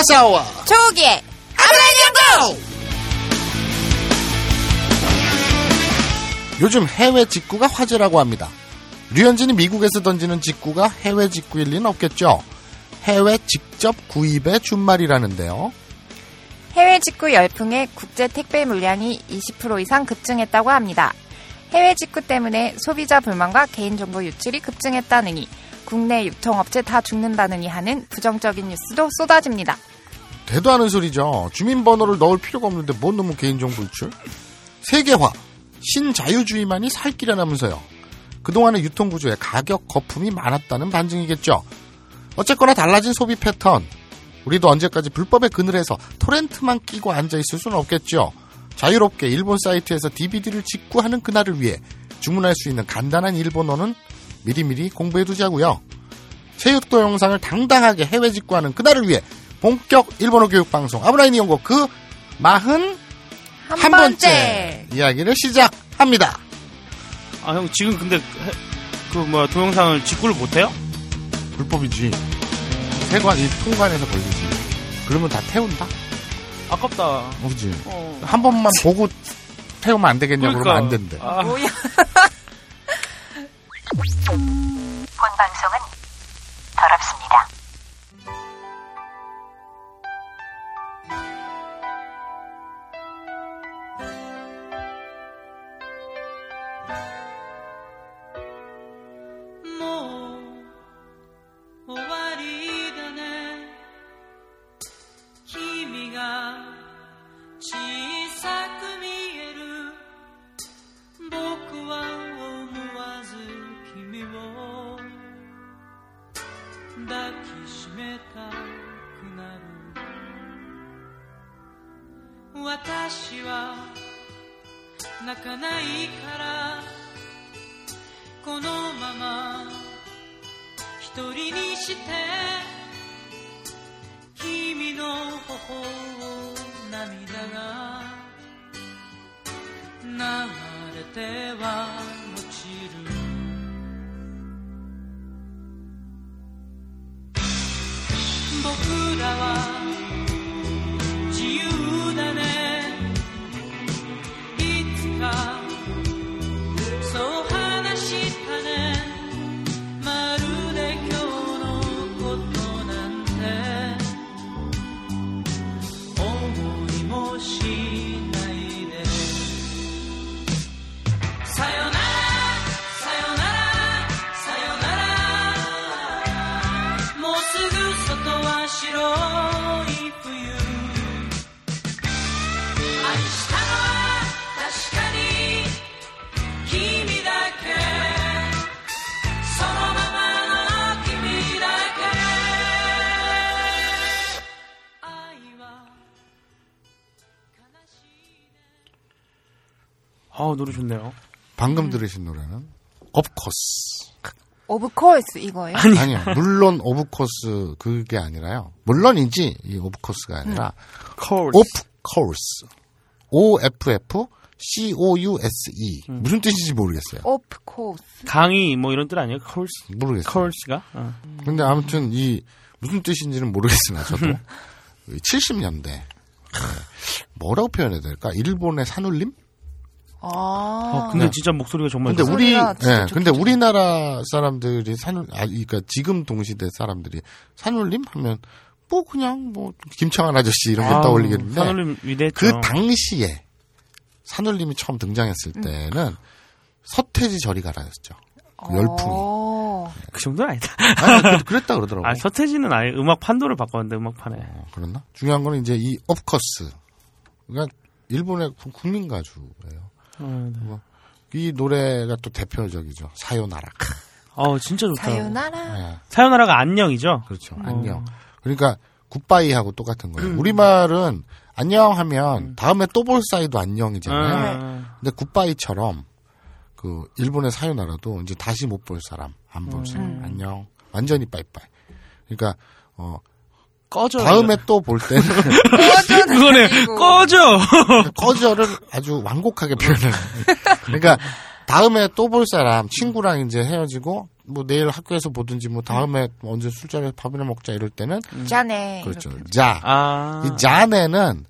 마사오와 초기의 아브라이언고! 요즘 해외 직구가 화제라고 합니다. 류현진이 미국에서 던지는 직구가 해외 직구일 리는 없겠죠. 해외 직접 구입의 준말이라는데요. 해외 직구 열풍에 국제 택배 물량이 20% 이상 급증했다고 합니다. 해외 직구 때문에 소비자 불만과 개인정보 유출이 급증했다느니 국내 유통업체 다 죽는다느니 하는 부정적인 뉴스도 쏟아집니다. 대도 않은 소리죠. 주민번호를 넣을 필요가 없는데 뭔 놈의 개인정보 유출? 세계화, 신자유주의만이 살 길이라면서요. 그동안의 유통구조에 가격 거품이 많았다는 반증이겠죠. 어쨌거나 달라진 소비 패턴. 우리도 언제까지 불법의 그늘에서 토렌트만 끼고 앉아있을 수는 없겠죠. 자유롭게 일본 사이트에서 DVD를 직구하는 그날을 위해 주문할 수 있는 간단한 일본어는 미리미리 공부해두자고요. 체육도 영상을 당당하게 해외 직구하는 그날을 위해 본격 일본어 교육 방송 아브라인 이용고 그 마흔 한, 한 번째. 이야기를 시작합니다. 아, 형, 지금 근데, 해- 그, 뭐야, 동영상을 직구를 못해요? 불법이지. 세관 이 통관에서 걸리지. 그러면 다 태운다. 아깝다. 그지. 어. 한 번만 보고 태우면 안 되겠냐 고 그러면 안 된대. 아, 뭐야? 본 방송은 더럽습니다. 아 노래 좋네요. 방금 들으신 노래는 오프코스. of course 이거예요? 아니요. 물론 of course 그게 아니라요. 물론이지 이 of course가 아니라 콜. Off Course. O F F C O U S E. 무슨 뜻인지 모르겠어요. Off Course. 강의 뭐 이런 뜻 아니에요? 콜스. 모르겠어요. Course가? 어. 근데 아무튼 이 무슨 뜻인지는 모르겠으나 저도 70년대 뭐라고 표현해야 될까? 일본의 산울림? 아. 어, 근데 네. 진짜 목소리가 정말 근데. 우리 예, 근데 우리나라 사람들이 산울 아 그러니까 지금 동시대 사람들이 산울림 하면 뭐 그냥 뭐 김창완 아저씨 이런 거 아우, 떠올리겠는데 산울림 위대했죠. 그 당시에 산울림이 처음 등장했을 음. 때는 서태지 저리 가라였죠. 그 열풍이. 어. 그 정도는 아니다. 아니, 그- 그랬다 그러더라고. 아, 서태지는 아예 음악 판도를 바꿨는데 음악판에. 어, 그랬나? 중요한 거는 이제 이 오프코스. 그러니까 일본의 구- 국민 가수예요. 어, 네. 이 노래가 또 대표적이죠. 사요나라. 어, 진짜 좋다. 사요나라. 예. 사요나라가 안녕이죠. 그렇죠. 안녕. 그러니까 굿바이하고 똑같은 거예요. 우리말은 안녕 하면 다음에 또 볼 사이도 안녕이잖아요. 아, 근데 굿바이처럼 그 일본의 사요나라도 이제 다시 못 볼 사람, 안 볼 사람, 안녕. 완전히 빠이빠이. 그러니까 어 꺼져. 다음에 또 볼 때는 그거네. 꺼져. 꺼져를 아주 완곡하게 표현을. 그러니까 다음에 또 볼 사람 친구랑 이제 헤어지고 뭐 내일 학교에서 보든지 뭐 다음에 언제 술자리에서 밥이나 먹자 이럴 때는 짜네. 그렇죠. 자. 아. 이 자네는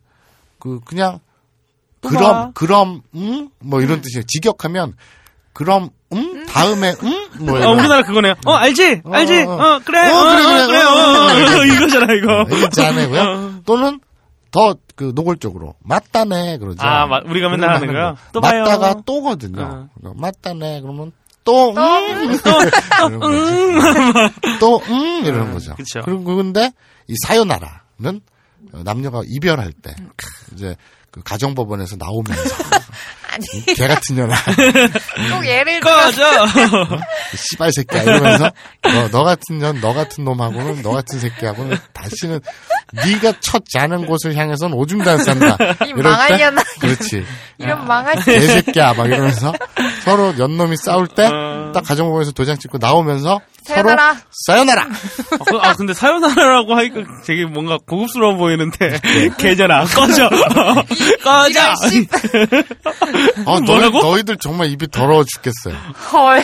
그 그냥 또 그럼 봐. 그럼 음 뭐 이런 뜻이에요. 직역하면 그럼 음 다음에 음뭐 어, 우리나라 그거네요. 어, 알지? 어, 알지? 어. 어, 그래. 어, 어, 그래, 그래, 그래. 그래. 어, 어, 그래, 어, 이거잖아, 이거. 이게 자네고요. 어. 또는 더 그 노골적으로 맞다네 그러죠. 아, 마- 우리가 맨날 하는 거요? 또 봐요. 맞다가 또거든요. 어. 그러니까 맞다네 그러면 또 음, 또 음 이러는 거죠. 그쵸. 그리고 근데 이 사요나라는 남녀가 이별할 때 이제 그 가정법원에서 나오면서 아니, 이개 같은 년아 꼭 예를 들어. 꺼져. 이 씨발 새끼야 이러면서 너, 너 같은 년, 너 같은 놈하고는 너 같은 새끼하고는 다시는 네가 첫 자는 곳을 향해서는 오줌도 안 싼다. 이 망할 때 년아. 그렇지. 이런 망할 개새끼야 막 이러면서 서로 연놈이 싸울 때 어. 딱 가정법원에서 도장 찍고 나오면서 사요나라. 서로 사요나라. 아, 그- 아, 근데 사요나라라고 하니까 되게 뭔가 고급스러워 보이는데. 계잖아. 꺼져. 꺼져. 씨. 어, 너희? 너희들 정말 입이 더러워 죽겠어요. 헐.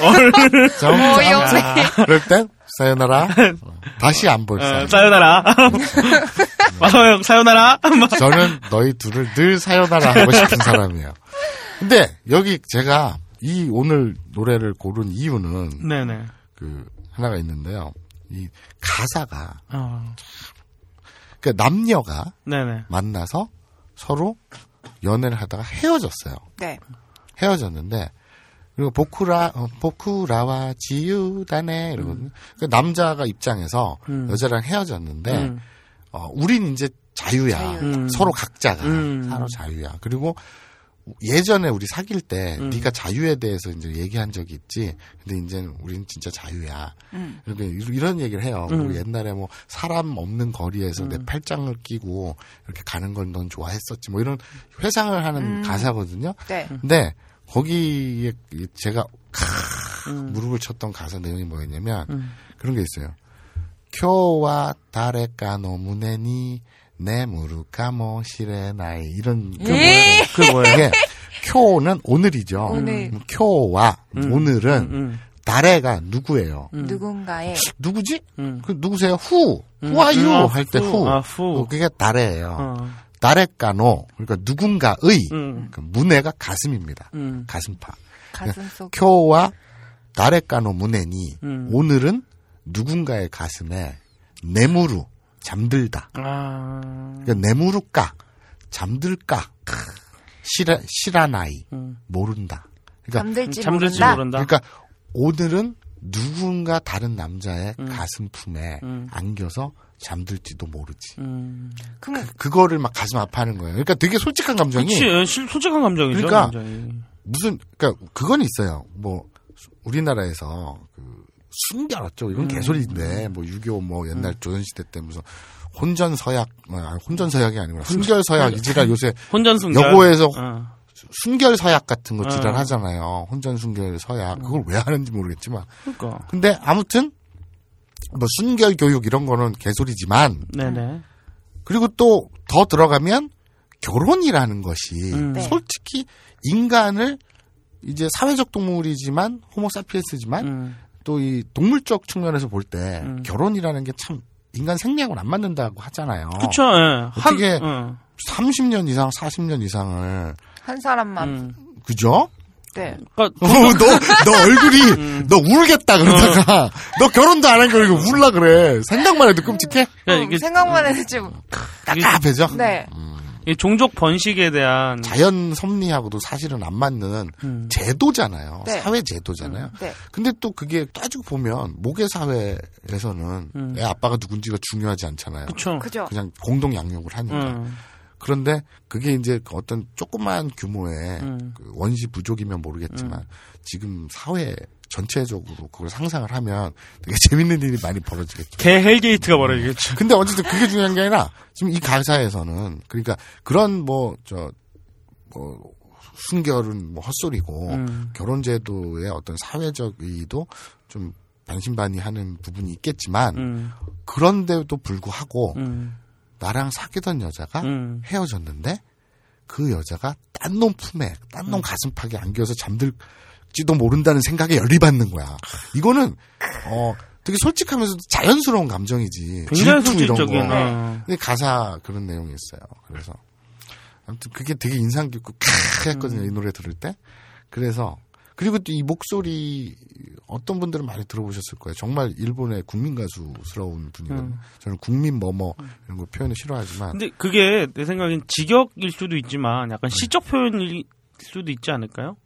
자, 어이없네. 그럴 땐 사요나라. 어, 다시 안 볼. 어, 사요나라. 마사오 형, 사요나라. 저는 너희 둘을 늘 사요나라 하고 싶은 사람이에요. 근데 여기 제가 이 오늘 노래를 고른 이유는 네네. 그 하나가 있는데요. 이 가사가 어, 그 남녀가 네네. 만나서 서로 연애를 하다가 헤어졌어요. 네. 헤어졌는데 그리고 보쿠라 어, 보쿠라와 지유다네 이러거든요. 그 남자가 입장에서 음. 여자랑 헤어졌는데 음. 어, 우린 이제 자유야. 자유. 음. 서로 각자가 음. 서로 자유야. 그리고 예전에 우리 사귈 때 음. 네가 자유에 대해서 이제 얘기한 적이 있지. 근데 이제는 우린 진짜 자유야. 음. 이렇게 이런 얘기를 해요. 음. 그리고 옛날에 뭐 사람 없는 거리에서 내 팔짱을 끼고 이렇게 가는 걸 넌 좋아했었지. 뭐 이런 회상을 하는 음. 가사거든요. 네. 근데 거기에 제가 음. 무릎을 쳤던 가사 내용이 뭐였냐면 음. 그런 게 있어요. 쿄와 다레까 노무네니 내 무르까 모시레 나이 이런 그 예. 뭐예요? 그 뭐예요? 이게 쿄는 오늘이죠. 오늘. 음, 쿄와 음. 오늘은 음. 다레가 누구예요? 음. 누군가의 누구지? 음. 그 누구세요? 후. 음. Who are you? 아, 할때 후. 후. 아, 후. 어, 그게 다레예요. 어. 다레까노. 그러니까 누군가의 음. 그 문해가 가슴입니다. 음. 가슴파. 가슴 속 쿄와 다레까노 문해니 음. 오늘은 누군가의 가슴에 내무루 잠들다. 아. 그러니까 내무루까 잠들까 크, 시라 시라나이 음. 모른다. 그러니까 잠들지 잠들지 모른다. 모른다. 그러니까 오늘은 누군가 다른 남자의 음. 가슴 품에 음. 안겨서 잠들지도 모르지. 음. 그럼 그 거를 막 가슴 아파하는 거예요. 그러니까 되게 솔직한 감정이 그치, 예, 실- 솔직한 감정이죠. 그러니까 굉장히. 무슨 그러니까 그건 있어요. 뭐 우리나라에서 그 순결었죠. 이건 음. 개소리인데 뭐 유교 뭐 옛날 조선 시대 때 무슨 혼전 서약 아 혼전 서약이 아니구나. 순결 서약이지라 요새 혼전 순결. 여고에서 어. 순결 서약 같은 거 어. 지랄 하잖아요. 혼전 순결 서약. 그걸 왜 하는지 모르겠지만. 그러니까. 근데 아무튼 뭐 순결 교육 이런 거는 개소리지만 네네. 그리고 또 더 들어가면 결혼이라는 것이 음. 네. 솔직히 인간을 이제 사회적 동물이지만 호모사피엔스지만 음. 또 이 동물적 측면에서 볼때 음. 결혼이라는 게 참 인간 생리하고는 안 맞는다고 하잖아요. 그쵸, 예. 어떻게- 한, 30년 이상, 40년 이상을 한 어. 사람만 음. 그죠? 네. 그러니까 어, 너, 너 얼굴이, 음. 너 울겠다, 그러다가, 너 결혼도 안 한 거, 이거 울라 그래. 생각만 해도 끔찍해? 음, 생각만 해도 지금 답답해져? 네. 이 종족 번식에 대한 자연 섭리하고도 사실은 안 맞는 음. 제도잖아요. 네. 사회 제도잖아요. 네. 근데 또 그게 따지고 보면, 모계 사회에서는 음. 애 아빠가 누군지가 중요하지 않잖아요. 그쵸. 그죠. 그냥 공동 양육을 하니까. 음. 그런데 그게 이제 어떤 조그만 규모의 음. 그 원시 부족이면 모르겠지만 지금 사회 전체적으로 그걸 상상을 하면 되게 재밌는 일이 많이 벌어지겠죠. 개 hell gate가 벌어지겠죠. 근데 어쨌든 그게 중요한 게 아니라 지금 이 가사에서는 그러니까 그런 뭐 저뭐 순결은 뭐 헛소리고 음. 결혼 제도의 어떤 사회적 의의도 좀 반신반의하는 부분이 있겠지만 음. 그런데도 불구하고 음. 나랑 사귀던 여자가 음. 헤어졌는데 그 여자가 딴 놈 품에 딴 놈 가슴팍에 안겨서 잠들 될지도 모른다는 생각에 열이 받는 거야. 이거는 어 되게 솔직하면서도 자연스러운 감정이지. 굉장히 질투 이런 솔직적인. 거. 어. 근데 가사 그런 내용이 있어요. 그래서 아무튼 그게 되게 인상 깊고 캬 했거든요. 이 노래 들을 때. 그래서 그리고 또 이 목소리 어떤 분들은 많이 들어보셨을 거예요. 정말 일본의 국민 가수스러운 분이거든요. 저는 국민 뭐뭐 이런 거 표현을 싫어하지만 근데 그게 내 생각엔 직역일 수도 있지만 약간 시적 표현일 수도 있지 않을까요?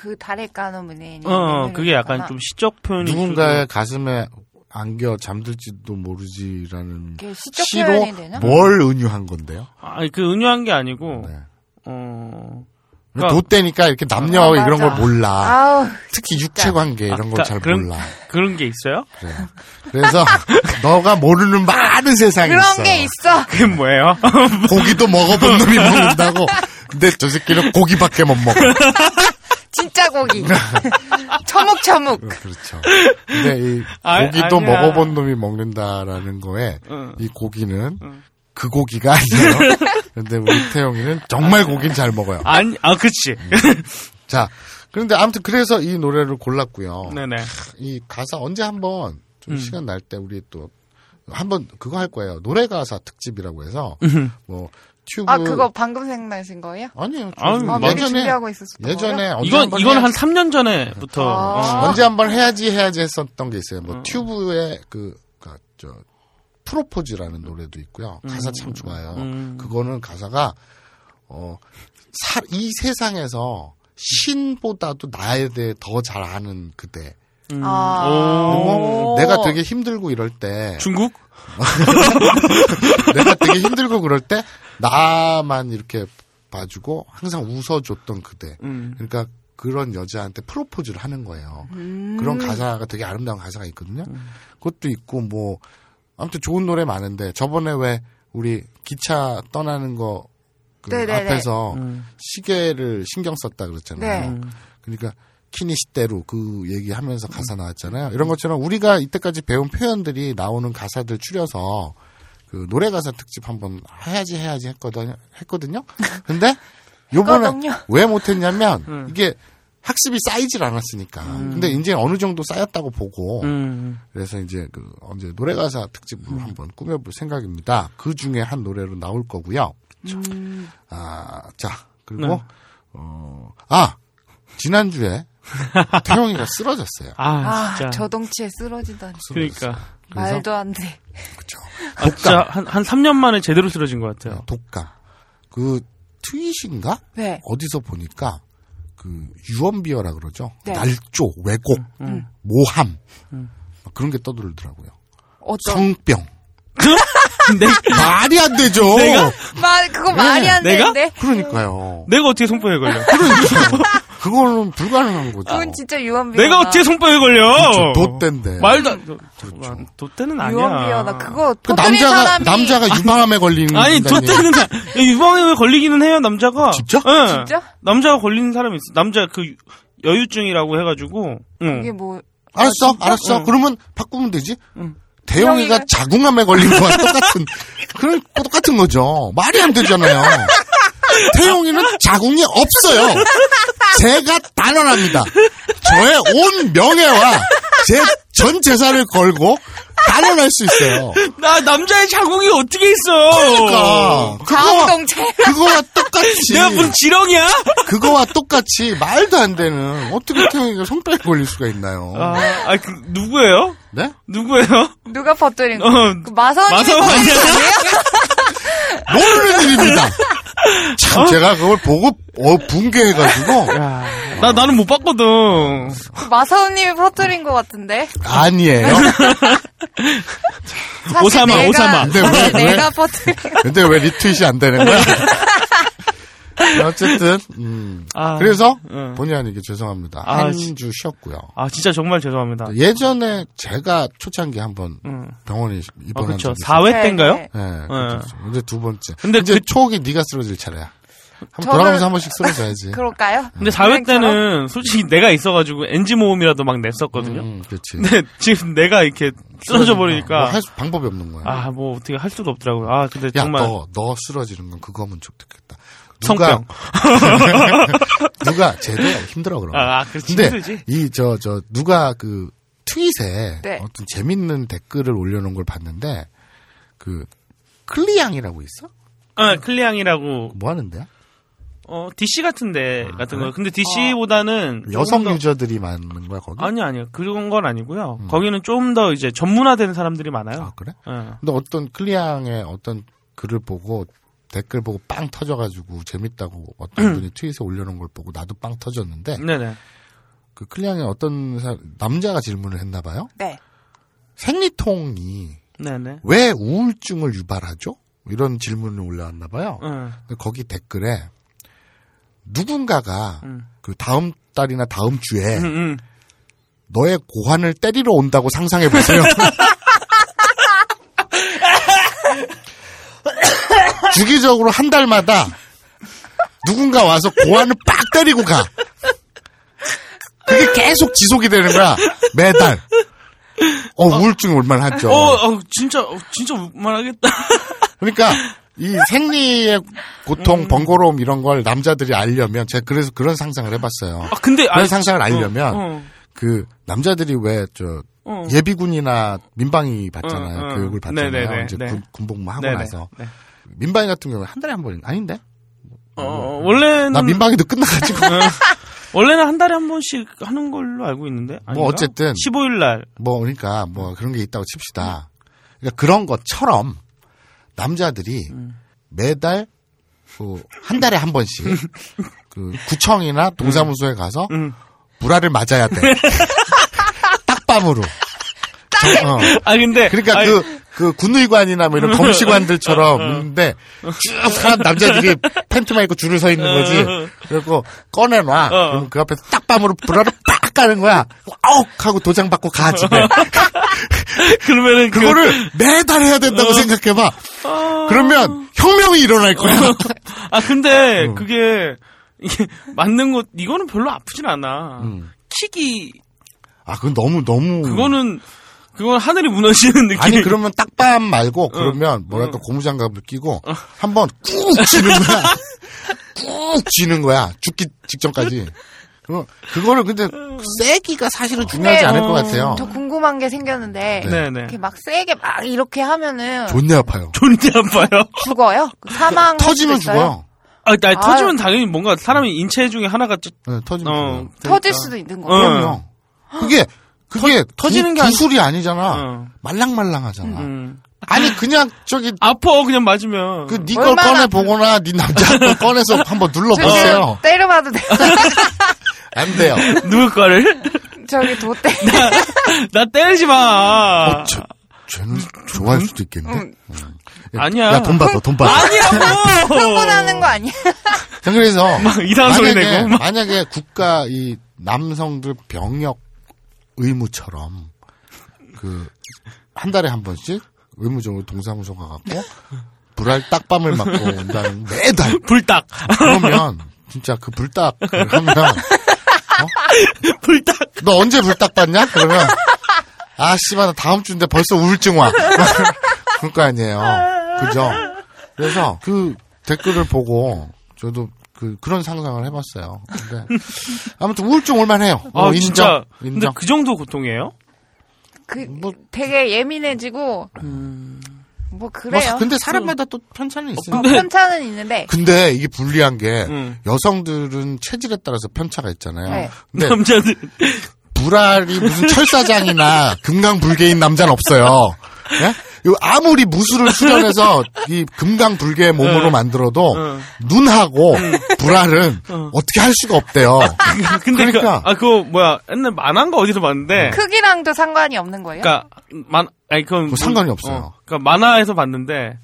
그 달에 까는 문에 어, 그게 약간 좀 시적 표현일 누군가의 수도. 가슴에 안겨 잠들지도 모르지라는 시로 표현이 되나? 뭘 은유한 건데요? 아니 그 은유한 게 아니고 네. 어. 그러니까- 도때니까 이렇게 남녀 어, 이런 걸. 몰라. 아우 특히 육체 관계 이런 아, 걸 그러니까 잘 그런- 몰라. 그런 게 있어요? 그래. 그래서 너가 모르는 많은 세상이 그런 있어. 게 있어. 그게 뭐예요? 고기도 먹어본 놈이 먹는다고. 근데 저 새끼는 고기밖에 못 먹어. 진짜 고기. 처묵처묵. 그렇죠. 근데 이 아, 고기도 아니야. 먹어본 놈이 먹는다라는 거에 응. 이 고기는 응. 그 고기가 아니에요. 근데 우리 태영이는 정말 고기는 잘 먹어요. 아니, 아, 그치. 자, 그런데 아무튼 그래서 이 노래를 골랐고요. 네네. 이 가사 언제 한번 좀 음. 시간 날 때 우리 또 한번 그거 할 거예요. 노래 가사 특집이라고 해서 뭐 튜브 아 그거 방금 생각나신 거예요? 좀아 예전에 준비하고 있었던 예전에 이건, 이건 한 해야지, 3년 전에부터. 아. 어. 언제 한번 해야지 해야지 했었던 게 있어요. 뭐 튜브의 그, 그, 저, 프로포즈라는 노래도 있고요. 가사 참 좋아요. 음. 그거는 가사가, 어, 사, 이 세상에서 신보다도 나에 대해 더 잘 아는 그대. 음. 아. 내가 되게 힘들고 이럴 때, 중국? 내가 되게 힘들고 그럴 때, 나만 이렇게 봐주고 항상 웃어줬던 그대. 음. 그러니까 그런 여자한테 프로포즈를 하는 거예요. 음. 그런 가사가 되게 아름다운 가사가 있거든요. 그것도 있고 뭐 아무튼 좋은 노래 많은데 저번에 왜 우리 기차 떠나는 거그 네네네. 앞에서 음. 시계를 신경 썼다 그랬잖아요. 네. 그러니까 키니시대로 그 얘기하면서 가사 나왔잖아요. 이런 것처럼 우리가 이때까지 배운 표현들이 나오는 가사들 추려서 그 노래 가사 특집 한번 해야지 해야지 했거든요. 했거든요. 근데 요번에. 왜 못했냐면 음. 이게 학습이 쌓이질 않았으니까. 근데 이제 어느 정도 쌓였다고 보고 음. 그래서 이제 그 언제 노래 가사 특집으로 한번 꾸며볼 생각입니다. 그 중에 한 노래로 나올 거고요. 아, 자 그리고 네. 어, 아 지난주에 태용이가 쓰러졌어요. 아, 아. 저동치에 쓰러지다니. 그러니까. 그래서 말도 안 돼. 그쵸. 아, 진짜 한, 한 3년 만에 제대로 쓰러진 것 같아요. 독감. 그 트윗인가 네. 어디서 보니까 그 유언비어라 그러죠. 네. 날조, 왜곡, 음. 모함 막 그런 게 떠들더라고요. 어떤 성병. 내, 말이 안 되죠. 내가? 말 그거 말이 안 내가? 되는데. 그러니까요. 내가 어떻게 손병에 걸려? 그 거는 불가능한 거죠. 그건 진짜 유언비어. 내가 어떻게 손병에 걸려? 도때인데. 말도 안, 그렇죠. 와, 도때는 아니야. 유언비어다. 그거 그 남자가 사람이 남자가 유방암에 걸리는 아니, 다- 유방에 걸리기는 해요, 남자가. 진짜? 예. 진짜? 남자가 걸리는 사람이 있어. 남자 그 유- 여유증이라고 해가지고. 응. 이게 뭐 알았어, 알았어. 응. 그러면 바꾸면 되지. 응. 대영이가- 자궁암에 걸린 거와 똑같은 그런 똑같은 거죠. 말이 안 되잖아요. 태용이는 자궁이 없어요. 제가 단언합니다. 저의 온 명예와 제 전 재산을 걸고 단언할 수 있어요. 나 남자의 자궁이 어떻게 있어? 그러니까 자웅동체. 그거와 똑같이 내가 무슨 지렁이야? 그거와 똑같이 말도 안 되는 어떻게 태용이가 손가락에 걸릴 수가 있나요? 아, 아, 그, 누구예요? 네? 누구예요? 누가 퍼뜨린 거? 어, 그 퍼뜨린 거 아니야? 모르는 일입니다. 참 제가 그걸 보고 어, 붕괴해가지고 나, 나는 못 봤거든. 그 마사오님이 퍼뜨린 거 같은데. 아니에요. 사실 오사마, 내가, 오사마. 근데 왜, 사실 왜? 내가 퍼뜨린. 근데 왜 리트윗이 안 되는 거야? 어쨌든 음. 아, 그래서 응. 본의 아니게 죄송합니다. 아, 한 진- 주 쉬었고요. 아, 진짜 정말 죄송합니다. 예전에 제가 초창기 한번 응. 병원에 아, 입원한 그쵸. 적이 있어요. 4회 네, 때인가요? 네. 네, 그렇죠. 이제 두 번째. 근데 이제 그- 초기 네가 쓰러질 차례야. 한번 저는- 돌아가면서 한 번씩 쓰러져야지. 그럴까요? 근데 4회 그냥처럼? 때는 솔직히 내가 있어가지고 NG 모음이라도 막 냈었거든요. 음, 그렇지. 근데 지금 내가 이렇게 쓰러져 버리니까. 뭐 할 수- 방법이 없는 거야. 아, 뭐 어떻게 할 수가 없더라고요. 아, 근데 야, 정말. 너, 너 쓰러지는 건 그거면 좋겠다. 누가 성병. 누가 쟤도 힘들어 그럼. 아, 그렇지. 근데 힘들지. 이저저 누가 그 트윗에 네. 어떤 재밌는 댓글을 올려놓은 걸 봤는데 그 클리양이라고 있어? 아, 클리앙이라고 뭐 하는데요? 어, DC 같은데 같은 그래? 거. 근데 DC보다는 아, 여성 조금 더- 유저들이 많은 거야 거기? 아니 아니요. 그런 건 아니고요. 거기는 좀 더 이제 전문화되는 사람들이 많아요. 아, 그래? 예. 근데 어떤 클리앙의 어떤 글을 보고 댓글 보고 빵 터져가지고 재밌다고 어떤 분이 트윗에 올려놓은 걸 보고 나도 빵 터졌는데 네네. 그 클리앙의 어떤 사- 남자가 질문을 했나 봐요. 네. 생리통이 네네. 왜 우울증을 유발하죠? 이런 질문이 올라왔나 봐요. 예. 근데 거기 댓글에 누군가가 음. 그 다음 달이나 다음 주에 음, 음. 너의 고환을 때리러 온다고 상상해 보세요. 주기적으로 한 달마다 누군가 와서 고환을 빡 때리고 가. 그게 계속 지속이 되는 거야. 매달. 어, 우울증이 올만 하죠. 어, 어, 진짜, 어, 진짜 말하겠다. 그러니까 이 생리의 고통, 번거로움 이런 걸 남자들이 알려면 제가 그래서 그런 상상을 해봤어요. 아, 근데, 그런 아니, 상상을 알려면 어, 그 남자들이 왜저 어. 예비군이나 민방위 받잖아요. 어, 어. 교육을 받잖아요. 네네네, 이제 네. 군, 군복무 하고 네네. 나서 네. 민방위 같은 경우는 한 달에 한 번 아닌데? 어, 어, 원래는. 나 민방위도 끝나가지고 어, 원래는 한 달에 한 번씩 하는 걸로 알고 있는데. 뭐 어쨌든. 15일 날. 뭐 그러니까 뭐 그런 게 있다고 칩시다. 그러니까 그런 것처럼 남자들이 음. 매달 그 한 달에 한 번씩 그 구청이나 동사무소에 가서 음. 불화를 맞아야 돼. 딱밤으로. 저- 어. 아, 근데. 그러니까 아니, 그, 그 군의관이나 뭐 이런 검시관들처럼 있는데 쭉 사람 남자들이 팬트만 입고 줄을 서 있는 거지. 그리고 꺼내놔. 어. 그럼 그 앞에 딱밤으로 불화를 빡 까는 거야. 아욱 하고 도장 받고 가 집에. 그러면은 그- 그거를 매달 해야 된다고 생각해봐. 그러면 혁명이 일어날 거야. 아, 근데 어. 그게, 이게 맞는 것, 이거는 별로 아프진 않아. 음. 킥이, 아, 그건 너무 너무. 그거는, 그건 하늘이 무너지는 느낌. 아니 그러면 딱밤 말고 어. 그러면 뭐랄까 고무장갑을 끼고 한번 꾹 쥐는 거야. 꾹 쥐는 거야. 죽기 직전까지. 그럼 그거를 근데 세기가 사실은 중요하지 근데, 않을 것 어, 같아요. 저 궁금한 게 생겼는데 네네. 이렇게 막 세게 막 이렇게 하면은 존나 아파요. 존나 아파요. 죽어요? 사망 터지면 죽어요. 아, 나. 터지면 당연히 뭔가 사람의 인체 중에 하나가 네, 터지면 어. 죽어요. 터질 수도 있는 거예요. 어. 그럼요. 그게 그게 터 지는 게 구, 아니- 구술이 아니잖아. 어. 말랑말랑하잖아. 음. 아니 그냥 저기 아파 그냥 맞으면. 그니걸 얼마나 꺼내 보거나 니 남자 걸 꺼내서 한번 저 눌러 보세요. 지금 때려봐도 돼요. 안 돼요. 누구 거를? 저기 돛대. 나 때리지 마. 어, 저, 쟤는 좋아할 수도 있겠네. 음. 야, 아니야. 야, 돈 받아, 돈 받아. 아니라고. 흥분하는 거 아니야? 자, 그래서. 막 이상한 소리 만약에, 내고. 막. 만약에 국가 이 남성들 병역 의무처럼 그, 한 달에 한 번씩 의무적으로 동사무소 가갖고 불알 딱밤을 맞고 온다는 매달. 불닭. 그러면 진짜 그 불닭을 하면 불닭. 너 언제 불닭 받냐? 그러면 아 씨발 나 다음 주인데 벌써 우울증 와. 그럴 거 아니에요. 그죠? 그래서 그 댓글을 보고 저도 그 그런 상상을 해봤어요. 근데 아무튼 우울증 올만해요. 아, 어, 인정. 진짜. 근데 인정. 그 정도 고통이에요? 그 뭐- 되게 예민해지고 음. 뭐 뭐, 그래요. 근데 사람마다 또 편차는 있어요. 어, 편차는 있는데 근데 이게 불리한 게 음. 여성들은 체질에 따라서 편차가 있잖아요. 네. 근데 남자들. 불알이 무슨 철사장이나 금강불개인 남자는 없어요. 예? 요 아무리 무술을 수련해서 이 금강불개의 몸으로 응. 만들어도 응. 눈하고 불알은 어 떻게 할 수가 없대요. 근데 그, 그러니까. 아, 그거 뭐야. 옛날 만화인가 어디서 봤는데. 크기랑도 상관이 없는 거예요? 그니까, 만, 아니, 그건. 그거 상관이 없어요. 어, 그니까 만화에서 봤는데,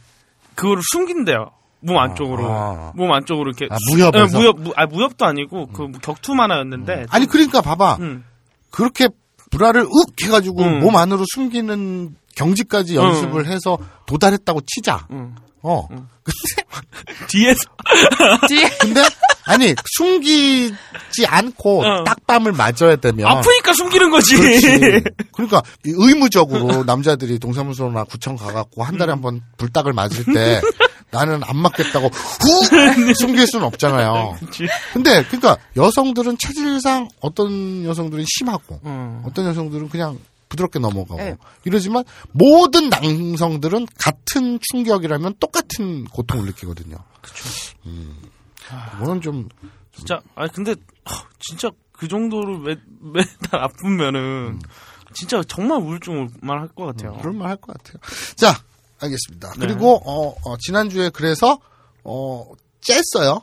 그거를 숨긴대요. 몸 안쪽으로. 아. 몸 안쪽으로 이렇게. 아, 무협에서? 예, 무협, 무, 아, 무협도 아니고, 그 격투 만화였는데. 아니 그러니까 봐봐. 음. 그렇게 불알을 윽 해가지고 응. 몸 안으로 숨기는 경지까지 연습을 해서 도달했다고 치자. 응. 어. 뒤에서. 뒤에 근데 아니 숨기지 않고 어. 딱밤을 맞아야 되면 아프니까 숨기는 거지. 그렇지. 그러니까 이 의무적으로 남자들이 동사무소나 구청 가갖고 한 달에 한 번 불닭을 맞을 때 나는 안 맞겠다고 훅 숨길 수는 없잖아요. 그치. 근데 그러니까 여성들은 체질상 어떤 여성들은 심하고 어. 어떤 여성들은 그냥 부드럽게 넘어가고 네. 이러지만 모든 남성들은 같은 충격이라면 똑같은 고통을 느끼거든요. 그렇죠. 음, 그거는 좀 진짜, 아 근데, 하, 진짜 그 정도로 매, 매달 아프면은, 진짜 정말 우울증 올만 할 것 같아요. 음. 그럴만 할것 같아요. 자, 알겠습니다. 그리고 어, 어, 지난주에 그래서 어 쬐어요.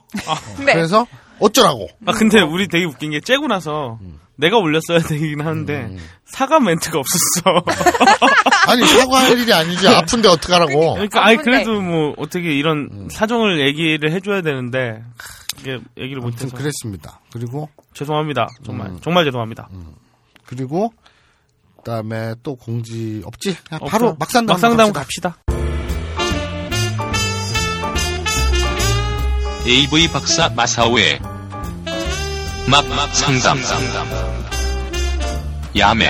네. 그래서 어쩌라고? 아, 근데 우리 되게 웃긴 게 째고 나서, 내가 올렸어야 되긴 하는데, 사과 멘트가 없었어. 아니 사과할 일이 아니지 아픈데 어떡하라고? 그러니까, 아니. 그래도 뭐, 어떻게 이런 사정을 얘기를 해줘야 되는데, 이게 얘기를 못해서. 그랬습니다. 그리고 죄송합니다. 정말. 정말 죄송합니다. 그리고 그다음에 또 공지 없지? 바로 막상담 막상담 갑시다. 갑시다. AV 박사 마사오의 막 상담 야매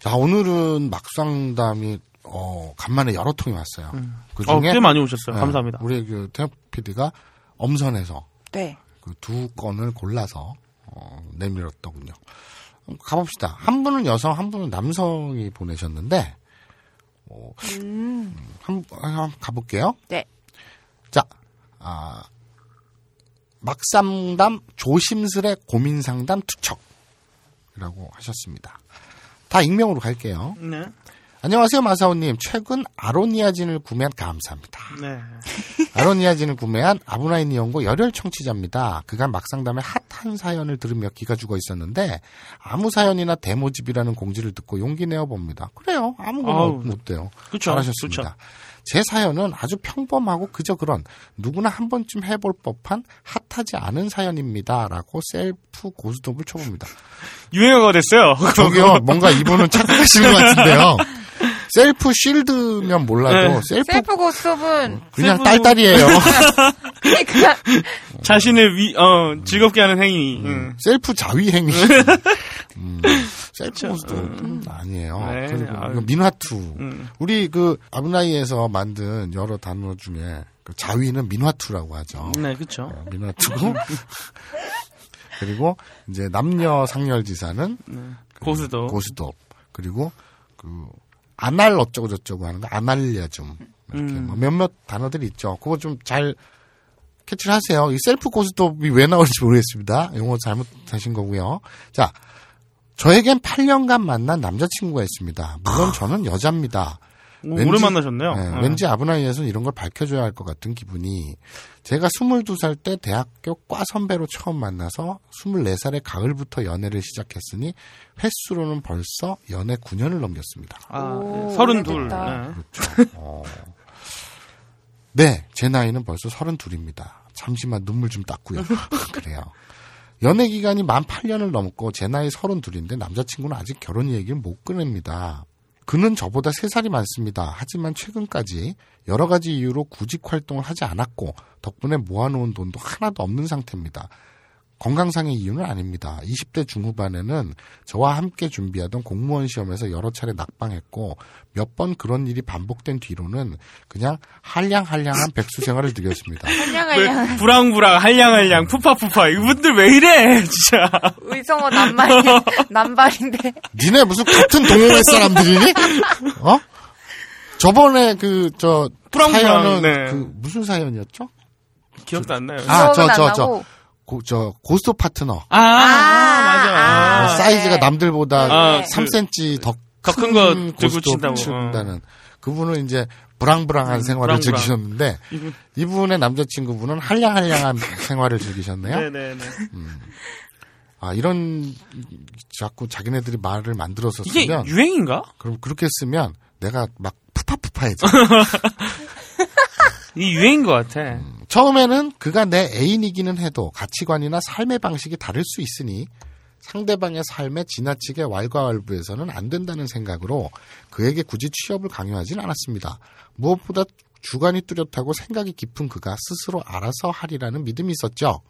자 오늘은 막상담이 어 간만에 여러 통이 왔어요. 그 어, 중에 꽤 많이 오셨어요. 네, 감사합니다. 우리 그 태엽 PD가 엄선해서 네. 그 두 건을 골라서 어, 내밀었더군요. 가봅시다. 한 분은 여성, 한 분은 남성이 보내셨는데 어, 음. 한, 한 가볼게요. 네. 자, 아, 막상담 조심스레 고민 상담 투척이라고 하셨습니다. 다 익명으로 갈게요. 네. 안녕하세요, 마사오님. 최근 아로니아진을 구매한 감사합니다. 네. 아로니아진을 구매한 아브라인 이용고 열혈 청취자입니다. 그간 막상담에 핫한 사연을 들으며 기가 죽어 있었는데 아무 사연이나 데모집이라는 공지를 듣고 용기 내어 봅니다. 그래요. 아무거나 못 돼요. 잘하셨습니다. 그쵸. 제 사연은 아주 평범하고 그저 그런 누구나 한 번쯤 해볼 법한 핫하지 않은 사연입니다라고 셀프 고스톱을 쳐봅니다. 유행어가 됐어요. 저기요, 뭔가 이분은 착각하시는 것 같은데요. 셀프 shield면 몰라도 네. 셀프, 셀프 고스톱은 그냥 셀프- 딸딸이에요. 그러니까 자신을 위, 어, 즐겁게 하는 행위. 응. 셀프 자위 행위. 음, 셀프 고스톱은 아니에요. 네, 그리고 아유. 민화투. 음. 우리 그 아브나이에서 만든 여러 단어 중에 그 자위는 민화투라고 하죠. 네, 그쵸. 민화투고 그리고 이제 남녀 상렬지사는 고수도. 고스톱 그리고 그 anal 어쩌고 저쩌고 하는 거 아날려줌 이렇게 음. 뭐 몇몇 단어들이 있죠. 그거 좀 잘 캐치를 하세요. 이 셀프 고스톱이 왜 나올지 모르겠습니다. 용어 잘못하신 거고요. 자, 저에겐 8년간 만난 남자친구가 있습니다. 물론 저는 여자입니다. 오, 왠지- 오래 만나셨네요. 네, 네. 왠지 아브나이에서는 이런 걸 밝혀줘야 할 것 같은 기분이. 제가 22살 때 대학교 과 선배로 처음 만나서 24살의 가을부터 연애를 시작했으니 횟수로는 벌써 연애 9년을 넘겼습니다. 아, 오, 네. 서른둘. 오래됐다. 네. 그렇죠. 어. 네, 제 나이는 벌써 32입니다. 잠시만 눈물 좀 닦고요. 그래요. 연애 기간이 만 8년을 넘고 제 나이 32인데 남자친구는 아직 결혼 얘기를 못 꺼냅니다. 그는 저보다 3살이 많습니다. 하지만 최근까지 여러 가지 이유로 구직 활동을 하지 않았고 덕분에 모아놓은 돈도 하나도 없는 상태입니다. 건강상의 이유는 아닙니다. 20대 중후반에는 저와 함께 준비하던 공무원 시험에서 여러 차례 낙방했고 몇 번 그런 일이 반복된 뒤로는 그냥 한량한량한 백수 생활을 누렸습니다. 한량한량 왜 부랑부랑 할량할량 푸파푸파 이분들 왜 이래 진짜 의성어 남말 남발인데 니네 무슨 같은 동호회 사람들이니? 어? 저번에 그 저 사연은 네. 그 무슨 사연이었죠? 기억도 안 나요 아, 저, 저, 저. 고, 저 고스톱 파트너 아, 아, 맞아 아, 어, 사이즈가 네. 남들보다 아, 3cm 더 더큰 큰거 들고 친다고. 어. 친다는 그분은 이제 브랑브랑한 음, 생활을 브랑브랑. 즐기셨는데 이분- 이분의 남자친구분은 한량한량한 생활을 즐기셨네요. 네네네 아 이런 자꾸 자기네들이 말을 만들어서 이게 쓰면 유행인가? 그럼 그렇게 쓰면 내가 막 푸파푸파해져. 이 유행인 것 같아 처음에는 그가 내 애인이기는 해도 가치관이나 삶의 방식이 다를 수 있으니 상대방의 삶에 지나치게 왈가왈부해서는 안 된다는 생각으로 그에게 굳이 취업을 강요하진 않았습니다. 무엇보다 주관이 뚜렷하고 생각이 깊은 그가 스스로 알아서 하리라는 믿음이 있었죠.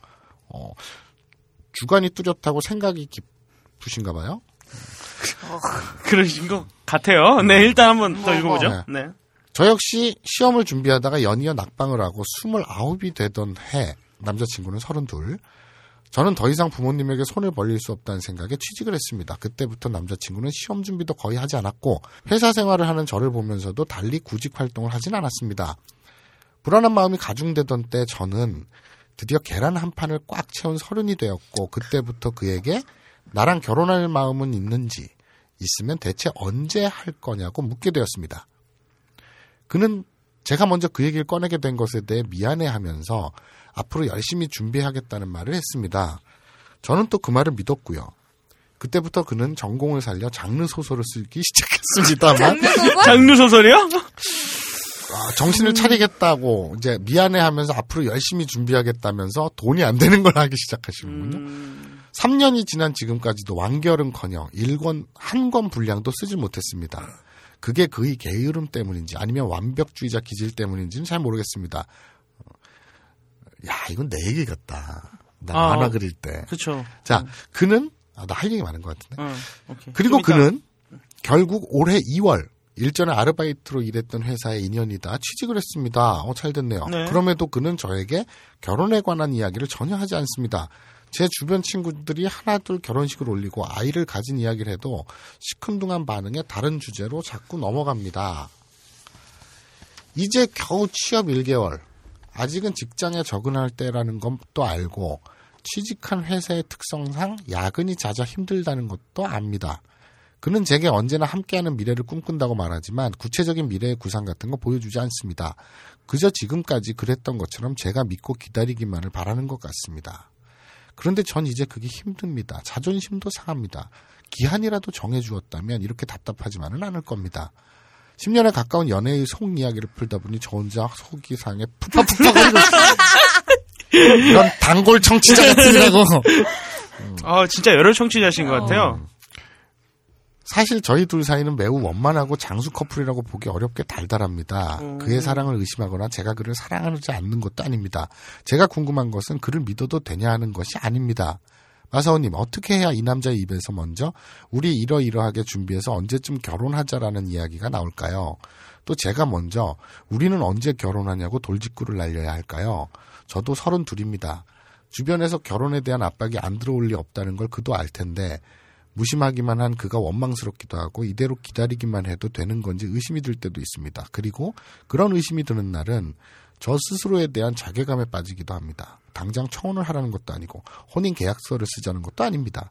어, 주관이 뚜렷하고 생각이 깊으신가 봐요. 그러신 것 같아요. 네, 일단 한번 더 뭐, 읽어보죠. 뭐. 네. 저 역시 시험을 준비하다가 연이어 낙방을 하고 29이 되던 해 남자친구는 32. 저는 더 이상 부모님에게 손을 벌릴 수 없다는 생각에 취직을 했습니다. 그때부터 남자친구는 시험 준비도 거의 하지 않았고 회사 생활을 하는 저를 보면서도 달리 구직 활동을 하진 않았습니다. 불안한 마음이 가중되던 때 저는 드디어 계란 한 판을 꽉 채운 서른이 되었고 그때부터 그에게 나랑 결혼할 마음은 있는지 있으면 대체 언제 할 거냐고 묻게 되었습니다. 그는 제가 먼저 그 얘기를 꺼내게 된 것에 대해 미안해하면서 앞으로 열심히 준비하겠다는 말을 했습니다. 저는 또 그 말을 믿었고요. 그때부터 그는 전공을 살려 장르 소설을 쓰기 시작했습니다만 장르 소설이요? 아, 정신을 차리겠다고 이제 미안해하면서 앞으로 열심히 준비하겠다면서 돈이 안 되는 걸 하기 시작하시는군요. 음, 3년이 지난 지금까지도 완결은커녕 1권 한 권 분량도 쓰지 못했습니다. 그게 그의 게으름 때문인지 아니면 완벽주의자 기질 때문인지는 잘 모르겠습니다. 야 이건 내 얘기 같다. 나 아, 만화 그릴 때. 그쵸. 자 그는 아, 나 할 얘기 많은 것 같은데. 어. 그리고 그는 결국 올해 2월 일전에 아르바이트로 일했던 회사의 인연이다 취직을 했습니다. 어, 잘 됐네요. 네. 그럼에도 그는 저에게 결혼에 관한 이야기를 전혀 하지 않습니다. 제 주변 친구들이 하나둘 결혼식을 올리고 아이를 가진 이야기를 해도 시큰둥한 반응에 다른 주제로 자꾸 넘어갑니다. 이제 겨우 취업 1개월. 아직은 직장에 적응할 때라는 것도 알고 취직한 회사의 특성상 야근이 잦아 힘들다는 것도 압니다. 그는 제게 언제나 함께하는 미래를 꿈꾼다고 말하지만 구체적인 미래의 구상 같은 거 보여주지 않습니다. 그저 지금까지 그랬던 것처럼 제가 믿고 기다리기만을 바라는 것 같습니다. 그런데 전 이제 그게 힘듭니다. 자존심도 상합니다. 기한이라도 정해주었다면 이렇게 답답하지만은 않을 겁니다. 10년에 가까운 연애의 속 이야기를 풀다 보니 저 혼자 속이 상해 푸파푸파거리고. 이런 단골 청취자 같으라고. 아, 진짜 여러 청취자신 것 같아요. 사실 저희 둘 사이는 매우 원만하고 장수 커플이라고 보기 어렵게 달달합니다. 그의 사랑을 의심하거나 제가 그를 사랑하지 않는 것도 아닙니다. 제가 궁금한 것은 그를 믿어도 되냐 하는 것이 아닙니다. 마사오님, 어떻게 해야 이 남자의 입에서 먼저 우리 이러이러하게 준비해서 언제쯤 결혼하자라는 이야기가 나올까요? 또 제가 먼저 우리는 언제 결혼하냐고 돌직구를 날려야 할까요? 저도 서른 둘입니다. 주변에서 결혼에 대한 압박이 안 들어올 리 없다는 걸 그도 알 텐데 무심하기만 한 그가 원망스럽기도 하고 이대로 기다리기만 해도 되는 건지 의심이 들 때도 있습니다. 그리고 그런 의심이 드는 날은 저 스스로에 대한 자괴감에 빠지기도 합니다. 당장 청혼을 하라는 것도 아니고 혼인 계약서를 쓰자는 것도 아닙니다.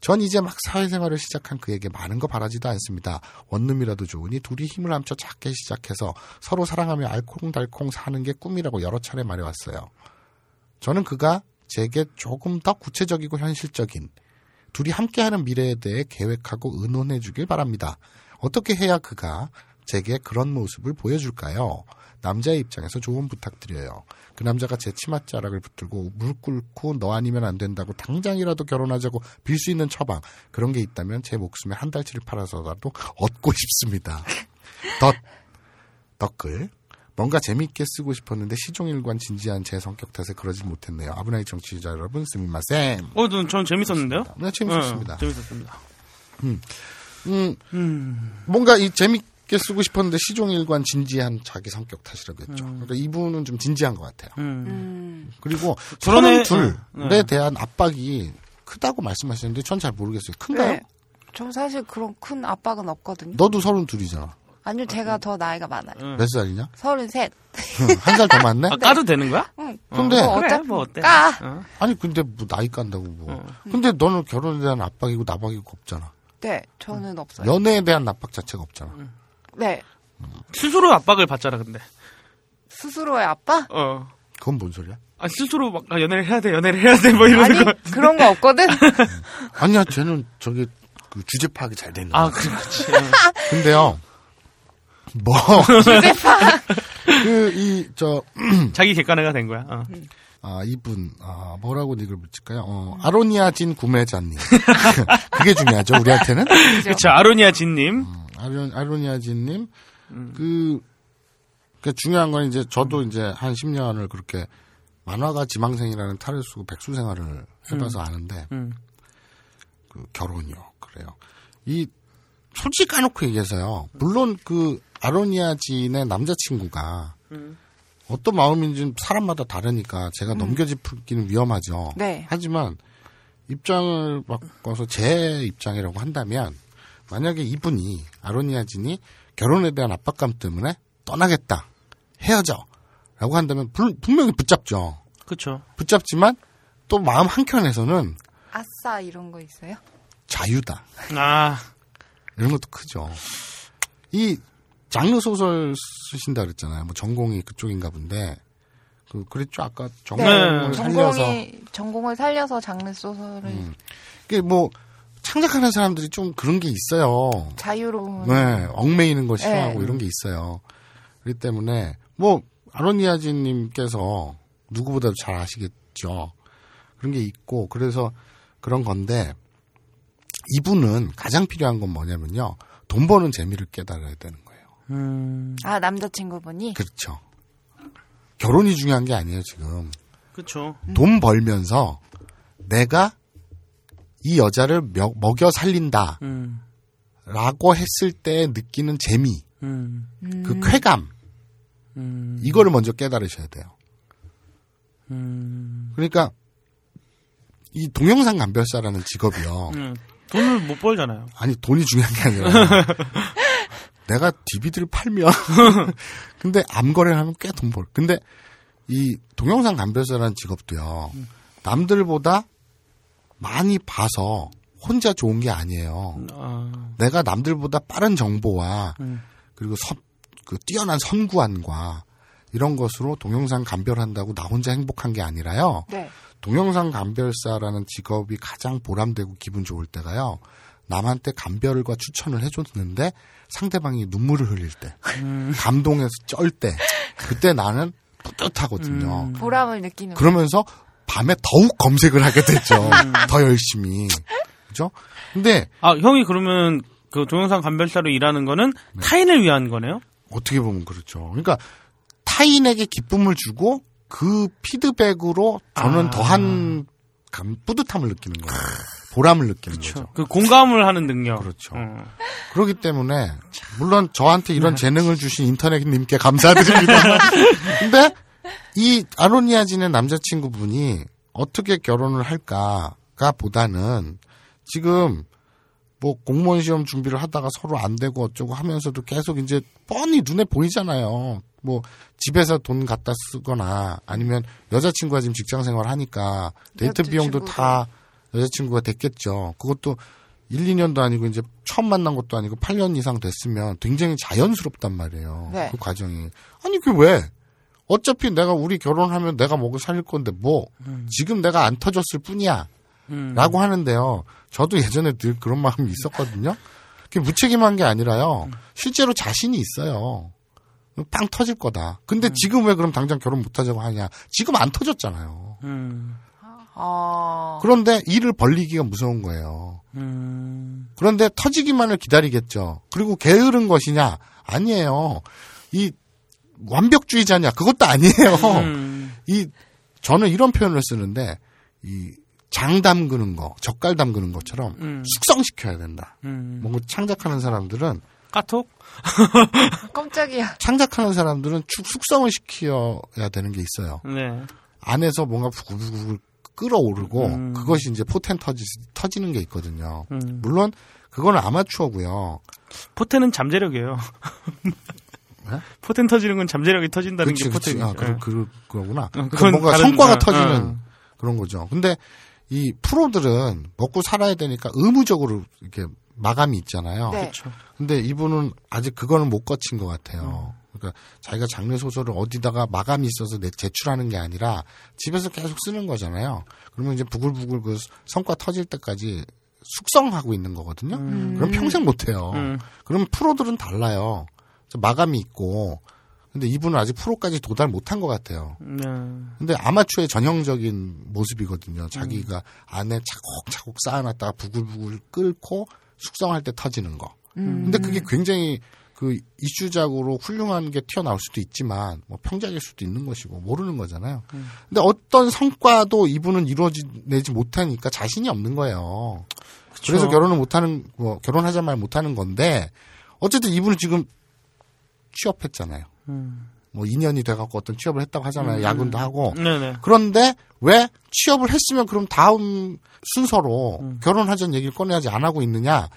전 이제 막 사회생활을 시작한 그에게 많은 거 바라지도 않습니다. 원룸이라도 좋으니 둘이 힘을 합쳐 작게 시작해서 서로 사랑하며 알콩달콩 사는 게 꿈이라고 여러 차례 말해왔어요. 저는 그가 제게 조금 더 구체적이고 현실적인 둘이 함께하는 미래에 대해 계획하고 의논해 주길 바랍니다. 어떻게 해야 그가 제게 그런 모습을 보여줄까요? 남자의 입장에서 조언 부탁드려요. 그 남자가 제 치맛자락을 붙들고 물 꿇고 너 아니면 안 된다고 당장이라도 결혼하자고 빌 수 있는 처방 그런 게 있다면 제 목숨에 한 달치를 팔아서라도 얻고 싶습니다. 덧 덧글 뭔가 재미있게 쓰고 싶었는데 시종일관 진지한 제 성격 탓에 그러지 못했네요. 아브나이 정치자 여러분 스미마센. 어, 전, 전 재밌었는데요? 네, 재밌었습니다. 어, 재밌었습니다. 음, 음, 뭔가 이 재밌게 쓰고 싶었는데 시종일관 진지한 자기 성격 탓이라고 했죠. 그러니까 이분은 좀 진지한 것 같아요. 음. 음. 그리고 서른 어, 둘에 네. 대한 압박이 크다고 말씀하시는데 전 잘 모르겠어요. 큰가요? 네. 저 사실 그런 큰 압박은 없거든요. 너도 서른 둘이잖아. 아니요, 제가 더 나이가 많아요. 음. 몇 살이냐? 서른셋. 한 살 더 많네? 아, 까도 되는 거야? 응. 근데- 뭐 그래, 어차피 뭐 어때? 까. 어. 아니 근데 뭐 나이 깐다고 뭐. 어. 근데 너는 결혼에 대한 압박이고 나박이고 없잖아. 네, 저는 없어요. 연애에 대한 압박 자체가 없잖아. 네. 스스로 압박을 받잖아, 근데. 스스로의 아빠? 어. 그건 뭔 소리야? 아, 스스로 막, 아, 연애를 해야 돼, 연애를 해야 돼, 뭐 이러는 아니, 거. 그런 거 없거든? 아니야, 쟤는 저기 그 주제 파악이 잘 되는 아, 거야. 그렇지. 근데요. 뭐. 그, 이, 저, 자기 객관화가 된 거야. 어. 아, 이분, 아, 뭐라고 이걸 붙일까요? 어, 아로니아 진 구매자님. 그게 중요하죠, 우리한테는? 그쵸, 아로니아 진님. 아로, 아로니아 진님. 그, 그 중요한 건 이제 저도 이제 한 10년을 그렇게 만화가 지망생이라는 탈을 쓰고 백수 생활을 해봐서 아는데, 음. 그 결혼이요. 그래요. 이 솔직히 까놓고 얘기해서요. 물론 그 아로니아진의 남자친구가 어떤 마음인지는 사람마다 다르니까 제가 넘겨짚기는 위험하죠. 네. 하지만 입장을 바꿔서 제 입장이라고 한다면 만약에 이분이 아로니아진이 결혼에 대한 압박감 때문에 떠나겠다 헤어져라고 한다면 불- 분명히 붙잡죠. 그쵸. 붙잡지만 또 마음 한 켠에서는 아싸 이런 거 있어요? 자유다 아, 이런 것도 크죠. 이 장르 소설 쓰신다 그랬잖아요. 뭐 전공이 그쪽인가 본데 그 그랬죠 아까 전공을 네. 살려서 전공이 전공을 살려서 장르 소설을 음. 이게 뭐 창작하는 사람들이 좀 그런 게 있어요. 자유로운 네, 얽매이는 거 싫어하고 네. 이런 게 있어요. 그렇기 때문에 뭐 아로니아진님께서 누구보다도 잘 아시겠죠. 그런 게 있고 그래서 그런 건데 이분은 가장 필요한 건 뭐냐면요. 돈 버는 재미를 깨달아야 되는 거예요. 음, 아 남자친구분이 그렇죠. 결혼이 중요한 게 아니에요, 지금. 그쵸. 돈 벌면서 내가 이 여자를 며- 먹여 살린다. 음, 라고 했을 때 느끼는 재미, 음, 그 쾌감, 음, 이거를 먼저 깨달으셔야 돼요. 음, 그러니까, 이 동영상 감별사라는 직업이요. 음. 돈을 못 벌잖아요. 아니, 돈이 중요한 게 아니라, 내가 DVD를 팔면, 근데 암 거래를 하면 꽤 돈 벌. 근데, 이 동영상 감별사라는 직업도요, 남들보다 많이 봐서 혼자 좋은 게 아니에요. 아, 내가 남들보다 빠른 정보와 음. 그리고 선, 그 뛰어난 선구안과 이런 것으로 동영상 감별한다고 나 혼자 행복한 게 아니라요. 네. 동영상 감별사라는 직업이 가장 보람되고 기분 좋을 때가요. 남한테 감별과 추천을 해줬는데 상대방이 눈물을 흘릴 때, 감동해서 쩔 때, 그때 나는 뿌듯하거든요. 보람을 느끼는 그러면서 밤에 더욱 검색을 하게 됐죠. 더 열심히. 그죠? 근데 아, 형이 그러면 그 동영상 감별사로 일하는 거는 타인을 위한 거네요? 어떻게 보면 그렇죠. 그러니까 타인에게 기쁨을 주고 그 피드백으로 저는 아. 더한 감, 뿌듯함을 느끼는 거예요. 보람을 느끼는 거죠. 그 공감을 하는 능력. 그렇죠. 어. 그렇기 때문에 물론 저한테 이런 재능을 주신 인터넷님께 감사드립니다. 근데 이 아로니아진의 남자친구분이 어떻게 결혼을 할까가 보다는 지금 뭐 공무원 시험 준비를 하다가 서로 안 되고 어쩌고 하면서도 계속 이제 뻔히 눈에 보이잖아요. 뭐 집에서 돈 갖다 쓰거나 아니면 여자친구가 지금 직장 생활 하니까 데이트 비용도. 다 여자친구가 됐겠죠. 그것도 1, 2년도 아니고 이제 처음 만난 것도 아니고 8년 이상 됐으면 굉장히 자연스럽단 말이에요. 네. 그 과정이. 아니, 그 왜? 어차피 내가 우리 결혼하면 내가 먹고 살릴 건데 뭐 지금 내가 안 터졌을 뿐이야. 음. 라고 하는데요. 저도 예전에 늘 그런 마음이 있었거든요. 그게 무책임한 게 아니라요. 실제로 자신이 있어요. 빵 터질 거다. 근데 지금 왜 그럼 당장 결혼 못 하자고 하냐. 지금 안 터졌잖아요. 음. 아 그런데 일을 벌리기가 무서운 거예요. 음. 그런데 터지기만을 기다리겠죠. 그리고 게으른 것이냐? 아니에요. 이 완벽주의자냐? 그것도 아니에요. 음. 이 저는 이런 표현을 쓰는데 이 장 담그는 거, 젓갈 담그는 것처럼 음. 숙성시켜야 된다. 음. 뭔가 창작하는 사람들은 카톡? 깜짝이야. 창작하는 사람들은 축 숙성을 시켜야 되는 게 있어요. 네. 안에서 뭔가 부글부글 끓어오르고 음. 그것이 이제 포텐 터지, 터지는 게 있거든요. 음. 물론 그거는 아마추어고요. 포텐은 잠재력이에요. 네? 포텐 터지는 건 잠재력이 터진다는 그렇지, 게. 포텐이죠. 아, 그, 그, 그거구나. 어, 그러니까 그건 뭔가 다른- 성과가 어, 터지는 어. 그런 거죠. 근데 이 프로들은 먹고 살아야 되니까 의무적으로 이렇게 마감이 있잖아요. 네. 그렇죠. 근데 이분은 아직 그거는 못 거친 것 같아요. 그러니까 자기가 장르 소설을 어디다가 마감이 있어서 내 제출하는 게 아니라 집에서 계속 쓰는 거잖아요. 그러면 이제 부글부글 그 성과 터질 때까지 숙성하고 있는 거거든요. 그럼 평생 못 해요. 음. 그럼 프로들은 달라요. 마감이 있고. 근데 이분은 아직 프로까지 도달 못한 것 같아요. 네. 근데 아마추어의 전형적인 모습이거든요. 자기가 안에 차곡차곡 쌓아놨다가 부글부글 끓고 숙성할 때 터지는 거. 근데 그게 굉장히 그 이슈작으로 훌륭한 게 튀어나올 수도 있지만 뭐 평작일 수도 있는 것이고 모르는 거잖아요. 근데 어떤 성과도 이분은 이루어내지 못하니까 자신이 없는 거예요. 그래서 결혼을 못하는 뭐 결혼하자 말 못하는 건데 어쨌든 이분은 지금 취업했잖아요. 음. 뭐 2년이 돼갖고 어떤 취업을 했다고 하잖아요. 야근도 하고. 네네. 그런데 왜 취업을 했으면 그럼 다음 순서로 음. 결혼하자는 얘기를 꺼내야지 안 하고 있느냐?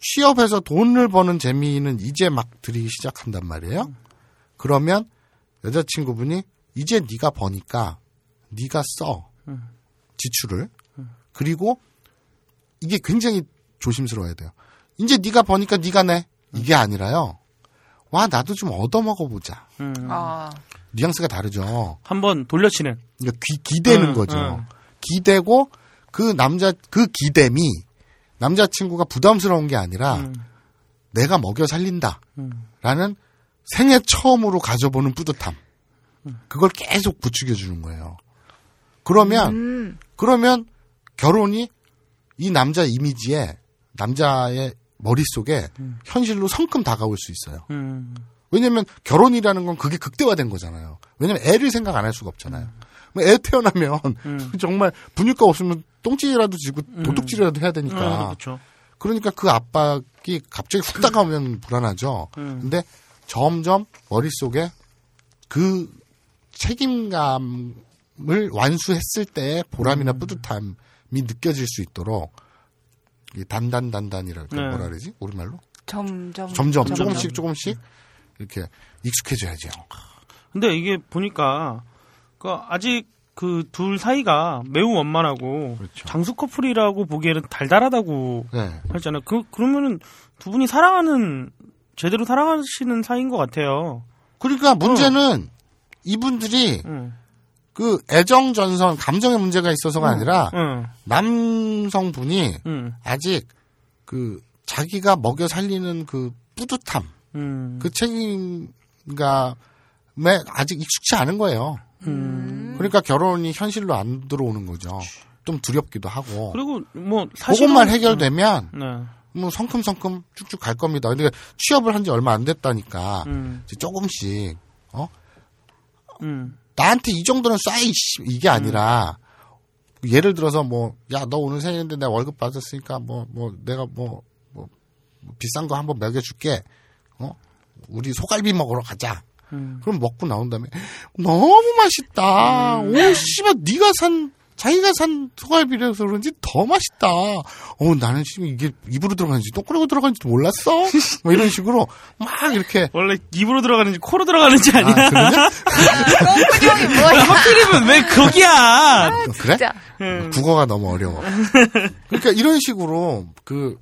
취업해서 돈을 버는 재미는 이제 막 들이기 시작한단 말이에요. 음. 그러면 여자친구분이 이제 네가 버니까 네가 써 음. 지출을 그리고 이게 굉장히 조심스러워야 돼요. 이제 네가 버니까 네가 내 이게 아니라요. 와 나도 좀 얻어먹어 보자. 음. 아, 뉘앙스가 다르죠. 한번 돌려치는. 그러니까 기, 기대는 응, 거죠. 응. 기대고 그 남자 그 기댐이 남자친구가 부담스러운 게 아니라 음. 내가 먹여 살린다라는 음. 생애 처음으로 가져보는 뿌듯함. 그걸 계속 부추겨 주는 거예요. 그러면 음, 그러면 결혼이 이 남자 이미지에 남자의 머릿속에 현실로 성큼 다가올 수 있어요. 음. 왜냐면 결혼이라는 건 그게 극대화된 거잖아요. 왜냐면 애를 생각 안 할 수가 없잖아요. 뭐애 태어나면 음. 정말 분유가 없으면 똥찌라도 지고 도둑질이라도 해야 되니까. 아, 그렇죠. 그러니까 그 압박이 갑자기 훅 다가오면 불안하죠. 음. 근데 점점 머릿속에 그 책임감을 완수했을 때의 보람이나 음. 뿌듯함이 느껴질 수 있도록 이 단단단단이랄까 네. 뭐라 그러지? 우리말로? 점점. 점점 점점. 조금씩 조금씩 이렇게 익숙해져야죠. 근데 이게 보니까 그 아직 그 둘 사이가 매우 원만하고 그렇죠. 장수 커플이라고 보기에는 달달하다고 네. 했잖아요. 그 그러면은 두 분이 사랑하는 제대로 사랑하시는 사이인 것 같아요. 그러니까 문제는 이분들이 응. 그 애정 전선 감정의 문제가 있어서가 아니라 응. 남성분이 응. 아직 그 자기가 먹여 살리는 그 뿌듯함, 음. 그 책임감에 아직 익숙치 않은 거예요. 음. 그러니까 결혼이 현실로 안 들어오는 거죠. 좀 두렵기도 하고. 그리고 뭐 사실은 그것만 해결되면 네. 뭐 성큼성큼 쭉쭉 갈 겁니다. 근데 취업을 한 지 얼마 안 됐다니까 음. 이제 조금씩 어 음. 나한테 이 정도는 쏴 이씨 이게 아니라 예를 들어서 뭐 야 너 오늘 생일인데 내가 월급 받았으니까 뭐뭐 내가 뭐, 뭐 비싼 거 한번 먹여줄게 어 우리 소갈비 먹으러 가자 음. 그럼 먹고 나온 다음에 너무 맛있다 오 씨발 네가 산 자기가 산 소갈비라서 그런지 더 맛있다 어 나는 지금 이게 입으로 들어가는지 똥꼬리로 들어가는지도 몰랐어 뭐 이런 식으로 막 이렇게 원래 입으로 들어가는지 코로 들어가는지 아니야? 아 그러냐 똥구녕이 뭐야? 하필이면 왜 거기야? 그래 진짜. 음. 국어가 너무 어려워. 그러니까 이런 식으로 그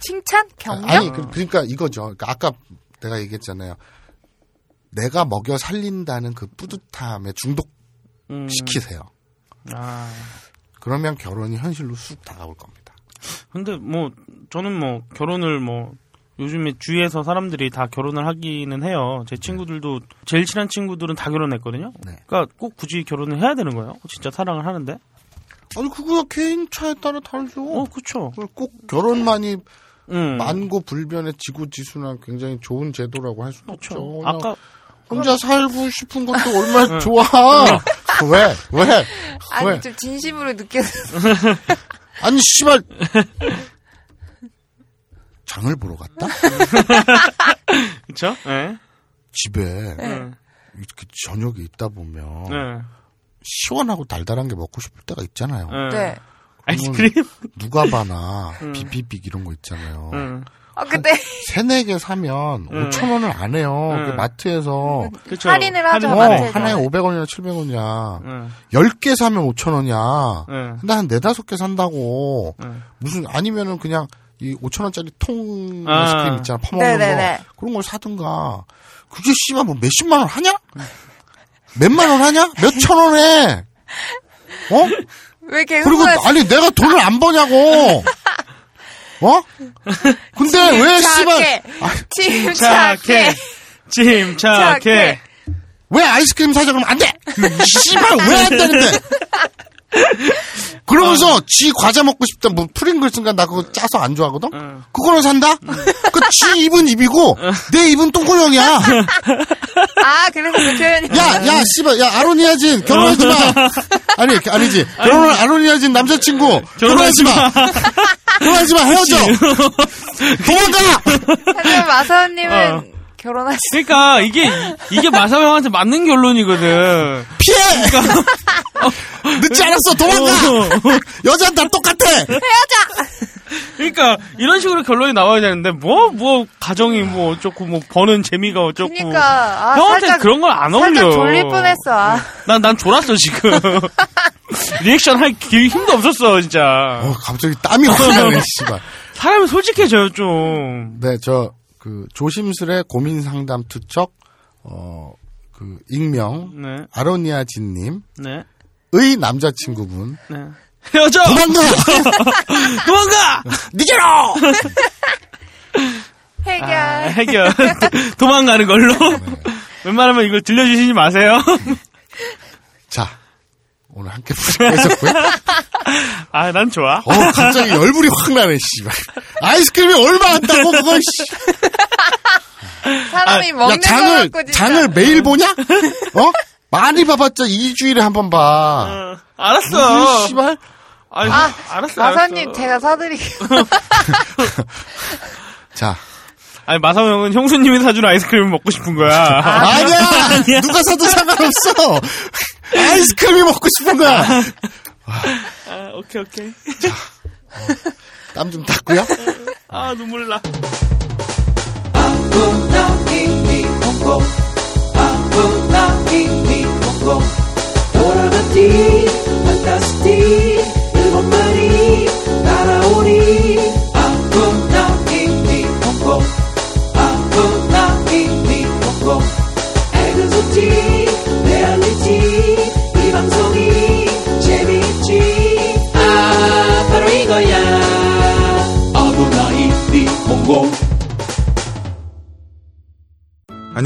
칭찬? 경력? 아니 그, 러니까 이거죠. 그러니까 아까 내가 얘기했잖아요. 내가 먹여 살린다는 그 뿌듯함에 음. 중독시키세요. 아. 그러면 결혼이 현실로 쑥 다가올 겁니다. 근데 뭐 저는 뭐 결혼을 뭐 요즘에 주위에서 사람들이 다 결혼을 하기는 해요. 제 친구들도 제일 친한 친구들은 다 결혼했거든요. 네. 그러니까 꼭 굳이 결혼을 해야 되는 거예요. 진짜 사랑을 하는데. 아니 그거 개인 차에 따라 다르죠. 어, 그렇죠. 그걸 꼭 결혼만이 음. 만고 불변의 지구지수나 굉장히 좋은 제도라고 할 수는 그렇죠. 없죠. 아까 혼자 살고 싶은 것도 얼마나 좋아. 왜? 왜? 아니, 왜? 좀 진심으로 느껴서. 아니 씨발 장을 보러 갔다? 그렇죠? 네. 집에 네. 이렇게 저녁에 있다 보면 네. 시원하고 달달한 게 먹고 싶을 때가 있잖아요. 네. 네. 아이스크림. 누가 바나 비비빅 이런 거 있잖아요. 응. 아, 근데 세네 개 사면 응. 5천 원을 안 해요. 응. 그 마트에서 그렇죠. 할인을 하죠, 어, 마트에서. 하나에 500원이나 700원이야. 응. 10개 사면 5천 원이야. 응. 근데 한 네다섯 개 산다고 응. 무슨 아니면은 그냥 이 5천 원짜리 통 아. 아이스크림 있잖아. 파먹는 네네네. 거. 그런 걸 사든가. 그게 씨발 뭐 몇십만 원 하냐? 몇만 원 하냐? 몇 천 원에. 어? 왜 계속 그리고? 아니 내가 돈을 안 버냐고. 어? 근데 왜 씨발 침착해. 침착해. 침착해. 침착해. 왜 아이스크림 사자 그러면 안 돼. 씨발 왜 안 되는데? 그러면서 지 과자 먹고 싶다 뭐 프링글스인가 나 그거 짜서 안 좋아하거든. 응. 그거는 산다. 그지 입은 입이고 내 입은 똥구녕이야. 아, 그래서 그 표현이. 야, 야, 씨발, 야, 아로니아진, 결혼하지 마! 아니, 아니지. 결혼을, 아로니아진 남자친구, 결혼하지 마! 그만하지 마, 헤어져! 도망가! 하지만 마사오님은 어. 결혼하시. 그러니까 이게 이게 마사오 형한테 맞는 결론이거든. 피해! 늦지 않았어, 도망가! 여자는 다 똑같아! 그러니까 이런 식으로 결론이 나와야 되는데 뭐뭐 가정이 뭐 어쩌고 뭐 버는 재미가 어쩌고. 그러니까 아, 형한테 살짝 그런 건안 어울려. 살짝 졸릴 뻔했어. 아. 난, 난 졸았어, 지금. 리액션 할 기- 힘도 없었어, 진짜. 어, 갑자기 땀이 확 나네, 씨발. 사람이 솔직해져요, 좀. 네, 저, 그, 조심스레 고민 상담 투척, 어, 그, 익명, 네, 아로니아 진님, 네, 의 남자친구분, 네. 헤어져! 도망가! 도망가! 니게로! 해결. 아, 해결. 도망가는 걸로. 웬만하면 이거 들려주시지 마세요. 자, 오늘 함께 부탁했었고요. 아, 난 좋아. 어, 갑자기 열불이 확 나네, 씨발. 아이스크림이 얼마 한다고, 그걸, 씨. 사람이 야, 먹는 거 장을, 진짜. 장을 매일 보냐? 어? 많이 봐봤자 일주일에 한 번 봐. 어, 알았어. 씨발? 아니, 아, 알았어. 마사님 알았어. 제가 사드릴게요. 자. 아니, 마사오 형은 형수님이 사준 아이스크림을 먹고 싶은 거야. 아니야! 누가 사도 상관없어! 아이스크림이 먹고 싶은 거야! 아, 오케이, 오케이. 땀좀 닦고요. 아, 눈물 나. 돌아갔디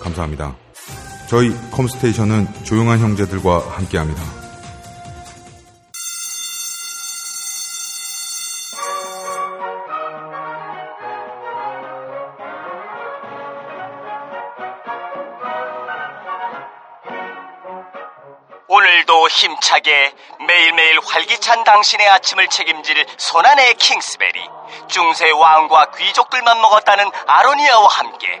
감사합니다. 저희 컴스테이션은 조용한 형제들과 함께합니다. 오늘도 힘차게 매일매일 활기찬 당신의 아침을 책임질 손안의 킹스베리 중세 왕과 귀족들만 먹었다는 아로니아와 함께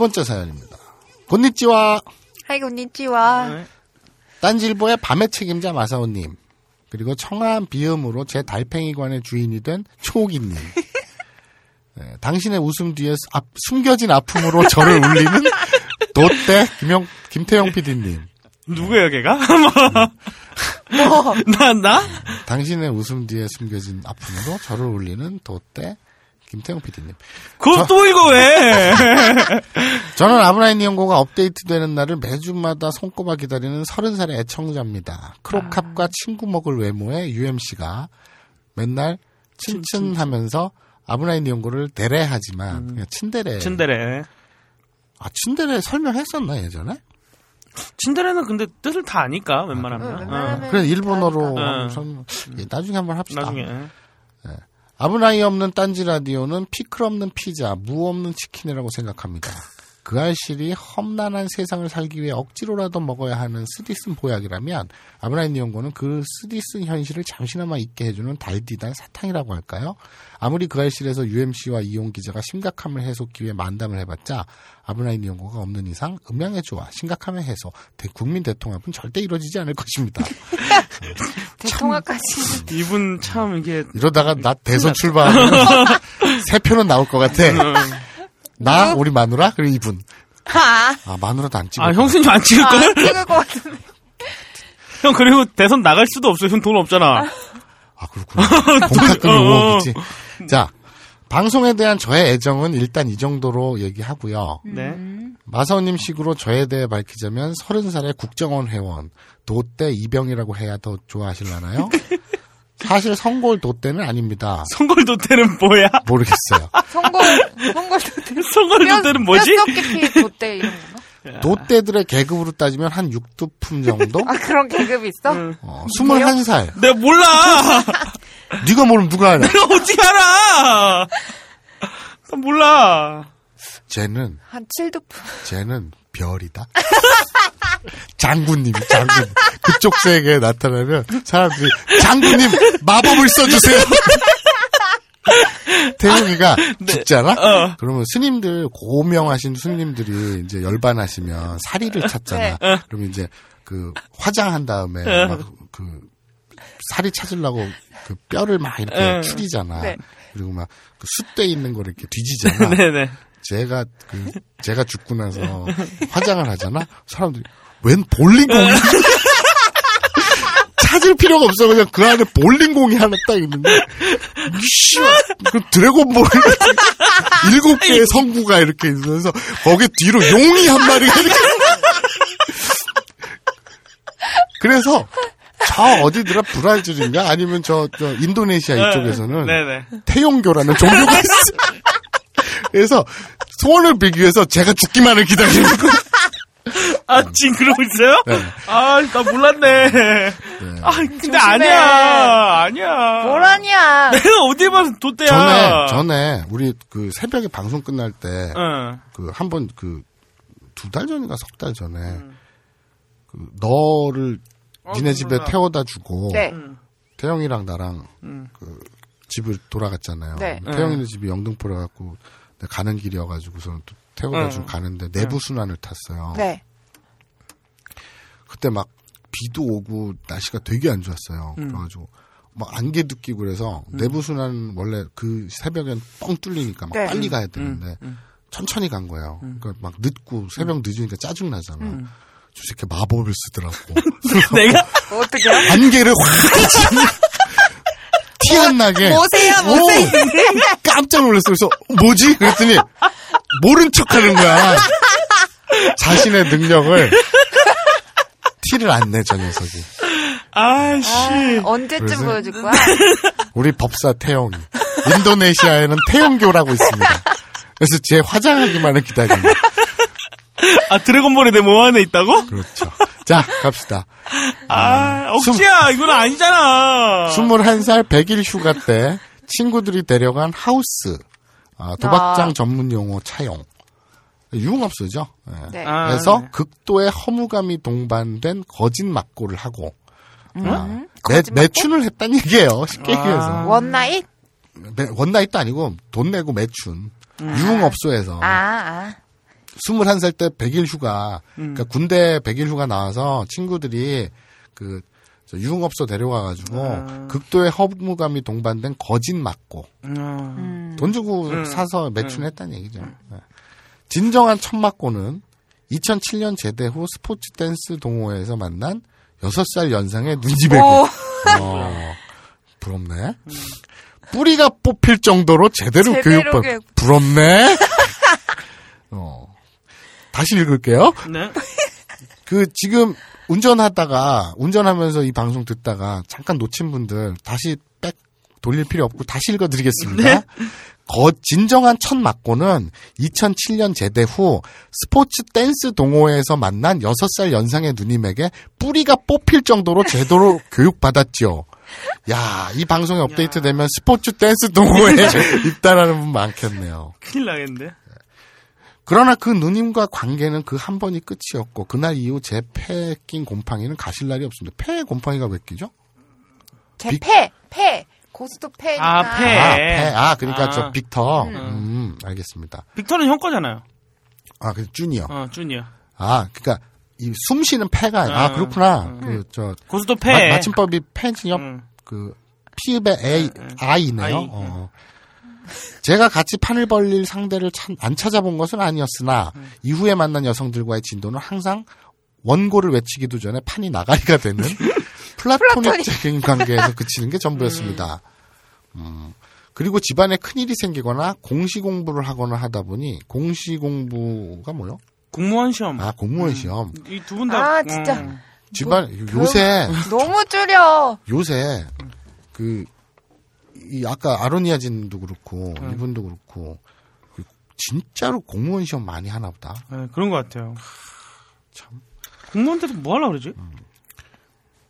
번째 사연입니다. 곤니찌와 하이 곤니치와 네. 딴질보의 밤의 책임자 마사오님. 그리고 청아한 비음으로 제 달팽이관의 주인이 된 초기님. 네, 당신의 웃음 뒤에 앞- 숨겨진 아픔으로 저를 울리는 도대 김영 김태형 PD님. 누구예요, 걔가? 뭐, 나, 나? 당신의 웃음 뒤에 숨겨진 아픔으로 저를 울리는 도대 김태형 PD님. 그거 또 읽어, 왜? 저는 아브라인 연고가 업데이트되는 날을 매주마다 손꼽아 기다리는 서른 살의 애청자입니다. 크로캅과 친구 먹을 외모의 UMC가 맨날 친친하면서 아브라인 연고를 대례하지만 그냥 친대례. 친데레. 아 친대례 설명했었나 예전에? 친데레는 근데 뜻을 다 아니까, 웬만하면. 응, 어. 웬만하면 그래 일본어로. 설명- 예, 나중에 한번 합시다. 나중에. 아브나이 없는 딴지 라디오는 피클 없는 피자, 무 없는 치킨이라고 생각합니다. 그 알실이 험난한 세상을 살기 위해 억지로라도 먹어야 하는 쓰디쓴 보약이라면 아브라인 연구는 그 쓰디쓴 현실을 잠시나마 잊게 해주는 달디단 사탕이라고 할까요? 아무리 그 알실에서 UMC와 이용 기자가 심각함을 해소하기 위해 만담을 해봤자 아브라인 연구가 없는 이상 음양의 조화, 심각함의 해소, 대- 국민 대통합은 절대 이루어지지 않을 것입니다. 대통합까지. 이분 참 이게 이러다가 나 대선 출마하면 세 표는 나올 것 같아. 나 우리 마누라 그리고 이분. 아, 아 마누라도 안 찍어. 아 형수님 안 찍을 아, 걸? 찍을 것 같은데. 형 그리고 대선 나갈 수도 없어. 형 돈 없잖아. 아 그렇구나. 공탁금이 어. 5억이지. 자 방송에 대한 저의 애정은 일단 이 정도로 얘기하고요. 네. 마사오님 식으로 저에 대해 밝히자면 서른 살의 국정원 회원 도대 이병이라고 해야 더 좋아하실라나요? 사실 성골 도대는 아닙니다. 선골 도태는 뭐야? 모르겠어요. 선골, 선골 도대. 선골 도태는 뭐지? 뼈 깊이 도대 이런 건가? 도대들의 계급으로 따지면 한 육두품 정도? 아, 그런 계급이 있어? 어, 21살. 내가 몰라. 네가 모르면 누가 알아? 내가 어떻게 알아? 나 몰라. 쟤는 한 7두품. 쟤는 별이다. 장군님이 장군 그쪽 세계에 나타나면 사람들이 장군님 마법을 써주세요. 태용이가 죽잖아. 어. 그러면 스님들 고명하신 스님들이 이제 열반하시면 사리를 찾잖아. 그러면 이제 그 화장한 다음에 막그 사리 찾으려고 그 뼈를 막 이렇게 응. 추리잖아. 네. 그리고 막 그 숯대 있는 걸 이렇게 뒤지잖아. 네네. 제가 그 제가 죽고 나서 화장을 하잖아. 사람들이 웬 볼링공 찾을 필요가 없어. 그냥 그 안에 볼링공이 하나 딱 있는데. 씨, 그 드래곤볼. 일곱 개의 성구가 이렇게 있으면서 거기 뒤로 용이 한 마리가 이렇게 그래서 저 어디더라? 브라질인가? 아니면 저, 저 인도네시아 이쪽에서는 네네. 태용교라는 종교가 있어. 그래서 소원을 빌기 위해서 제가 죽기만을 기다리는 거. 아, 지금 그러고 있어요? 네. 아, 나 몰랐네. 아, 근데 조심해. 아니야. 아니야. 뭘 하냐. 내가 어디 봐서 돛대야. 전에 전에 우리 그 새벽에 방송 끝날 때 응. 그 한 번 그 두 달 전인가 석 달 전에 그 너를 니네 집에 몰라. 태워다 주고 네. 태영이랑 나랑 음. 그 집을 돌아갔잖아요. 네. 태영이네 집이 영등포래 갖고 가는 길이어가지고서는 또 태워다 주고 응. 가는데 내부 순환을 탔어요. 네. 그때 막 비도 오고 날씨가 되게 안 좋았어요. 음. 그래가지고 막 안개도 끼고 그래서 내부 순환 원래 그 새벽엔 뻥 뚫리니까 막 네. 빨리 가야 음. 되는데 천천히 간 거예요. 그러니까 막 늦고 새벽 늦으니까 짜증 나잖아. 저 새끼 마법을 쓰더라고. 내가? 어떻게? 안개를 확 티 안 나게. 모세야, 모세. 오! 깜짝 놀랐어. 그래서 뭐지? 그랬더니 모른 척 하는 거야. 자신의 능력을 티를 안 내 저 녀석이. 아씨. 아, 언제쯤 보여줄 거야? 우리 법사 태영이. 인도네시아에는 태영교라고 있습니다. 그래서 제 화장하기만을 기다립니다. 아, 드래곤볼에 내몸 안에 있다고? 그렇죠. 자, 갑시다. 아, 억지야. 이건 아니잖아. 21살 100일 휴가 때 친구들이 데려간 하우스. 아, 도박장 아. 전문 용어 차용. 유흥업소죠. 예. 네. 아, 그래서 네. 극도의 허무감이 동반된 거짓 막고를 하고 아, 음? 매, 거짓 막고? 매춘을 했다는 얘기예요. 쉽게 아. 얘기해서. One night? 매- One night도 아니고 돈 내고 매춘. 유흥업소에서 아, 아. 21살 때 100일 휴가, 음. 그러니까 군대 100일 휴가 나와서 친구들이 그저 유흥업소 데려가가지고 아. 극도의 허무감이 동반된 거짓 맞고 음. 음. 돈 주고 음. 사서 매춘했다는 얘기죠. 네. 진정한 첫 맞고는 2007년 제대 후 스포츠 댄스 동호회에서 만난 6살 연상의 눈집애기. 오. 어, 부럽네. 뿌리가 뽑힐 정도로 제대로, 제대로 교육받. 교육. 부럽네. 어. 다시 읽을게요. 네. 그 지금 운전하다가 운전하면서 이 방송 듣다가 잠깐 놓친 분들 다시 백 돌릴 필요 없고 다시 읽어드리겠습니다. 거 진정한 첫 맞고는 2007년 제대 후 스포츠 댄스 동호회에서 만난 6살 연상의 누님에게 뿌리가 뽑힐 정도로 제대로 교육받았죠. 야, 이 방송이 업데이트 되면 스포츠 댄스 동호회에 입단하는 분 많겠네요. 큰일 나겠는데? 그러나 그 누님과 관계는 그 한 번이 끝이었고 그날 이후 제 폐에 낀 곰팡이는 가실 날이 없습니다. 폐에 곰팡이가 왜 끼죠? 제 빅- 패, 패. 고스톱 패니까. 아, 패. 아, 폐. 아, 그러니까 아. 저 빅터. 음. 음, 알겠습니다. 빅터는 형 거잖아요. 아, 그 주니어. 어, 준이요. 아, 그러니까 이 숨 쉬는 폐가 아, 음, 그렇구나. 음. 그저 고스톱 패. 맞춤법이 폐진협 음. 그 피읍의 A 음, 음. I네요. 아이. 어. 제가 같이 판을 벌릴 상대를 참- 안 찾아본 것은 아니었으나 음. 이후에 만난 여성들과의 진도는 항상 원고를 외치기도 전에 판이 나가리가 되는 플라토닉적인 관계에서 그치는 게 전부였습니다. 음. 그리고 집안에 큰일이 생기거나 공시 공부를 하거나 하다 보니 공시 공부가 뭐요? 공무원 시험. 아 공무원 시험. 이 두 분 다. 아, 진짜. 어. 집안 요새 너무 줄여. 요새 그 이 아까 아로니아진도 그렇고 음. 이분도 그렇고 그 진짜로 공무원 시험 많이 하나 보다. 네, 그런 것 같아요. 참. 공무원들은 뭐 하려고 그러지?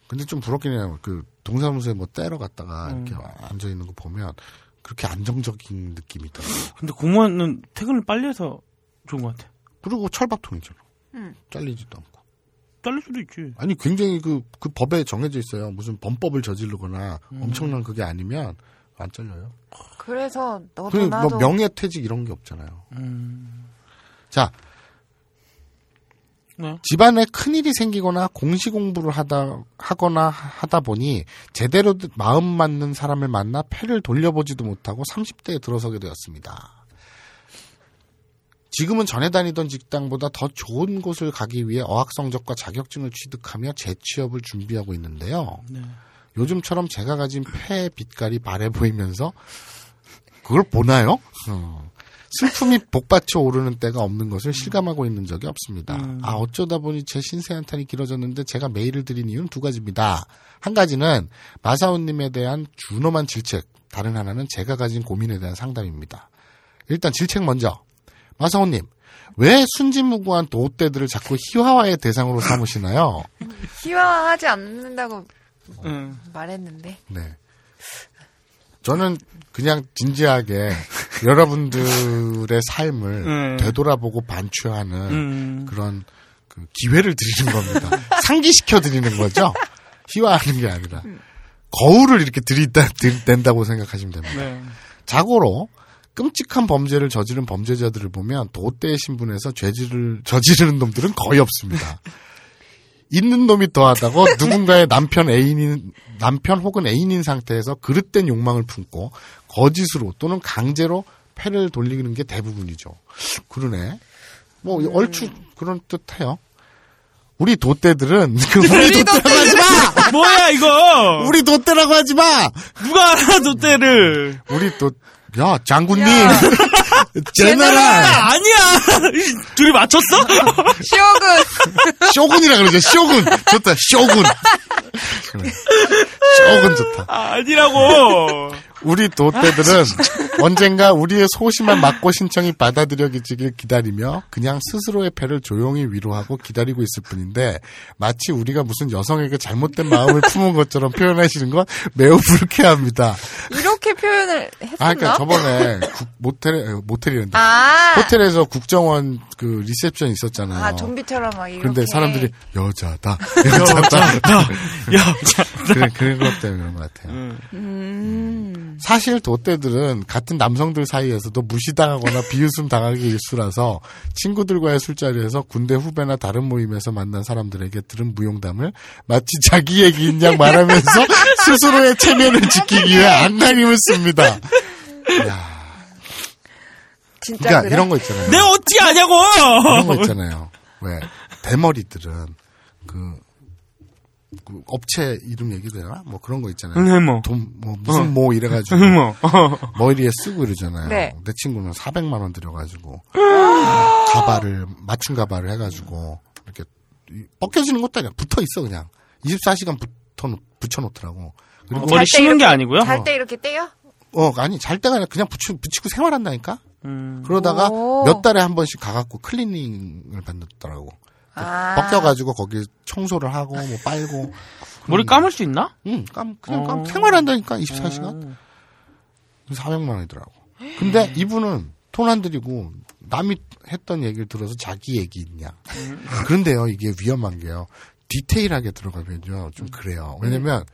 근데 좀 부럽긴 해요. 그 동사무소에 뭐 때려 갔다가 음. 이렇게 앉아 있는 거 보면 그렇게 안정적인 느낌이 있더라고. 요 근데 공무원은 퇴근을 빨리 해서 좋은 것 같아. 그리고 철밥통이잖아. 음. 잘리지도 않고. 잘릴 수도 있지. 아니 굉장히 그, 그 법에 정해져 있어요. 무슨 범법을 저지르거나 음. 엄청난 그게 아니면 안 잘려요. 그래서 너도 그 나도 뭐 명예퇴직 이런 게 없잖아요. 음. 자, 네. 집안에 큰 일이 생기거나 공시 공부를 하다, 하거나 하다 보니 제대로 마음 맞는 사람을 만나 패를 돌려보지도 못하고 30대에 들어서게 되었습니다. 지금은 전에 다니던 직장보다 더 좋은 곳을 가기 위해 어학 성적과 자격증을 취득하며 재취업을 준비하고 있는데요. 네. 요즘처럼 제가 가진 폐의 빛깔이 바래 보이면서 그걸 보나요? 어. 슬픔이 복받쳐 오르는 때가 없는 것을 실감하고 있는 적이 없습니다. 음. 아 어쩌다 보니 제 신세 한탄이 길어졌는데 제가 메일을 드린 이유는 두 가지입니다. 한 가지는 마사오님에 대한 준엄한 질책, 다른 하나는 제가 가진 고민에 대한 상담입니다. 일단 질책 먼저. 마사오님, 왜 순진무구한 도떼들을 자꾸 희화화의 대상으로 삼으시나요? 희화하지 않는다고 음. 말했는데. 네. 저는 그냥 진지하게 여러분들의 삶을 음. 되돌아보고 반추하는 음. 그런 그 기회를 드리는 겁니다. 상기시켜 드리는 거죠. 희화하는 게 아니라 거울을 이렇게 들이다 들댄다고 생각하시면 됩니다. 네. 자고로 끔찍한 범죄를 저지른 범죄자들을 보면 도대의 신분에서 죄질을 저지르는 놈들은 거의 없습니다. 있는 놈이 더하다고 누군가의 남편 애인인 남편 혹은 애인인 상태에서 그릇된 욕망을 품고 거짓으로 또는 강제로 패를 돌리는 게 대부분이죠. 그러네. 뭐 얼추 그런 뜻해요. 우리 도떼들은 그 우리 도떼라고 하지 마. 뭐야 이거? 우리 도떼라고 하지 마. 누가 알아 도대를? 우리 또, 야, 장군님. 야. 제나라. 아, 아니야. 둘이 맞췄어? 쇼군! 쇼군이라 그러죠, 쇼군. 좋다, 쇼군. 그래. 쇼군 좋다. 아, 아니라고. 우리 도떼들은 언젠가 우리의 소심한 맞고 신청이 받아들여지길 기다리며 그냥 스스로의 패를 조용히 위로하고 기다리고 있을 뿐인데 마치 우리가 무슨 여성에게 잘못된 마음을 품은 것처럼 표현하시는 건 매우 불쾌합니다. 이렇게 표현을 했었나? 아, 그러니까 저번에 국- 모텔, 모텔이랬는데 아, 호텔에서 국정원 그 리셉션 있었잖아요. 아, 좀비처럼 막 이렇게. 근데 사람들이 여자다, 여자다. 야, 자. 그래, 그런 것 때문에 그런 것 같아요. 음. 음. 사실 도떼들은 같은 남성들 사이에서도 무시당하거나 비웃음 당하기 일수라서 친구들과의 술자리에서 군대 후배나 다른 모임에서 만난 사람들에게 들은 무용담을 마치 자기 얘기인 양 말하면서 스스로의 체면을 지키기 위해 안간힘을 씁니다. 야, 진짜 그러니까 그래? 이런 거 있잖아요. 내가 어떻게 아냐고! 그런 거 있잖아요. 왜 대머리들은 그, 그 업체 이름 얘기도 되나? 뭐 그런 거 있잖아요. 네, 뭐. 돈, 뭐, 무슨 어. 뭐 이래가지고. 뭐. 머리에 쓰고 이러잖아요. 네. 내 친구는 400만원 들여가지고. 가발을, 맞춤 가발을 해가지고. 이렇게 이- 벗겨지는 것도 아니야. 붙어 있어, 그냥. 24시간 붙어, 놓- 붙여놓더라고. 그리고 머리 심는 게 아니고요? 잘 때 이렇게 떼요? 어, 아니, 잘 때가 아니라 그냥 붙이, 붙이고 생활한다니까? 음. 그러다가 오. 몇 달에 한 번씩 가갖고 클리닝을 받더라고. 아. 벗겨가지고 거기 청소를 하고, 뭐 빨고. 머리 감을 수 있나? 응, 감, 그냥 감, 어. 생활한다니까, 24시간. 400만 원이더라고. 근데 이분은 돈 안 들이고 남이 했던 얘기를 들어서 자기 얘기 있냐. 그런데요, 이게 위험한 게요. 디테일하게 들어가면요, 좀 그래요. 왜냐면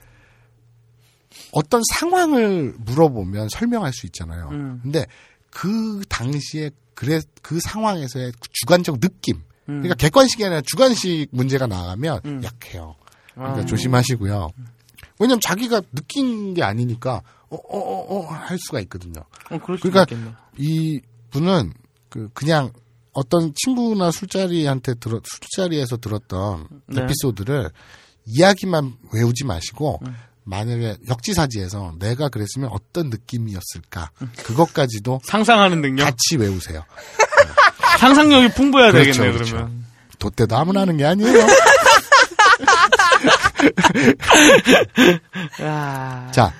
어떤 상황을 물어보면 설명할 수 있잖아요. 음. 근데 그 당시에 그래 그 상황에서의 주관적 느낌. 그러니까 객관식이 아니라 주관식 문제가 나가면 음. 약해요. 그러니까 아. 조심하시고요. 왜냐면 자기가 느낀 게 아니니까 어어어 어 할 수가 있거든요. 어, 그러니까 있겠네. 이 분은 그 그냥 어떤 친구나 술자리한테 들어 술자리에서 들었던 네. 에피소드를 이야기만 외우지 마시고 음. 만약에 역지사지에서 내가 그랬으면 어떤 느낌이었을까 그것까지도 상상하는 능력. 같이 외우세요. 상상력이 풍부해야 그렇죠, 되겠네요, 그렇죠. 그러면. 돛대도 아무나 하는 게 아니에요. 야. 자,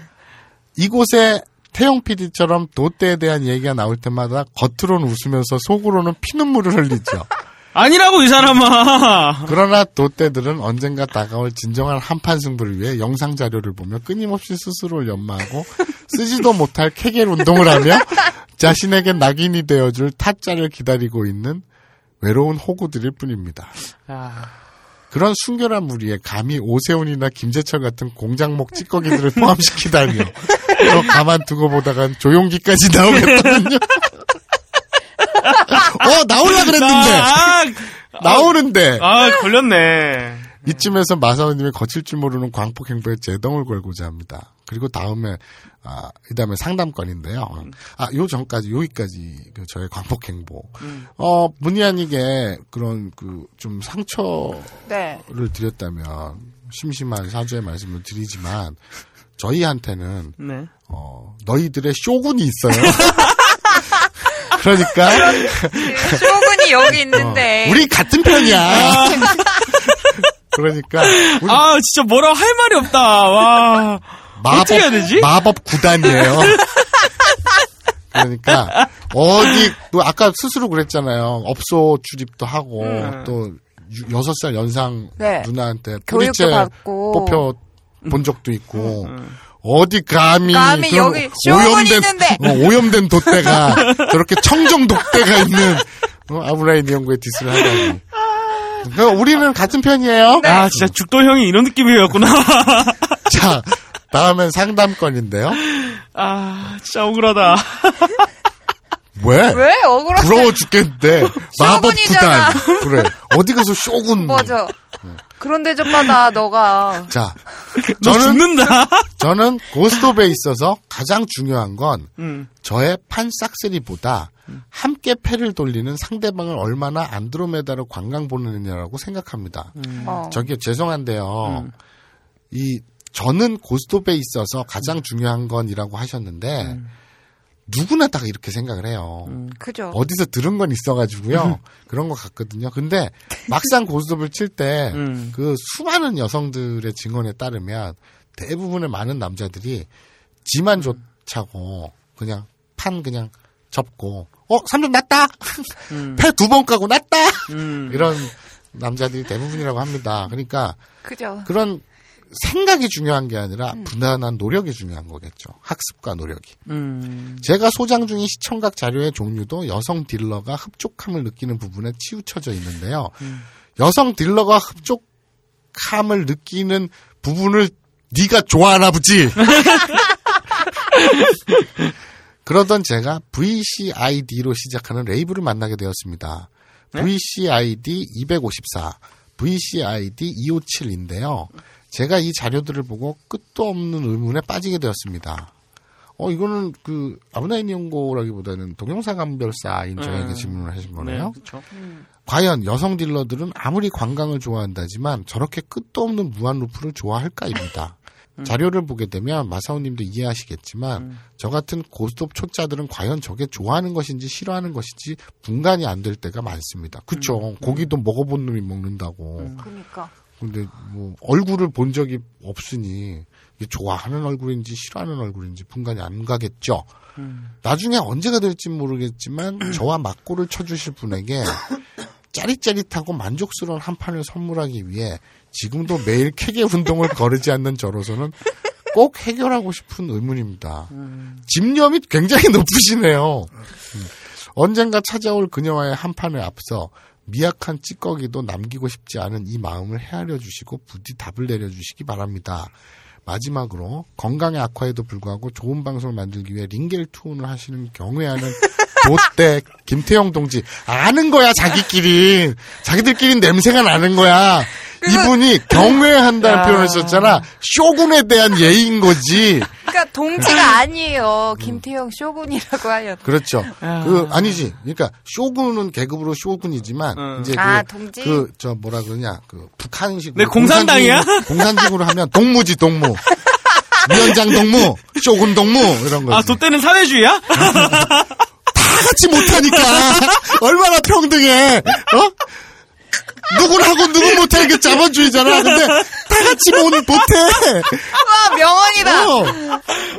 이곳에 태용 PD처럼 돛대에 대한 얘기가 나올 때마다 겉으로는 웃으면서 속으로는 피눈물을 흘리죠. 아니라고, 이 사람아! 그러나 돛대들은 언젠가 다가올 진정한 한판 승부를 위해 영상 자료를 보며 끊임없이 스스로를 연마하고 쓰지도 못할 케겔 운동을 하며 자신에게 낙인이 되어줄 타짜를 기다리고 있는 외로운 호구들일 뿐입니다. 야. 그런 순결한 무리에 감히 오세훈이나 김재철 같은 공장목 찌꺼기들을 포함시키다니요. 또 가만두고 보다간 조용기까지 나오겠거든요. 어, 나올라 그랬는데. 아, 나오는데. 아, 걸렸네. 이쯤에서 마사오님이 거칠 줄 모르는 광폭 행보에 제동을 걸고자 합니다. 그리고 다음에 아, 이 다음에 상담건인데요. 아, 요 전까지 여기까지 그 저의 광폭 행보. 어, 문의 아니게 그런 그 좀 상처를 네. 드렸다면 심심한 사죄의 말씀을 드리지만 저희한테는 네. 어, 너희들의 쇼군이 있어요. 그러니까 쇼군이 여기 있는데. 어, 우리 같은 편이야. 그러니까 우리 아, 진짜 뭐라 할 말이 없다. 와. 마법, 어떻게 해야 되지? 마법 구단이에요. 그러니까 어디 또 아까 스스로 그랬잖아요. 업소 출입도 하고 음. 또 유- 여섯 살 연상 네. 누나한테 교육도 받고. 뽑혀 본 적도 있고 어디 감히 감히 여기 있는데. 어, 오염된 돛대가 저렇게 청정 돛대가 있는 어, 아브라인 연구의 디스를 하다니. 그러니까 우리는 같은 편이에요. 아, 진짜 죽도 형이 이런 느낌이었구나. 자, 다음엔 상담건인데요. 아, 진짜 억울하다. 왜? 왜 억울하게? 부러워 죽겠는데 마법. 구단 그래 어디 가서 쇼군 맞아. 그런데 좀 받아 너가. 자 너 저는 죽는다. 저는 고스톱에 있어서 가장 중요한 건 음. 저의 판 싹쓸이보다 함께 패를 돌리는 상대방을 얼마나 안드로메다로 관광 보내느냐라고 생각합니다. 어. 저기 죄송한데요. 이 저는 고스톱에 있어서 가장 중요한 건이라고 하셨는데 누구나 다 이렇게 생각을 해요. 그죠. 어디서 들은 건 있어가지고요. 그런 것 같거든요. 근데 막상 고스톱을 칠 때 그 음. 수많은 여성들의 증언에 따르면 대부분의 많은 남자들이 지만 좋자고 그냥 판 그냥 접고 어 3점 났다 패두 번 까고 났다 음. 이런 남자들이 대부분이라고 합니다. 그러니까 그죠. 그런 생각이 중요한 게 아니라 부단한 노력이 중요한 거겠죠. 학습과 노력이. 음. 제가 소장 중인 시청각 자료의 종류도 여성 딜러가 흡족함을 느끼는 부분에 치우쳐져 있는데요. 여성 딜러가 흡족함을 느끼는 부분을 네가 좋아하나 보지. 그러던 제가 VCID로 시작하는 레이블을 만나게 되었습니다. 네? VCID 254, VCID 257인데요. 제가 이 자료들을 보고 끝도 없는 의문에 빠지게 되었습니다. 어, 이거는 그, 아브나인 연고라기보다는 동영상감별사인 저에게 음. 질문을 하신 거네요. 네, 그렇죠. 과연 여성 딜러들은 아무리 관광을 좋아한다지만 저렇게 끝도 없는 무한 루프를 좋아할까입니다. 자료를 보게 되면 마사오님도 이해하시겠지만 저 같은 고스톱 초짜들은 과연 저게 좋아하는 것인지 싫어하는 것인지 분간이 안 될 때가 많습니다. 그쵸? 고기도 먹어본 놈이 먹는다고. 그러니까. 근데 뭐 얼굴을 본 적이 없으니 좋아하는 얼굴인지 싫어하는 얼굴인지 분간이 안 가겠죠. 나중에 언제가 될지 모르겠지만 저와 맞고를 쳐주실 분에게 짜릿짜릿하고 만족스러운 한 판을 선물하기 위해 지금도 매일 케게 운동을 거르지 않는 저로서는 꼭 해결하고 싶은 의문입니다. 집념이 굉장히 높으시네요. 음. 언젠가 찾아올 그녀와의 한 판을 앞서 미약한 찌꺼기도 남기고 싶지 않은 이 마음을 헤아려 주시고 부디 답을 내려 주시기 바랍니다. 마지막으로 건강의 악화에도 불구하고 좋은 방송을 만들기 위해 링겔 투혼을 하시는 경외하는 도대 김태형 동지 아는 거야 자기끼리 자기들끼리 냄새가 나는 거야 이분이 경외한다는 야. 표현을 썼잖아 쇼군에 대한 예의인 거지 그러니까 동지가 아니에요. 김태형 쇼군이라고 하였. 그렇죠 아. 그 아니지 그러니까 쇼군은 계급으로 쇼군이지만 이제 아, 그, 동지? 그저 뭐라 그러냐 그 북한식 네, 공산당이야? 공산직으로 하면 동무지 동무 위원장 동무 쇼군 동무 이런 거지 아, 돛대는 사회주의야? 다 같이 못하니까 얼마나 평등해 어 누구하고 누구 못해 이게 자본주의잖아 근데 다 같이 못 못해 와 명언이다. 어,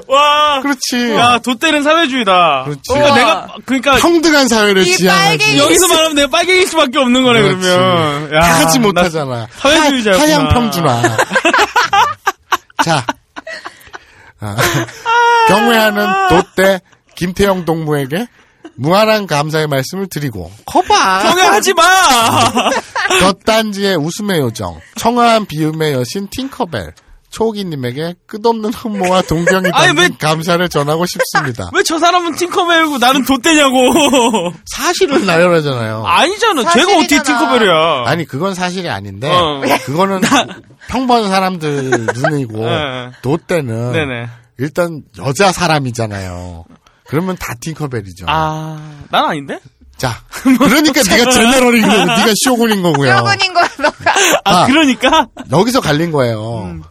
와. 그렇지 야, 돛대는 사회주의다. 그렇지. 그러니까 우와. 내가, 그러니까. 평등한 사회를 이 지향하지 빨갱이 여기서 말하면 내가 빨갱이일 수밖에 없는 거네, 그렇지. 그러면. 야, 다 같이 나 못하잖아 사회주의자였구나. 하, 하얀 평준화 자 아, 경외하는 돛대 김태형 동무에게 무한한 감사의 말씀을 드리고 커봐 경외하지 마! 덧단지의 웃음의 요정, 청아한 비음의 여신 팅커벨, 초기님에게 끝없는 흠모와 동경이 담긴 왜- 감사를 전하고 싶습니다. 왜 저 사람은 팅커벨이고 나는 돛대냐고. 사실을 나열하잖아요. 아니잖아. 제가 어떻게. 팅커벨이야. 아니 그건 사실이 아닌데 어. 그거는 평범한 사람들 눈이고 네. 도 때는 네네. 일단 여자 사람이잖아요. 그러면 다 팅커벨이죠. 아, 난 아닌데? 자, 그러니까 네가 제네럴인 거고 네가 쇼군인 거고요. 쇼군인 거야 너가. 아, 아. 그러니까? 여기서 갈린 거예요.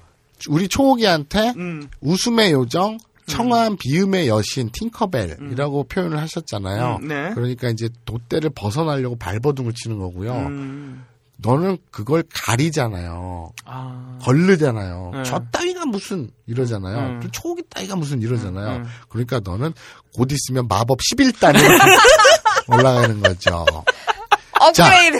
우리 초호기한테 음. 웃음의 요정, 청아한 비음의 여신 팅커벨이라고 표현을 하셨잖아요. 음, 네. 그러니까 이제 돛대를 벗어나려고 발버둥을 치는 거고요. 음. 너는 그걸 가리잖아요. 아. 걸르잖아요. 네. 저 따위가 무슨 이러잖아요. 음. 또 초호기 따위가 무슨 이러잖아요. 음. 그러니까 너는 곧 있으면 마법 11단이 올라가는 거죠. 업그레이드.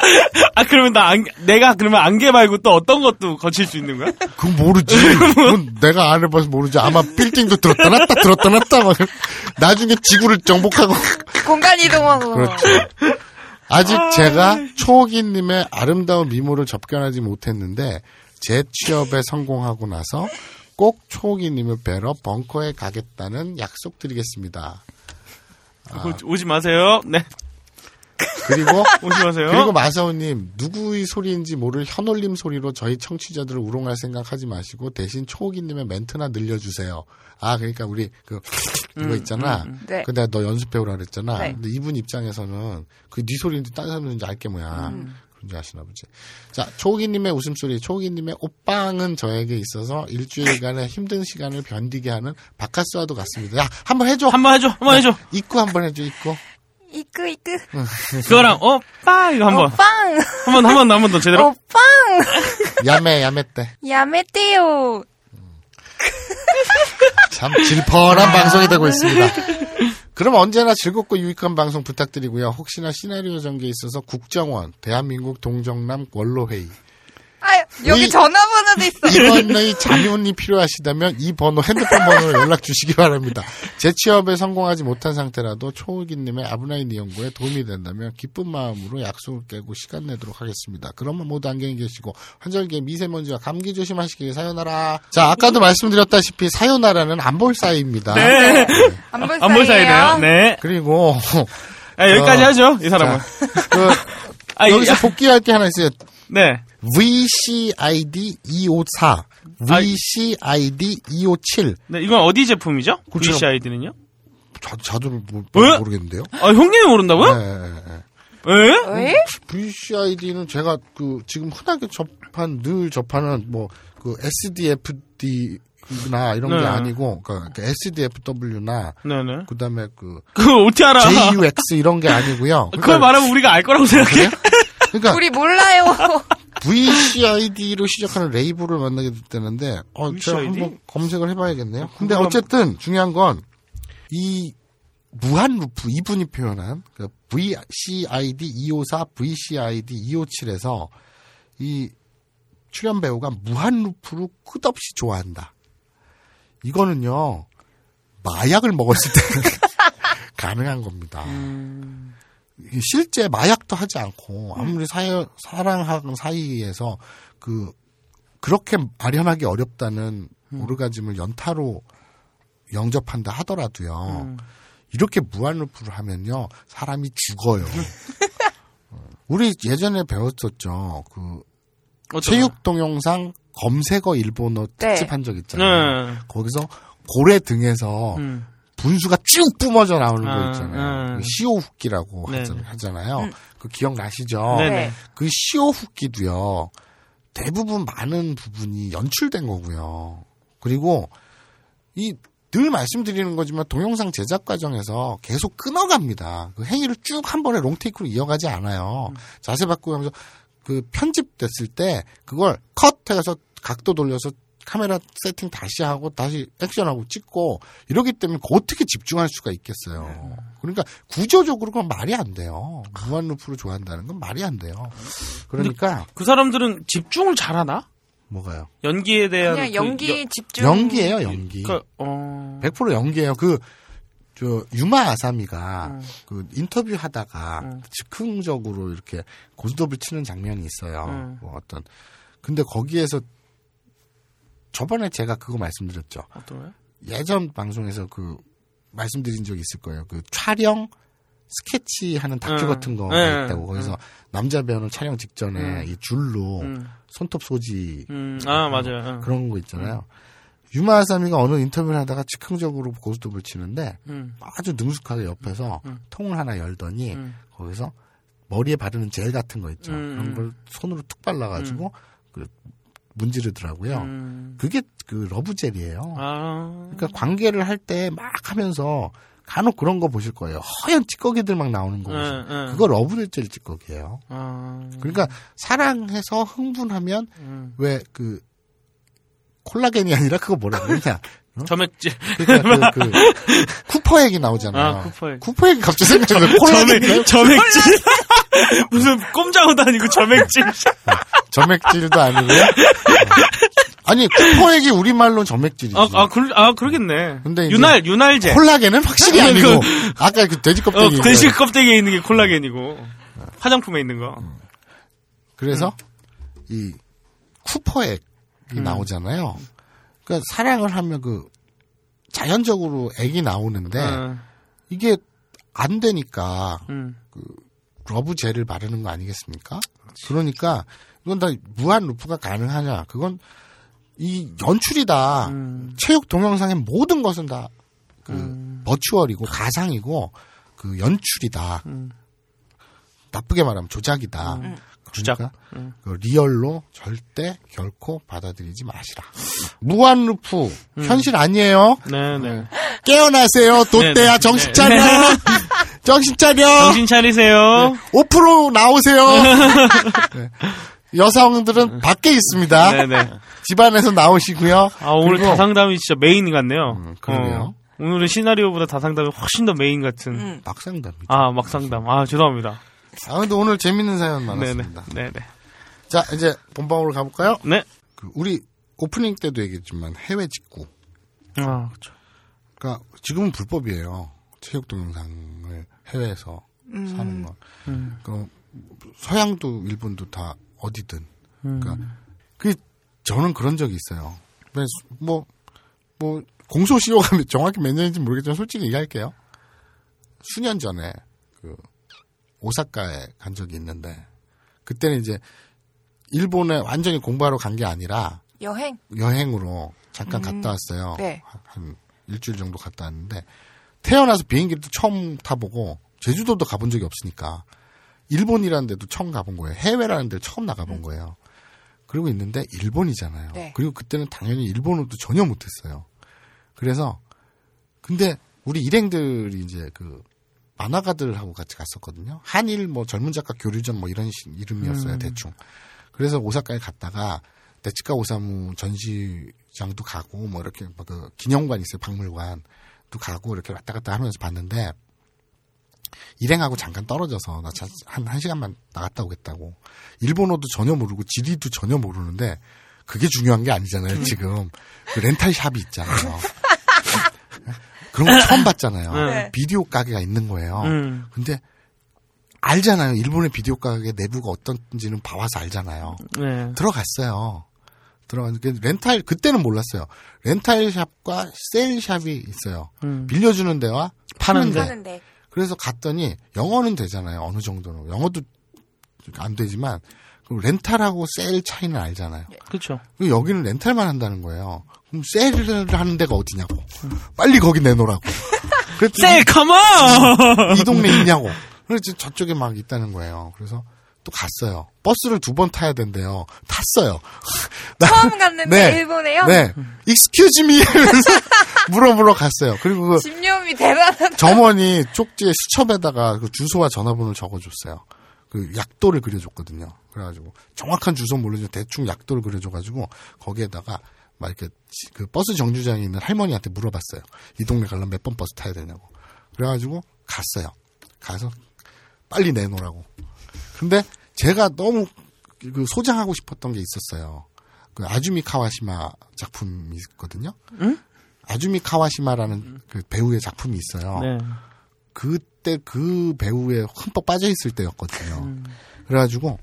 아, 그러면 나 안, 내가 그러면 안개 말고 또 어떤 것도 거칠 수 있는 거야? 그건 모르지. 그건 내가 안 해봐서 모르지. 아마 빌딩도 들었다 놨다 들었다 놨다 막 나중에 지구를 정복하고 공간 이동하고. 그렇죠. 아직 제가 초호기님의 아름다운 미모를 접견하지 못했는데 제 취업에 성공하고 나서 꼭 초호기님을 뵈러 벙커에 가겠다는 약속드리겠습니다. 오- 오지 마세요. 네. 그리고 오지 마세요. 그리고 마사오님 누구의 소리인지 모를 현올림 소리로 저희 청취자들을 우롱할 생각하지 마시고 대신 초호기님의 멘트나 늘려주세요. 아 그러니까 우리 그 이거 있잖아. 네. 그 내가 너 연습해오라 그랬잖아. 네. 근데 이분 입장에서는 그네 소리인지 딴 사람 소리인지 알게 뭐야. 음. 그런지 아시나 보지. 자 초호기님의 웃음소리, 초호기님의 옷방은 저에게 있어서 일주일간의 힘든 시간을 견디게 하는 바카스와도 같습니다. 야 한번 해줘. 한번 해줘. 한번 해줘. 입구 한번 해줘. 입구. 이끄 이끄. 그거랑 오빠 이거 한번. 오빵. 한번 한번 한 번 더 제대로. 오빵. 야매 야매 때. 야매떼요. 참 질펀한 방송이 되고 있습니다. 그럼 언제나 즐겁고 유익한 방송 부탁드리고요. 혹시나 시나리오 전개에 있어서 국정원, 대한민국 동정남 원로회의, 여기 이- 전화번호도 있어. 이번의 자문이 필요하시다면 이 번호 핸드폰 번호로 연락 주시기 바랍니다. 재취업에 성공하지 못한 상태라도 초우기님의 아브나인 연구에 도움이 된다면 기쁜 마음으로 약속을 깨고 시간 내도록 하겠습니다. 그러면 모두 안경히 계시고 환절기에 미세먼지와 감기 조심하시길 사요나라. 자 아까도 말씀드렸다시피 사요나라는 안볼사이입니다. 네. 안볼 안볼 사이네요. 네. 그리고 아, 여기까지 어, 하죠. 이 사람은. 그, 아, 여기서 이- 복귀할 게 하나 있어요. 네. VCID 254, VCID 257. 네, 이건 어디 제품이죠? 그렇죠. VCID는요? 모, 왜? 모르겠는데요. 아, 형님이 모른다고요? 네, 네, 네. 예? 왜? VCID는 제가 그 지금 흔하게 접한 늘 접하는 뭐 그 SDFD나 이런 게 네. 아니고 그러니까 그 SDFW나 네네. 그다음에 그 그걸 어떻게 알아? JUX 이런 게 아니고요. 그걸 말하면 우리가 알 거라고 생각해? 그러니까 우리 몰라요. VCID로 시작하는 레이블을 만나게 됐다는데 어, 제가 VCID? 한번 검색을 해봐야겠네요. 근데 그거 어쨌든 중요한 건 이 무한 루프 이분이 표현한 그 VCID 254, VCID 257에서 이 출연 배우가 무한 루프로 끝없이 좋아한다. 이거는요 마약을 먹었을 때 가능한 겁니다. 이 실제 마약도 하지 않고 아무리 사여, 사랑하는 사이에서 그 그렇게 마련하기 어렵다는 오르가즘을 연타로 영접한다 하더라도요. 이렇게 무한루프를 하면요 사람이 죽어요. 어, 우리 예전에 배웠었죠. 그 체육 동영상 검색어 일본어 네. 특집 한적 있잖아요. 네. 거기서 고래 등에서 음. 분수가 쭉 뿜어져 나오는 아, 거 있잖아요. 음. 그 시오후기라고 네. 하잖- 하잖아요. 그 기억나시죠? 네네. 네. 그 시오후기도요. 대부분 많은 부분이 연출된 거고요. 그리고 이 늘 말씀드리는 거지만 동영상 제작 과정에서 계속 끊어갑니다. 그 행위를 쭉 한 번에 롱테이크로 이어가지 않아요. 자세 바꾸면서 그 편집됐을 때 그걸 컷 해서 각도 돌려서 카메라 세팅 다시 하고 다시 액션하고 찍고 이러기 때문에 그 어떻게 집중할 수가 있겠어요. 그러니까 구조적으로 그건 말이 안 돼요. 무한 루프를 좋아한다는 건 말이 안 돼요. 그러니까 그 사람들은 집중을 잘하나? 뭐가요? 연기에 대한 그냥 그 연기 여- 집중. 연기예요, 연기. 그, 어. 100% 연기예요. 그, 저, 유마 아사미가 음. 그 인터뷰 하다가 음. 즉흥적으로 이렇게 고스톱을 치는 장면이 있어요. 음. 뭐 어떤. 근데 거기에서 저번에 제가 그거 말씀드렸죠. 어떤 거요? 예전 방송에서 그 말씀드린 적이 있을 거예요. 그 촬영 스케치 하는 다큐 음. 같은 거가 네. 있다고. 거기서 남자 배우는 촬영 직전에 음. 이 줄로 음. 손톱 소지 음. 아, 맞아요. 응. 그런 거 있잖아요. 유마 아사미가 어느 인터뷰를 하다가 즉흥적으로 고스톱을 치는데 음. 아주 능숙하게 옆에서 음. 통을 하나 열더니 음. 거기서 머리에 바르는 젤 같은 거 있죠. 음. 그런 걸 손으로 툭 발라가지고 그 문지르더라고요. 음. 그게 그 love 젤이에요. 아. 그러니까 관계를 할 때 막 하면서 간혹 그런 거 보실 거예요. 허연 찌꺼기들 막 나오는 거. 응, 응. 그거 love젤 찌꺼기예요. 아. 그러니까 사랑해서 흥분하면 음. 왜그 콜라겐이 아니라 그거 뭐라 그러냐? 점액질. 그러니까 그, 그 쿠퍼 얘기 나오잖아요. 아, 쿠퍼. 쿠퍼 얘기 갑자기 생각나서 콜라겐 점액, 점액질. 무슨 꼼장어도 아니고 점액질. 점액질도 아니고요. 아니 쿠퍼 얘기 우리말로 점액질이지. 아, 아, 그, 아, 그러겠네. 근데 윤활, 윤활제. 콜라겐은 확실히 그- 아니고 아까 그 돼지 어, 껍데기. 돼지 껍데기에 있는 게 콜라겐이고. 화장품에 있는 거. 그래서 이 쿠퍼액이 음. 나오잖아요. 그러니까 사랑을 하면 그 자연적으로 액이 나오는데 어, 이게 안 되니까 음. love gel을 바르는 거 아니겠습니까? 그러니까 이건 다 무한 루프가 가능하냐? 그건 이 연출이다. 음. 체육 동영상의 모든 것은 다 그 음. virtual이고 가상이고 그 연출이다. 음. 나쁘게 말하면 조작이다. 조작. 그러니까 음. 그 real로 절대 결코 받아들이지 마시라. 무한 루프 현실 아니에요. 네네. 깨어나세요. 돗대야 네네. 정신 네. 차려. 정신 차려. 정신 차리세요. 5% 나오세요. 네. 여성들은 밖에 있습니다. 네네. 집안에서 나오시고요. 아, 오늘 그리고 다상담이 진짜 메인 같네요. 음, 그러네요. 어, 오늘은 시나리오보다 다상담이 훨씬 더 메인 같은. 음. 막상담이죠. 아, 막상담. 아, 죄송합니다. 아, 근데 오늘 재밌는 사연 네네. 많았습니다. 네네. 자, 이제 본방으로 가볼까요? 네. 그 우리 오프닝 때도 얘기했지만 해외 직구. 아, 그렇죠. 그러니까 지금은 불법이에요. 체육 동영상을 해외에서 음. 사는 건. 음. 그 서양도 일본도 다 어디든. 음. 그러니까 그 저는 그런 적이 있어요. 뭐뭐 뭐 공소시효가 정확히 몇 년인지 모르겠지만 솔직히 얘기할게요. 수년 전에 그 오사카에 간 적이 있는데 그때는 이제 일본에 완전히 공부하러 간 게 아니라 여행? 여행으로 잠깐 음. 갔다 왔어요. 네. 한, 한 일주일 정도 갔다 왔는데 태어나서 비행기도 처음 타보고 제주도도 가본 적이 없으니까 일본이라는 데도 처음 가본 거예요. 해외라는 데 처음 나가본 거예요. 그리고 있는데 일본이잖아요. 네. 그리고 그때는 당연히 일본어도 전혀 못했어요. 그래서 근데 우리 일행들이 이제 그 만화가들하고 같이 갔었거든요. 한일 뭐 젊은 작가 교류전 뭐 이런 시- 이름이었어요 음. 대충. 그래서 오사카에 갔다가 데치카 오사무 전시장도 가고 뭐 이렇게 뭐그 기념관 있어요 박물관 도 가고 이렇게 왔다 갔다 하면서 봤는데 일행하고 잠깐 떨어져서 나 한 한 시간만 나갔다 오겠다고 일본어도 전혀 모르고 지리도 전혀 모르는데 그게 중요한 게 아니잖아요 지금 그 렌탈 샵이 있잖아요 그런 거 처음 봤잖아요 네. 비디오 가게가 있는 거예요 음. 근데 알잖아요 일본의 비디오 가게 내부가 어떤지는 봐와서 알잖아요 네. 들어갔어요. 들어갔는데 렌탈 그때는 몰랐어요. 렌탈 샵과 세일 샵이 있어요. 음. 빌려주는 데와 파는 데. 하는데. 그래서 갔더니 영어는 되잖아요. 어느 정도는 영어도 안 되지만 그 렌탈하고 세일 차이는 알잖아요. 그렇죠. 그리고 여기는 렌탈만 한다는 거예요. 그럼 세일을 하는 데가 어디냐고. 빨리 거기 내놓으라고. 그랬더니 세일 컴온! 이 동네 있냐고. 그래서 저쪽에 막 있다는 거예요. 그래서 또 갔어요. 버스를 두 번 타야 된대요. 탔어요. 나- 처음 갔는데 네. 일본에요? 네. excuse me 이러면서 물어보러 갔어요. 그리고 그 집념이 대단하다. 점원이 쪽지에 수첩에다가 그 주소와 전화번호를 적어줬어요. 그 약도를 그려줬거든요. 그래가지고 정확한 주소 모르죠. 대충 약도를 그려줘가지고 거기에다가 막 이렇게 지- 그 버스 정류장에 있는 할머니한테 물어봤어요. 이 동네 가려면 몇 번 버스 타야 되냐고. 그래가지고 갔어요. 가서 빨리 내놓으라고. 근데 제가 너무 그 소장하고 싶었던 게 있었어요. 그 아주미 카와시마 작품이 있거든요. 응? 아주미 카와시마라는 그 배우의 작품이 있어요. 네. 그때 그 배우에 흠뻑 빠져 있을 때였거든요. 그래가지고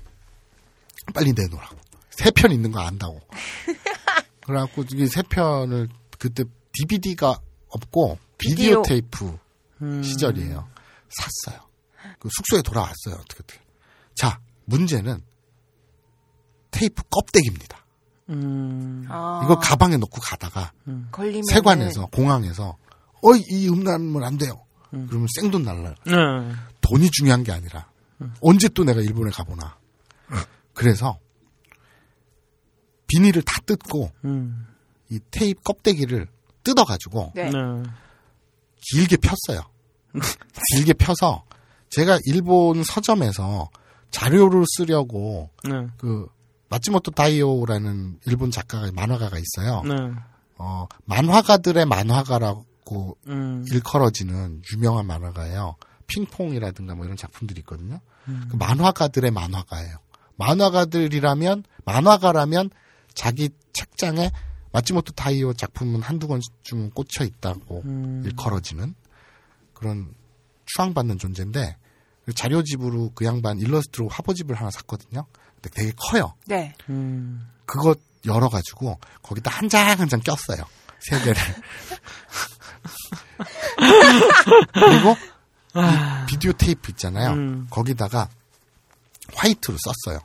빨리 내놓으라고. 세 편 있는 거 안다고. 그래갖고 이게 세 편을 그때 DVD가 없고 비디오 비디오. 테이프 음. 시절이에요. 샀어요. 그 숙소에 돌아왔어요. 어떻게 어떻게. 자 문제는 테이프 껍데기입니다. 음. 아, 이거 가방에 넣고 가다가 걸리면 세관에서 공항에서 어이 이 음란물 안 돼요. 음. 그러면 생돈 날라요. 네. 돈이 중요한 게 아니라 언제 또 내가 일본에 가보나. 그래서 비닐을 다 뜯고 음. 이 테이프 껍데기를 뜯어가지고 네. 네. 길게 폈어요. 길게 펴서 제가 일본 서점에서 자료를 쓰려고 네. 그 마츠모토 다이오라는 일본 작가가 만화가가 있어요. 네. 어, 만화가들의 만화가라고 음. 일컬어지는 유명한 만화가예요. 핑퐁이라든가 뭐 이런 작품들이 있거든요. 그 만화가들의 만화가예요. 만화가들이라면 만화가라면 자기 책장에 마츠모토 타이오 작품은 한두 권쯤 꽂혀 있다고 음. 일컬어지는 그런 추앙받는 존재인데 그 자료집으로 그 양반 일러스트로 화보집을 하나 샀거든요. 근데 되게 커요. 네. 음. 그거 열어가지고 거기다 한장 한 장 꼈어요. 세 개를. 그리고 이 비디오 테이프 있잖아요. 음. 거기다가 화이트로 썼어요.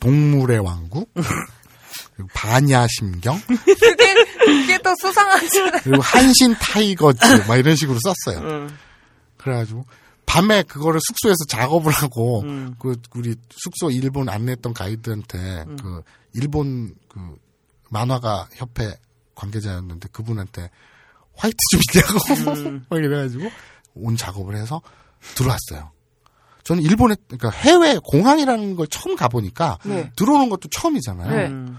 동물의 왕국, 그리고 반야 심경, 그게, 그게 더 수상하잖아요. 그리고 한신 타이거즈, 막 이런 식으로 썼어요. 음. 그래가지고 밤에 그거를 숙소에서 작업을 하고 음. 그 우리 숙소 일본 안내했던 가이드한테 그 일본 그 만화가 협회 관계자였는데 그분한테 화이트 좀 있냐고 음. 막 이래가지고 온 작업을 해서 들어왔어요. 저는 일본에 그러니까 해외 공항이라는 걸 처음 가보니까 네. 들어오는 것도 처음이잖아요. 네. 음.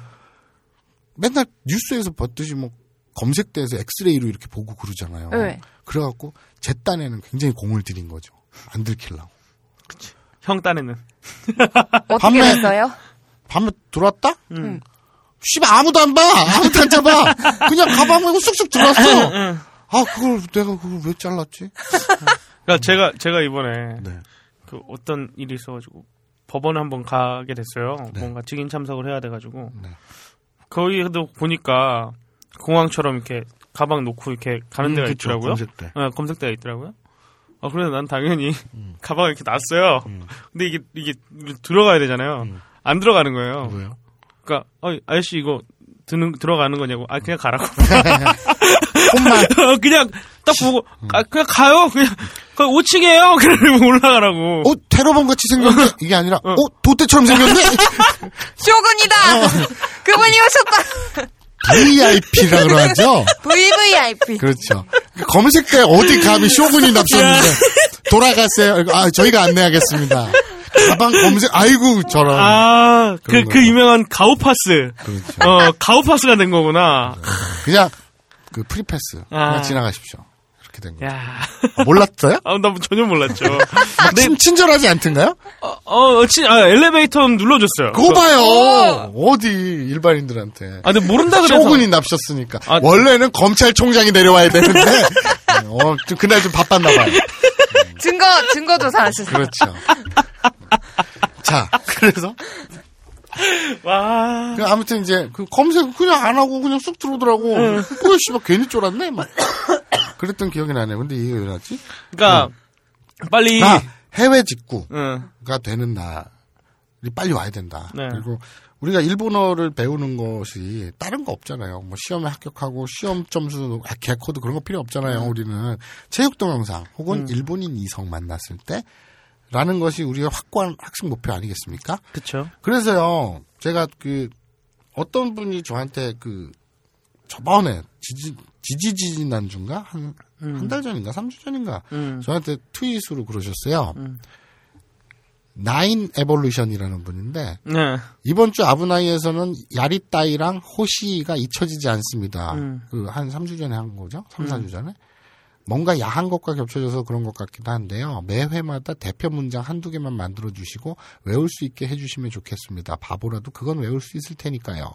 맨날 뉴스에서 봤듯이 뭐 검색대에서 엑스레이로 이렇게 보고 그러잖아요. 네. 그래갖고 제 딴에는 굉장히 공을 들인 거죠. 안 들키려고. 형 딴에는 어떻게 밤에- 됐어요? 밤에 들어왔다? 음. 씨발 아무도 안 봐. 아무도 안 잡아. 그냥 가방 메고 쑥쑥 들어왔어. 응. 아 그걸 내가 그걸 왜 잘랐지? 그러니까 제가 제가 이번에 네. 그 어떤 일이 있어가지고 법원에 한번 가게 됐어요. 네. 뭔가 증인 참석을 해야 돼가지고 거기도 보니까 공항처럼 이렇게 가방 놓고 이렇게 가는 음, 데가 그쵸, 있더라고요. 검색대. 네, 검색대가 있더라고요. 아, 그래서 난 당연히 가방을 이렇게 놨어요. 근데 이게 이게 들어가야 되잖아요. 안 들어가는 거예요. 왜요? 그러니까 어, 아저씨 이거 드는 들어가는 거냐고. 아 그냥 가라고. 손만 그냥 딱 보고 아, 그냥 가요. 그냥 그 5층이에요. 그러면 올라가라고. 어 테러범 같이 생겼네 이게 아니라 어 도대처럼 생겼네 쇼군이다! 그분이 오셨다! VIP라 그러죠 VVIP. 그렇죠 검색대 어디 감히 쇼군이 납셨는데 돌아가세요 아 저희가 안내하겠습니다 가방 검색 아이고 저런 아, 그, 그. 유명한 顔パス. 그렇죠 어, 顔パス가 된 거구나. 그냥 그 free pass 그냥 아. 지나가십시오 이렇게 된 거예요 야. 아, 몰랐어요? 아, 나 전혀 몰랐죠. 막 친, 친절하지 않던가요? 어, 어, 친, 아, 엘리베이터 눌러줬어요. 그거 봐요 어디 일반인들한테 아, 근데 모른다 그래서. 쇼군이 납셨으니까 아, 원래는 검찰총장이 내려와야 되는데 어, 좀 그날 좀 바빴나 봐요 증거, 증거 조사하시죠. 그렇죠 자 그래서 와. 그 아무튼 이제 그 검색 그냥 안 하고 그냥 쑥 들어오더라고. 뭐야 씨발 괜히 쫄았네. 막 그랬던 기억이 나네. 근데 이게 왜 났지? 그니까, 빨리. 아 해외 직구가 응. 되는 날이 빨리 와야 된다. 네. 그리고 우리가 일본어를 배우는 것이 다른 거 없잖아요. 뭐 시험에 합격하고 시험 점수, 아, 개코드 그런 거 필요 없잖아요. 우리는 체육 동영상 혹은 일본인 이성 만났을 때 라는 것이 우리가 확고한 학습 목표 아니겠습니까? 그쵸. 그래서요, 제가 그, 어떤 분이 저한테 그, 저번에, 지지, 지지지난주인가? 한, 한달 전인가? 3주 전인가? 음. 저한테 트윗으로 그러셨어요. 나인 에볼루션이라는 분인데, 네. 이번 주 아브나이에서는 야리따이랑 호시가 잊혀지지 않습니다. 음. 그, 한 3주 전에 한 거죠? 3, 4주 전에? 뭔가 야한 것과 겹쳐져서 그런 것 같기도 한데요. 매 회마다 대표 문장 한두 개만 만들어 주시고 외울 수 있게 해주시면 좋겠습니다. 바보라도 그건 외울 수 있을 테니까요.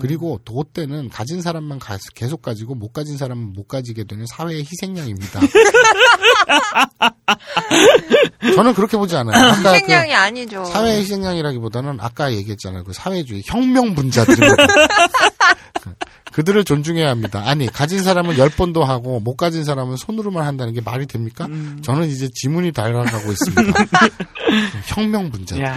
그리고 도 때는 가진 사람만 가- 계속 가지고 못 가진 사람은 못 가지게 되는 사회의 희생양입니다. 저는 그렇게 보지 않아요. 그 희생양이 아니죠. 사회 희생양이라기보다는 아까 얘기했잖아요. 그 사회주의 혁명 분자들. 그들을 존중해야 합니다. 아니 가진 사람은 열 번도 하고 못 가진 사람은 손으로만 한다는 게 말이 됩니까? 저는 이제 지문이 달아가고 있습니다. 혁명. 야.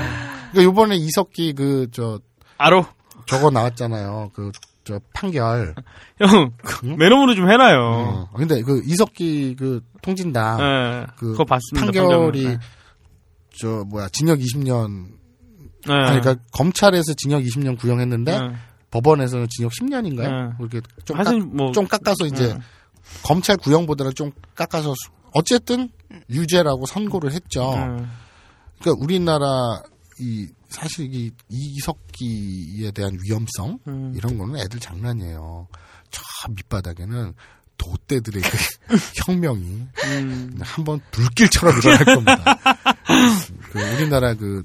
그러니까 이번에 이석기 그저 알어. 저거 나왔잖아요. 그 저 판결. 형, 매너으로 좀 해놔요. 어. 근데 그 이석기 그 통진당 네. 그 그거 봤습니다. 판결이 판결은. 저 뭐야 징역 20년 네. 아니, 그러니까 검찰에서 징역 20년 구형했는데 네. 법원에서는 징역 10년인가요? 네. 이렇게 좀, 깎, 뭐- 좀 깎아서 이제 네. 검찰 구형보다는 좀 깎아서 수- 어쨌든 유죄라고 선고를 했죠. 네. 그러니까 우리나라 이 사실 이 이석기에 대한 위험성 음. 이런 거는 애들 장난이에요. 저 밑바닥에는 도떼들의 그 혁명이 음. 한번 불길처럼 일어날 겁니다. 그 우리나라 그,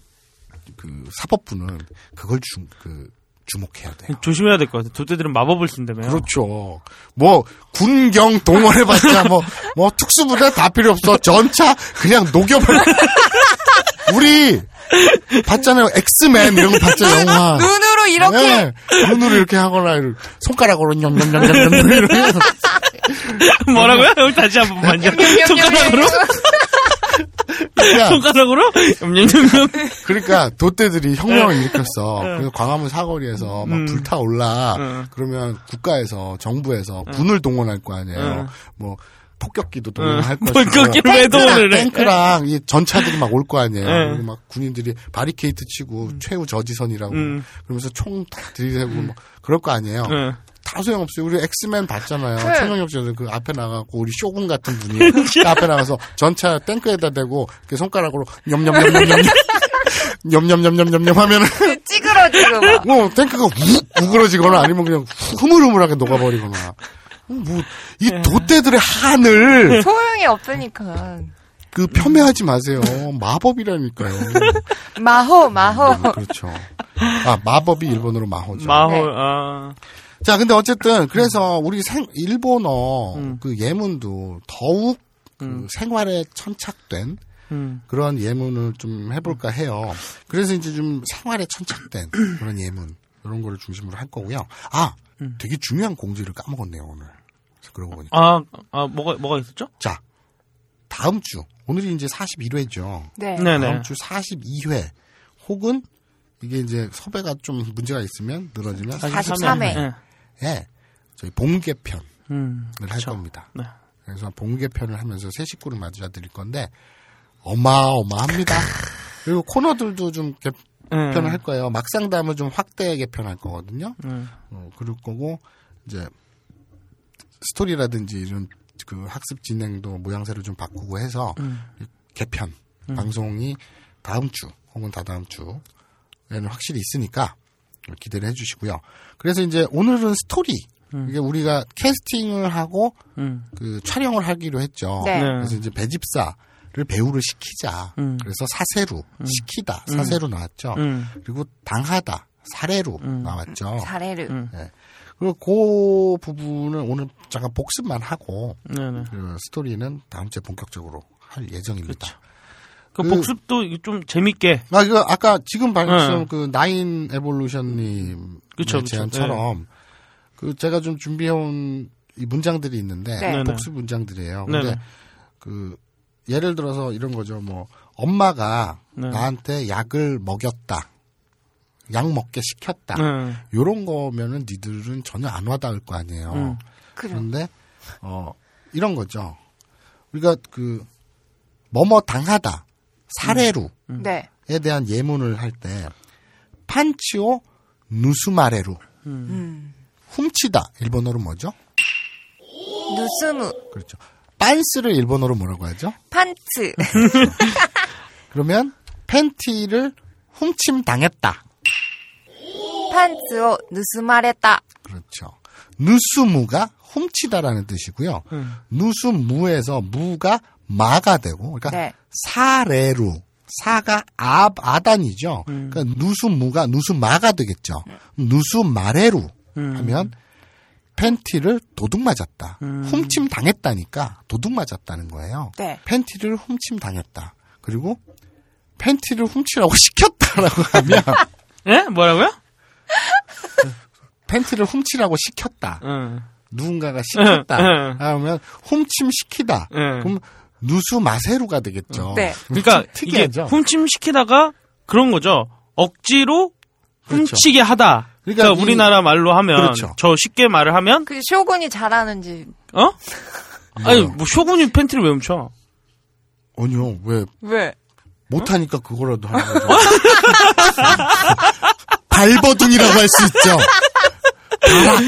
그 사법부는 그걸 주, 그 주목해야 돼요. 조심해야 될 것 같아요. 도대들은 마법을 쓴다며요. 그렇죠. 뭐 군경 동원해봤자 뭐 뭐 특수부대 다 필요 없어. 전차 그냥 녹여버려. 우리 봤잖아요. 엑스맨 이런 거 봤죠 영화. 눈으로 이렇게 네, 눈으로 이렇게 하거나 이렇게 손가락으로 냠냠냠냠냠 뭐라고요? 형 다시 한 번만요. 손가락으로? 그러니까, 손가락으로? 냠냠냠냠. 그러니까 도떼들이 혁명을 일으켰어. 그래서 광화문 사거리에서 막 음. 불타올라. 음. 그러면 국가에서 정부에서 군을 동원할 거 아니에요. 음. 뭐 폭격기도 동원할 음. 것이고 폭격기를 왜 동원을 해? 탱크랑 이 전차들이 막 올 거 아니에요. 음. 그리고 막 군인들이 바리케이트 치고 최후 저지선이라고 음. 그러면서 총다 들이대고 뭐 그럴 거 아니에요. 네. 다 소용없어요. 우리 엑스맨 봤잖아요. 네. 초능력자들 그 앞에 나가고 우리 쇼군 같은 분이 그 앞에 나가서 전차 탱크에다 대고 그 손가락으로 냠냠냠냠냠 냠냠냠냠냠냠 하면은 찌그러지고 막. 뭐 탱크가 우, 우그러지거나 아니면 그냥 흐물흐물하게 녹아버리거나 뭐이 도떼들의 한을 소용이 없으니까. 그 폄훼하지 마세요. 마법이라니까요. 마호, 마호. 그렇죠. 아, 마법이 일본어로 마호죠. 마호, 네. 아, 자, 근데 어쨌든 그래서 우리 생 일본어 음. 그 예문도 더욱 그 생활에 천착된 음, 그런 예문을 좀 해볼까 해요. 그래서 이제 좀 생활에 천착된 그런 예문 이런 거를 중심으로 할 거고요. 아, 음. 되게 중요한 공지를 까먹었네요 오늘. 그러고 보니까 아, 아, 뭐가, 뭐가 있었죠? 자 다음 주 오늘이 이제 41회죠. 네. 네네. 다음 주 42회 혹은 이게 이제 섭외가 좀 문제가 있으면 늘어지면 43 회. 네. 에 저희 봄 개편을 음, 할. 겁니다. 네. 그래서 봄 개편을 하면서 새 식구를 맞아 드릴 건데 어마어마합니다. 그리고 코너들도 좀 개편을 네. 할 거예요. 막상 담을 좀 확대 개편할 거거든요. 음, 어, 그럴 거고 이제 스토리라든지 이런 그 학습 진행도 모양새를 좀 바꾸고 해서 음. 개편 방송이 다음 주 혹은 다다음 주에는 확실히 있으니까 기대를 해주시고요. 그래서 이제 오늘은 스토리 이게 우리가 캐스팅을 하고 음, 그 촬영을 하기로 했죠. 네. 네. 그래서 이제 배집사 를 배우를 시키자. 음. 그래서 사세루 시키다 사세루 나왔죠. 음, 그리고 당하다 사례로 나왔죠. 사례를. 음. 네. 그리고 그 부분은 오늘 잠깐 복습만 하고 네네. 그 스토리는 다음 주에 본격적으로 할 예정입니다. 그쵸. 그 그- 복습도 좀 재밌게. 아, 이거 아까 지금 말씀 네. 그 나인 에볼루션님 그쵸, 그쵸. 제안처럼 그 제가 좀 준비해온 이 문장들이 있는데 네. 복수 문장들이에요. 근데. 그 예를 들어서 이런 거죠. 뭐 엄마가 네. 나한테 약을 먹였다. 약 먹게 시켰다. 네. 요런 거면은 니들은 전혀 안 와닿을 거 아니에요. 음. 그런데 어 이런 거죠. 우리가 그 뭐뭐 당하다 사례루에 네. 대한 예문을 할 때 판치오 누스마레루 음. 훔치다 일본어로 뭐죠? 누스무. 그렇죠. 빤스를 일본어로 뭐라고 하죠? 판츠. 그러면 팬티를 훔침 당했다. 판츠오 누스마레다. 그렇죠. 누스무가 훔치다라는 뜻이고요. 음. 누스무에서 무가 마가 되고, 그러니까 네. 사레루 사가 아 아단이죠. 그러니까 누스무가 누스마가 되겠죠. 누스마레루 음. 하면 팬티를 도둑 맞았다. 훔침 당했다니까 도둑 맞았다는 거예요. 네. 팬티를 훔침 당했다. 그리고 팬티를 훔치라고 시켰다라고 하면 예? 뭐라고요? 팬티를 훔치라고 시켰다. 응. 누군가가 시켰다. 응, 응. 하면 훔침 시키다. 응. 그럼 누수 마세루가 되겠죠. 네. 그러니까 이게 특이하죠. 훔침 시키다가 그런 거죠. 억지로 그렇죠. 훔치게 하다. 그러니까 그러니까, 이- 우리나라 말로 하면 그렇죠. 저 쉽게 말을 하면 그 쇼군이 잘하는지. 어? 아니 뭐 쇼군이 팬티를 왜 훔쳐? 아니요, 왜 왜? 못하니까 그거라도 하는 거죠. 발버둥이라고 할 수 있죠. 바락.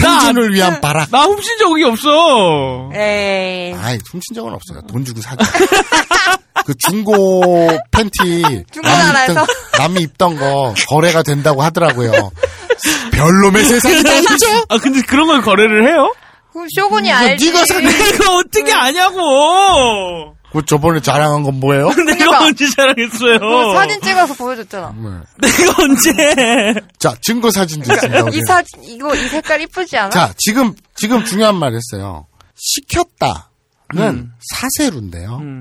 생존을 위한 바락. 나 훔친 적이 없어. 에이. 아이, 훔친 적은 없어요. 돈 주고 사죠. 그 중고 팬티 중고나라에서? 남이 입던, 남이 입던 거 거래가 된다고 하더라고요. 별놈의 세상이다 진짜. 아 근데 그런 걸 거래를 해요? 그럼 쇼군이 알지. 네가 산 내가 어떻게 아냐고. 그 저번에 자랑한 건 뭐예요? 내가 언제 자랑했어요? 그거 사진 찍어서 보여줬잖아. 네. 내가 언제? 자 증거 사진도 있습니다. 이 여기. 사진, 이거, 이 색깔 이쁘지 않아? 자 지금 지금 중요한 말 했어요. 시켰다는 음. 사세루인데요. 음,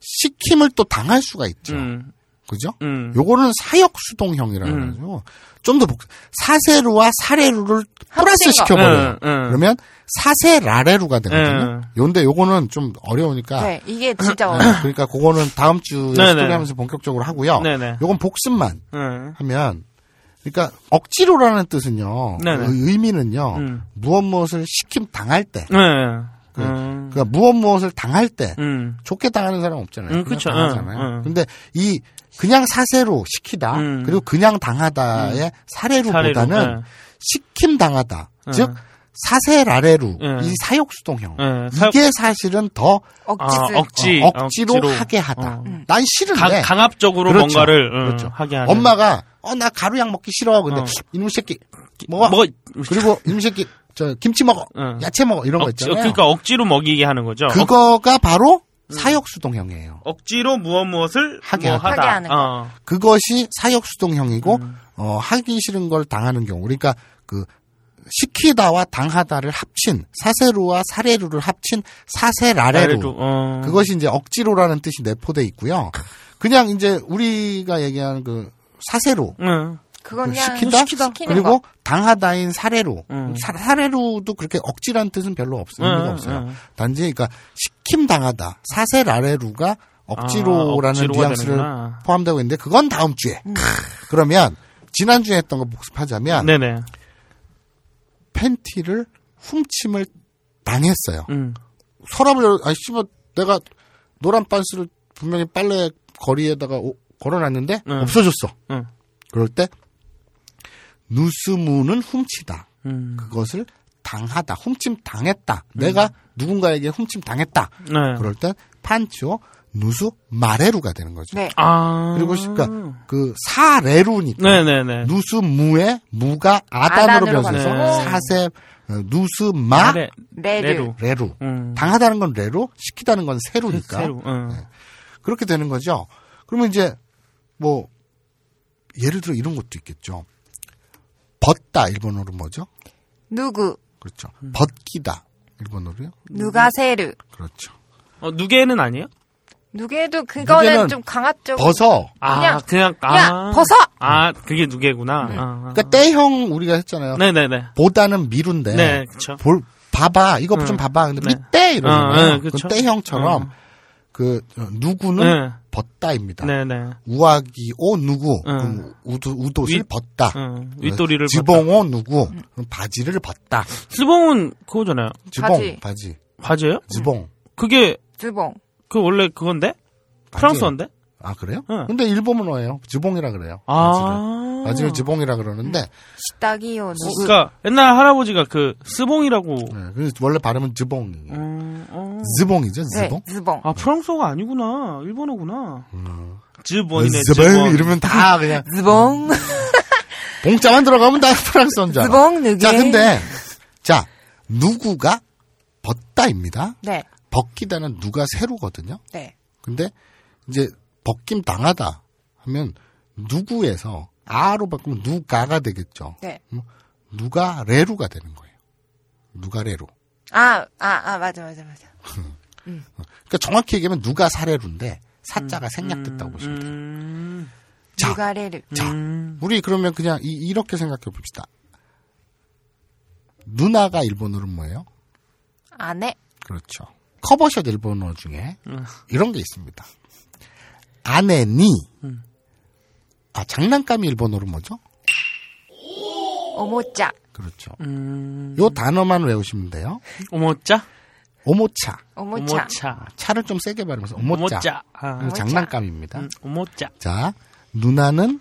시킴을 또 당할 수가 있죠. 음, 그죠? 음. 요거는 사역 수동형이라고 음. 하죠. 좀더 복, 사세루와 사레루를 플러스. 시켜버려요. 응, 응. 그러면 사세라레루가 되거든요. 응. 요런데 요거는 좀 어려우니까. 네, 이게 진짜 네, 어려워. 그러니까 그거는 다음 주에 네네. 스토리 하면서 본격적으로 하고요. 네네. 요건 복습만 응. 하면, 그러니까 억지로라는 뜻은요. 네네. 의- 의미는요. 음. 무엇 무엇을 시킴 당할 때. 네. 그, 음. 그러니까 무엇 무엇을 당할 때. 음. 좋게 당하는 사람 없잖아요. 음, 그쵸. 당하잖아요. 응, 응. 근데 이 그냥 사세로 시키다 음. 그리고 그냥 당하다의 사례로보다는 사례로, 네. 시킴 당하다 응. 즉 사세라레루 응. 이 사육수동형 응, 사육- 이게 사실은 더 억지스. 아, 억지. 어, 억지로, 억지로. 하게 하다. 어. 난 싫은데 강, 강압적으로 그렇죠. 뭔가를 응, 그렇죠. 하게 하는. 엄마가 어 나 가루약 먹기 싫어 근데 어. 이놈 새끼 먹어 뭐 그리고 이놈 새끼 저 김치 먹어 응. 야채 먹어 이런 거 억지, 있잖아요. 그러니까 억지로 먹이게 하는 거죠. 그거가 바로 사역수동형이에요. 억지로 무엇 무엇을 하게 뭐 하다. 하게 하는 거. 어. 그것이 사역수동형이고 어, 하기 싫은 걸 당하는 경우. 그러니까 그 시키다와 당하다를 합친 사세루와 사례루를 합친 사세라레루. 어. 그것이 이제 억지로라는 뜻이 내포돼 있고요. 그냥 이제 우리가 얘기하는 그 사세루 응. 그건 시키다, 시키는 그리고 거. 당하다인 사례로 음. 사, 사례로도 그렇게 억지라는 뜻은 별로 없, 의미가 음, 없어요. 음. 단지 그러니까 시킴 당하다 사세 라레루가 억지로라는 아, 뉘앙스를. 포함되고 있는데 그건 다음 주에. 그러면 지난 주에 했던 거 복습하자면 네네. 팬티를 훔침을 당했어요. 음. 서랍을 열, 아이 씨발 내가 노란 반스를 분명히 빨래 거리에다가 오- 걸어놨는데 응. 없어졌어. 응. 그럴 때 누스무는 훔치다. 음. 그것을 당하다. 훔침 당했다. 내가 누군가에게 훔침 당했다. 네. 그럴 땐 판치오 누수 마레루가 되는 거죠. 네. 아. 그리고 그러니까 그 される니까 네네네. 누스무의 무가 아단으로 변해서 가죠. させ 어, ぬすま あれ, れる. れる. れる. 음. 당하다는 건 れる, 시키다는 건 せる니까. せる. 응. 그렇게 되는 거죠. 그러면 이제 뭐 예를 들어 이런 것도 있겠죠. 벗다 일본어로 뭐죠? 누구, 그렇죠. 음. 벗기다 일본어로요? 누가 세르. 그렇죠. 어, 누게는 아니에요? 누게도 그거는 좀 강압적. 벗어. 아, 그냥, 그냥, 야, 아. 벗어! 아, 그게 누게구나. 네. 아, 아. 그러니까 때형 우리가 했잖아요. 네네네. 보다는 미룬데 네, 그쵸. 볼 봐봐 이거 좀 응. 봐봐 근데 네. 밑대 이러잖아요. 어, 네, 그쵸. 그 때형처럼 어. 그 어, 누구는 네. 벗다입니다. 네 네. 우아기 오 누구 응. 그럼 우도, 우도를 윗- 벗다. 응. 윗도리를 지봉오 누구 바지를 벗다. 스봉은 그거잖아요. 지봉 바지. 바지 바지예요? 지봉 그게, 주봉. 그 원래 그건데? 프랑스어인데? 아 그래요? 응. 근데 일본어예요. 지봉이라 그래요. 아. 바지를 지봉이라 그러는데 시다기요, 누구. 그러니까 옛날 할아버지가 그 스봉이라고. 네, 그래서 원래 발음은 지봉이에요. 음, 어. 지봉이죠, 네, 지봉. 주봉. 아 프랑스어가 아니구나. 일본어구나. 음. 즈본이네. 지봉 즈본. 이러면 다 그냥 주봉. 봉자만 들어가면 다 프랑스어인 줄 알아. 주봉, 누게. 자, 근데 자 누구가 벗다입니다. 네, 벗기다는 누가 세로거든요. 네. 근데 이제 벗김 당하다 하면 누구에서 아로 바꾸면 누가가 되겠죠. 네. 누가 레루가 되는 거예요. 누가 레루. 아, 아, 아, 맞아, 맞아, 맞아. 그러니까 정확히 얘기하면 누가 사레루인데 사자가 생략됐다고 보시면 돼요. 음, 자, 누가 레르. 자, 음. 우리 그러면 그냥 이, 렇게 생각해 봅시다. 누나가 일본어는 뭐예요? 아내. 그렇죠. 커버샷 일본어 중에 음. 이런 게 있습니다. 아내니 음. 아 장난감이 일본어로 뭐죠? 오모짜. 그렇죠. 음. 요 단어만 외우시면 돼요. 오모짜? 오모차. 오모차. 오모차. 차를 좀 세게 발음해서 오모짜. 오모짜. 아, 이거 장난감입니다. 음, 오모짜. 자, 누나는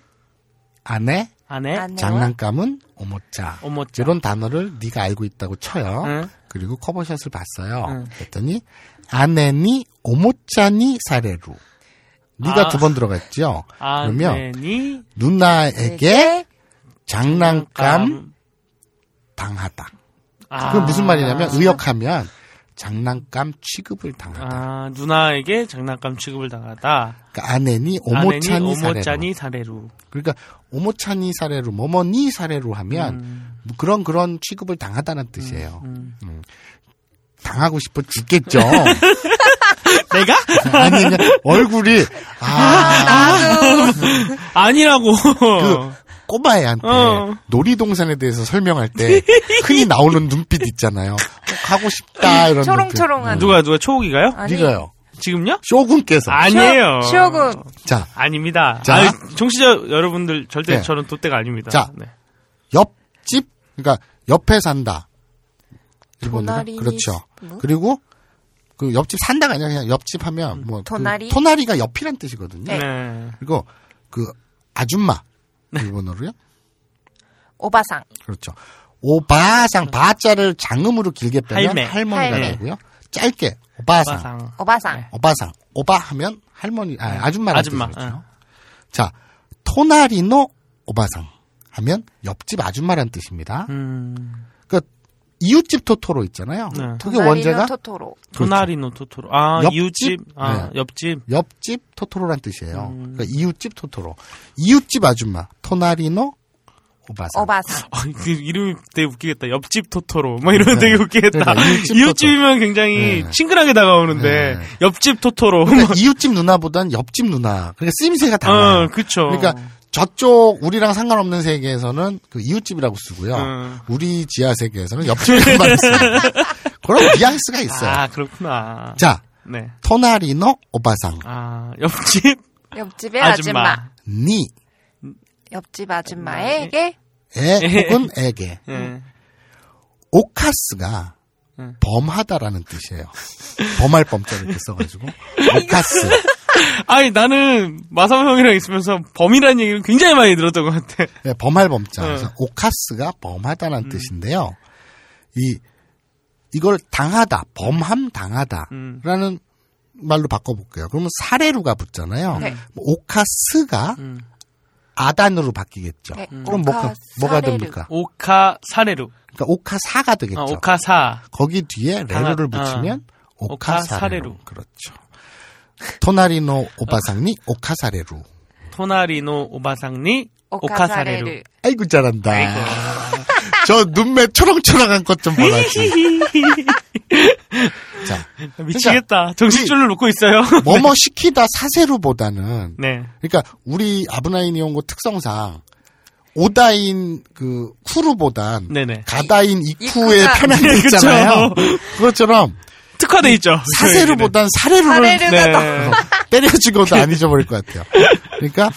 아내, 아내? 장난감은 오모짜. 오모짜. 이런 단어를 네가 알고 있다고 쳐요. 응. 그리고 커버샷을 봤어요. 응. 그랬더니 아내니 오모짜니 사레루. 네가 아. 두번 들어갔죠. 그러면 아내니 누나에게 장난감 당하다. 아. 그건 무슨 말이냐면 의역하면 장난감 취급을 당하다. 아, 누나에게 장난감 취급을 당하다. 그러니까 아내니 오모차니 사레루. 오모짜니 사레루. 그러니까 오모차니 사레루, 뭐뭐니 사레루 하면 음, 뭐 그런 그런 취급을 당하다는 뜻이에요. 음. 음. 당하고 싶어 죽겠죠. 내가? 아니 그러니까 얼굴이 아, 아니라고. 그 꼬마애한테 어. 놀이동산에 대해서 설명할 때 흔히 나오는 눈빛 있잖아요. 어, 가고 싶다 이런 초롱초롱한. 누가 누가 초옥이가요? 아니, 네가요. 지금요? 쇼군께서 아니에요. 쇼군. 자 아닙니다. 자. 아니, 정치자 여러분들 절대 네. 저는 돛대가 아닙니다. 자. 네. 옆집 그러니까 옆에 산다. 도나리 그렇죠. 뭐? 그리고 그 옆집 산다가 아니라 그냥 옆집 하면 뭐 도나리? 그 토나리가 옆이란 뜻이거든요. 네. 네. 그리고 그 아줌마 일본어로요. 오바상. 그렇죠. 오바상 바자를 장음으로 길게 빼면 할매. 할머니가 할매. 되고요. 짧게 오바상. 오바상. 오바상. 네. 오바상. 오바 하면 할머니 아 아줌마라는 아줌마, 뜻이죠. 어. 자, 토나리노 오바상 하면 옆집 아줌마라는 뜻입니다. 음. 이웃집 토토로 있잖아요. 네. 그게 원제가 토토로. 토나리노 토토로. 아, 옆집? 이웃집. 아, 네. 옆집. 옆집 토토로란 뜻이에요. 음. 그러니까 이웃집 토토로. 이웃집 아줌마 토나리노 오바상. 어바사. 아, 그 이름이 되게 웃기겠다. 옆집 토토로. 막 이러면 네. 되게 웃기겠다. 그러니까 이웃집 이웃집이면 굉장히 네. 친근하게 다가오는데 네. 옆집 토토로. 그러니까 이웃집 누나보단 옆집 누나. 그러니까 쓰임새가 달라요. 어, 그쵸. 그러니까 저쪽 우리랑 상관없는 세계에서는 그 이웃집이라고 쓰고요. 음. 우리 지하 세계에서는 옆집이라고 써요. 그런 뉘앙스가 있어요. 아, 그렇구나. 자, 네. 토나리노 오바상 아, 옆집 옆집의 아줌마. 아줌마. 니 옆집 아줌마에게 에 혹은 에게 예. 오카스가 음. 범하다라는 뜻이에요. 범할 범자를 이렇게 써가지고 오카스. 아니, 나는 마사오 형이랑 있으면서 범이라는 얘기를 굉장히 많이 들었던 것 같아. 네, 범할 범자. 어. 그래서 오카스가 범하다는 음. 뜻인데요. 이 이걸 당하다, 범함 당하다라는 음. 말로 바꿔볼게요. 그러면 사례루가 붙잖아요. 네. 뭐 오카스가 음. 아단으로 바뀌겠죠. 네, 그럼 뭐가 오카 뭐가. 됩니까? 오카 사레루. 그러니까 오카 사가 되겠죠. 아, 오카 사. 거기 뒤에 레루를 붙이면 어. 오카사레루. 오카 사레루. 그렇죠. 토나리노 오바상니 오카 사레루. 토나리노 오바상니 오카 사레루. 오카사레를. 아이고 잘한다. 저 눈매 초롱초롱한 것 좀 보라지. 자, 미치겠다. 정신줄을 놓고 있어요. 뭐뭐 시키다 사세루보다는 네. 그러니까 우리 아브나인 이온고 특성상 오다인 그 쿠루보단 네네. 가다인 이쿠의 이쿠가- 편향이 네, 있잖아요. 그것처럼 특화돼 있죠. 사세루보단 사례루를 사례루가 네. 어, 때려 죽어도 안 잊어버릴 것 같아요. 그러니까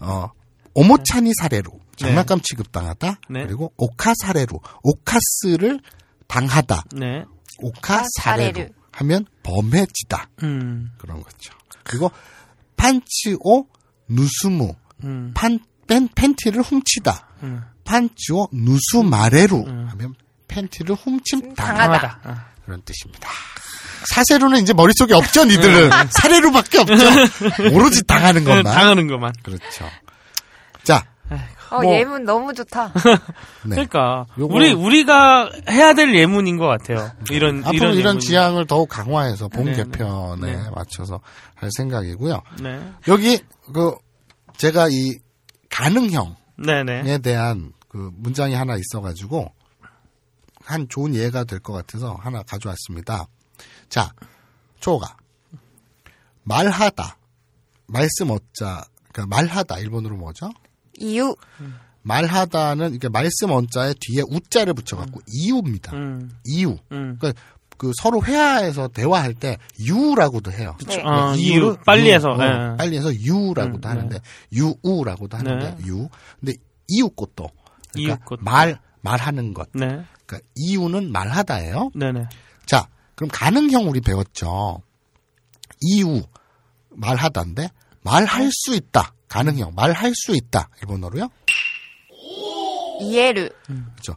어 오모차니 사례루 장난감 취급당하다 네. 그리고 오카 사례루 오카스를 당하다 네. 오카 사례루. 하면 범해지다 음. 그런 거죠. 그리고 판치오 누수무 음. 판 팬, 팬티를 훔치다 음. 판치오 누수 마레루 하면 팬티를 훔침 당하다 당하다. 아. 그런 뜻입니다. 사세로는 이제 머릿속에 없죠, 니들은. 사례로밖에 없죠. 오로지 당하는 것만. 당하는 것만. 그렇죠. 자, 어, 뭐- 예문 너무 좋다. 네. 그러니까 요거- 우리 우리가 해야 될 예문인 것 같아요. 이런 앞으로 이런, 이런. 지향을 더욱 강화해서 본 네, 네. 개편에 네. 맞춰서 할 생각이고요. 네. 여기, 그, 제가 이 가능형에 네네. 대한 그 문장이 하나 있어가지고 한 좋은 예가 될 것 같아서 하나 가져왔습니다. 자, 초가. 말하다. 말씀 어자. 그러니까 말하다. 일본어로 뭐죠? 이유. 말하다는 이게 말씀 언자에 뒤에 우자를 붙여갖고 이유입니다. 음. 이유. 음. 그러니까 그 서로 회화에서 대화할 때 유라고도 해요. 네. 아, 이유를 이유. 빨리 유, 해서. 어, 네. 빨리 해서 유라고도 음, 하는데 유우라고도 하는데 네. 유. 근데 이유꽃도 그러니까 이웃꽃도. 말 말하는 것. 네. 그러니까 이유는 말하다예요. 네네. 자, 그럼 가능형 우리 배웠죠. 이유 말하다인데 말할 수 있다. 가능형 말할 수 있다. 일본어로요. 이해루. 그죠.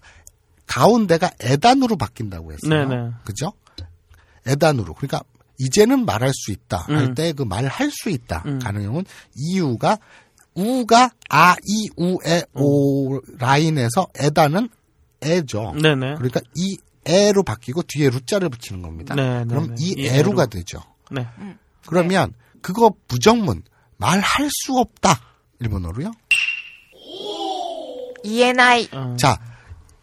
가운데가 에단으로 바뀐다고 했어요. 네네. 그죠? 에단으로. 그러니까 이제는 말할 수 있다. 할 음. 때그 말할 수 있다. 음. 가능형은 이유가 우가 아, 이, 우, 에, 오 라인에서 에다는 에죠. 네네. 그러니까 이 에로 바뀌고 뒤에 루자를 붙이는 겁니다. 네, 네, 그럼 네. 이 에루. 되죠. 네. 그러면 그거 부정문 말할 수 없다. 일본어로요. 이해나이. 어. 자,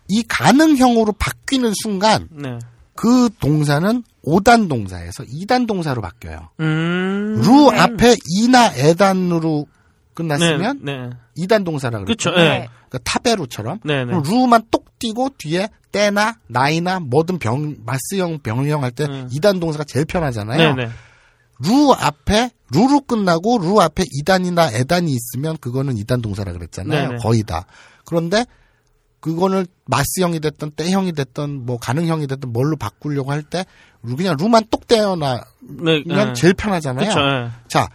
이 가능형으로 바뀌는 순간 네. 그 동사는 5단 동사에서 2단 동사로 바뀌어요. 음. 루 앞에 이나 에단으로 끝났으면 네. 네. 2단 동사라 그랬죠. 그쵸. 네. 그러니까 타베루처럼 네. 네. 루만 똑 띄고 뒤에 때나 나이나 뭐든 병 마스형 병형 할때 음. 2단 동사가 제일 편하잖아요. 루 앞에 루로 끝나고 루 앞에 2단이나 에단이 있으면 그거는 2단 동사라 그랬잖아요. 네네. 거의 다. 그런데 그거는 마스형이 됐던 때형이 됐던 뭐 가능형이 됐던 뭘로 바꾸려고 할 때 그냥 루만 똑 떼어놔면 네. 네. 제일 편하잖아요. 그쵸. 네. 자,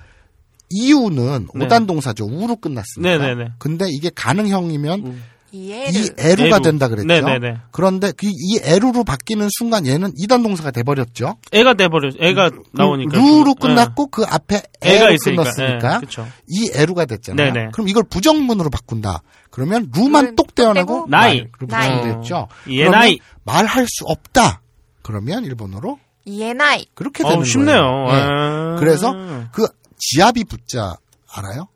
이유는 네. 5단 동사죠. 우로 끝났습니다. 근데 이게 가능형이면 음. 이에르. 이 에루가 에루. 된다 그랬죠. 네네네. 그런데 그 이 에루로 바뀌는 순간 얘는 이단 동사가 돼 버렸죠. 애가 돼버려. 애가 나오니까. 루로 좀- 끝났고 그 앞에 애가 있으니까. 끝났으니까 예, 그쵸. 이 에루가 됐잖아요. 네네. 그럼 이걸 부정문으로 바꾼다. 그러면 루만 똑 떼어내고 나이. 그 나이. 부정됐죠. 예, 나이. 말할 수 없다. 그러면 일본어로 言えない. 그렇게 되는 어우, 쉽네요. 거예요. 네. 아. 그래서 그 지아비 부 자 알아요?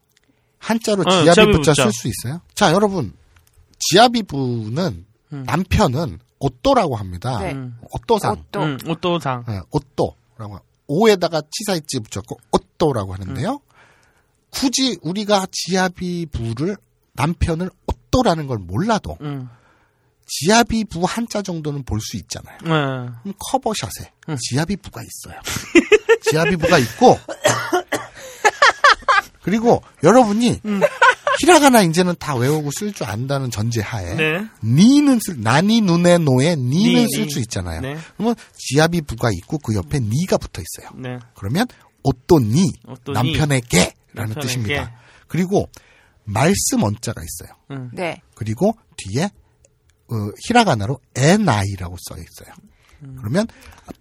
한자로 어, 지아비 부 자 부 자. 쓸 수 있어요? 자, 여러분. 지아비 부는 음. 남편은 おっと라고 합니다. 네. 음. 오또상. 옷도. 음, 옷도상. 네, 오또라고. 오에다가 치사이지 붙였고 오또라고 하는데요. 굳이 우리가 지아비 부를 남편을 おっと라는 걸 몰라도 음. 지아비 부 한자 정도는 볼 수 있잖아요. 네. 그럼 커버샷에 음. 지아비부가 있어요. 지아비부가 있고 그리고 여러분이 음. 히라가나 이제는 다 외우고 쓸 줄 안다는 전제하에 네. 니는 쓸 나니 눈에 노에 니는 니, 쓸 니. 수 있잖아요. 네. 그러면 지아비부가 있고 그 옆에 니가 붙어 있어요. 네. 그러면 오또니 오또니. 남편에게라는 남편에게. 뜻입니다. 그리고 말씀 원자가 있어요. 음. 네. 그리고 뒤에 어, 히라가나로 에나이라고 써 있어요. 그러면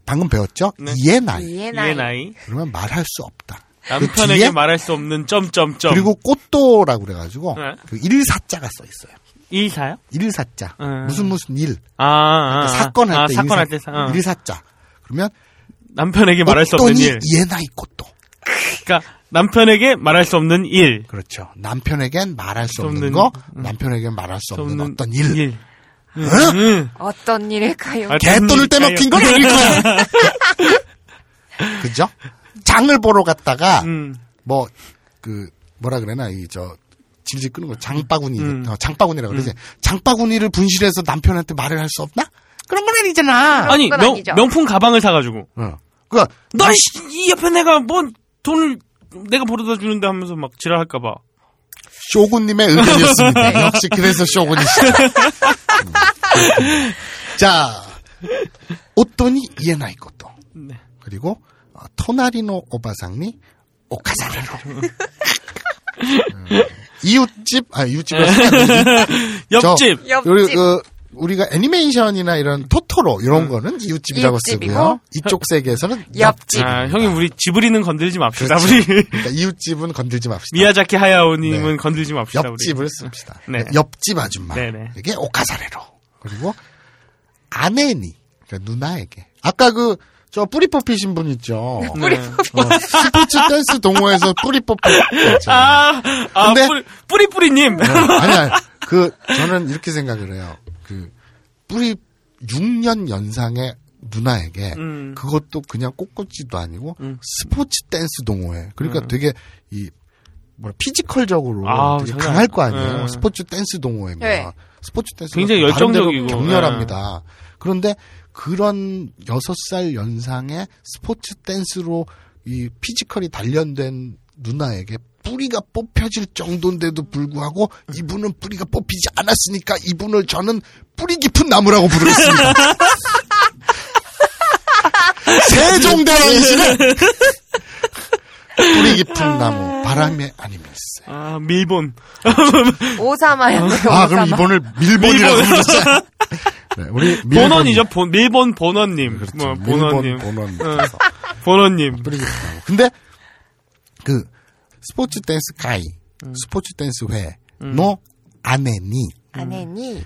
방금 배웠죠? 네. 이에나이. 이에나이. 이의 나이. 그러면 말할 수 없다. 그 남편에게 뒤에 말할 수 없는 점점점. 그리고 꽃도라고 그래가지고 네. 그 일사자가 써 있어요. 일사요? 일사자 음. 무슨 무슨 일 아, 아, 아. 사건 할 아, 때 사건 할 일사, 때 사- 어. 일사자 그러면 남편에게 말할 수 없는 일. 이에나이 꽃도 그러니까 남편에게 말할 수 없는 일. 그렇죠. 남편에겐 말할 수 없는 없는, 거, 음. 남편에겐 말할 수수 없는 없는 어떤 일. 일. 어? 음. 어떤 일일까요? 아, 개돈을 돈 떼먹힌 건 아닐 거야. 그죠? 장을 보러 갔다가 음. 뭐그 뭐라 그래나 이 저 질질 끄는 거 장바구니 음. 어, 장바구니라고 그러지 장바구니를 분실해서 남편한테 말을 할 수 없나? 그런 건 아니잖아. 아니 건 명. 명품 가방을 사가지고 어. 그 너이 옆에 내가 뭔 돈을 내가 벌어다 주는데 하면서 막 지랄할까봐. 쇼군님의 의견이었습니다. 역시 그래서 쇼군이시죠. 음. 자, 夫に言えないこと. 네. 그리고 어, 隣のおばさんに犯される. 음, 이웃집 아 이웃집에서 옆집. 옆집. 우리 그 우리가 애니메이션이나 이런 토토로 이런 거는 이웃집이라고 이웃집이고, 쓰고요. 이쪽 세계에서는 옆집. 아, 형님 우리 지브리는 건들지 맙시다. 그렇죠. 우리 그러니까 이웃집은 건들지 맙시다. 미야자키 하야오님은 네. 건들지 맙시다. 옆집을 씁시다. 네. 옆집 아줌마. 네네. 이게 犯される. 그리고 姉に. 그러니까 누나에게. 아까 그, 저 뿌리 뽑히신 분 있죠. 네. 어, 스포츠 댄스 동호회에서 뿌리 뽑혔죠. 아, 아 근데- 뿌리, 뿌리뿌리님. 아니, 아니. 그, 저는 이렇게 생각을 해요. 그, 뿌리 6년 연상의 누나에게 음. 그것도 그냥 꽃꽂이도 아니고 음. 스포츠 댄스 동호회. 그러니까 음. 되게 이 뭐라 physical적으로 아우, 되게 장난 강할 거 아니에요. 음. 스포츠 댄스 동호회면 네. 스포츠 댄스 굉장히 열정적이고. 격렬합니다. 그런데 그런 6살 연상의 스포츠 댄스로 이 피지컬이 단련된 누나에게 뿌리가 뽑혀질 정도인데도 불구하고 이분은 뿌리가 뽑히지 않았으니까 이분을 저는 뿌리 깊은 나무라고 부르겠습니다. 세종대왕이시네. 뿌리 깊은 나무 바람에 아니면 있어요. 아, 밀본. 오사마요. 아 그럼 이번을 밀본이라고 부르자. 네, 우리 밀본이- 본원이죠. 본, 밀본 본원님. 그렇죠. 뭐, 밀본 본원님. 본원. 어, 본원님. 뿌리 깊은 나무. 근데 그 스포츠 댄스 가이, 음. 스포츠 댄스 회노 아내니 아내니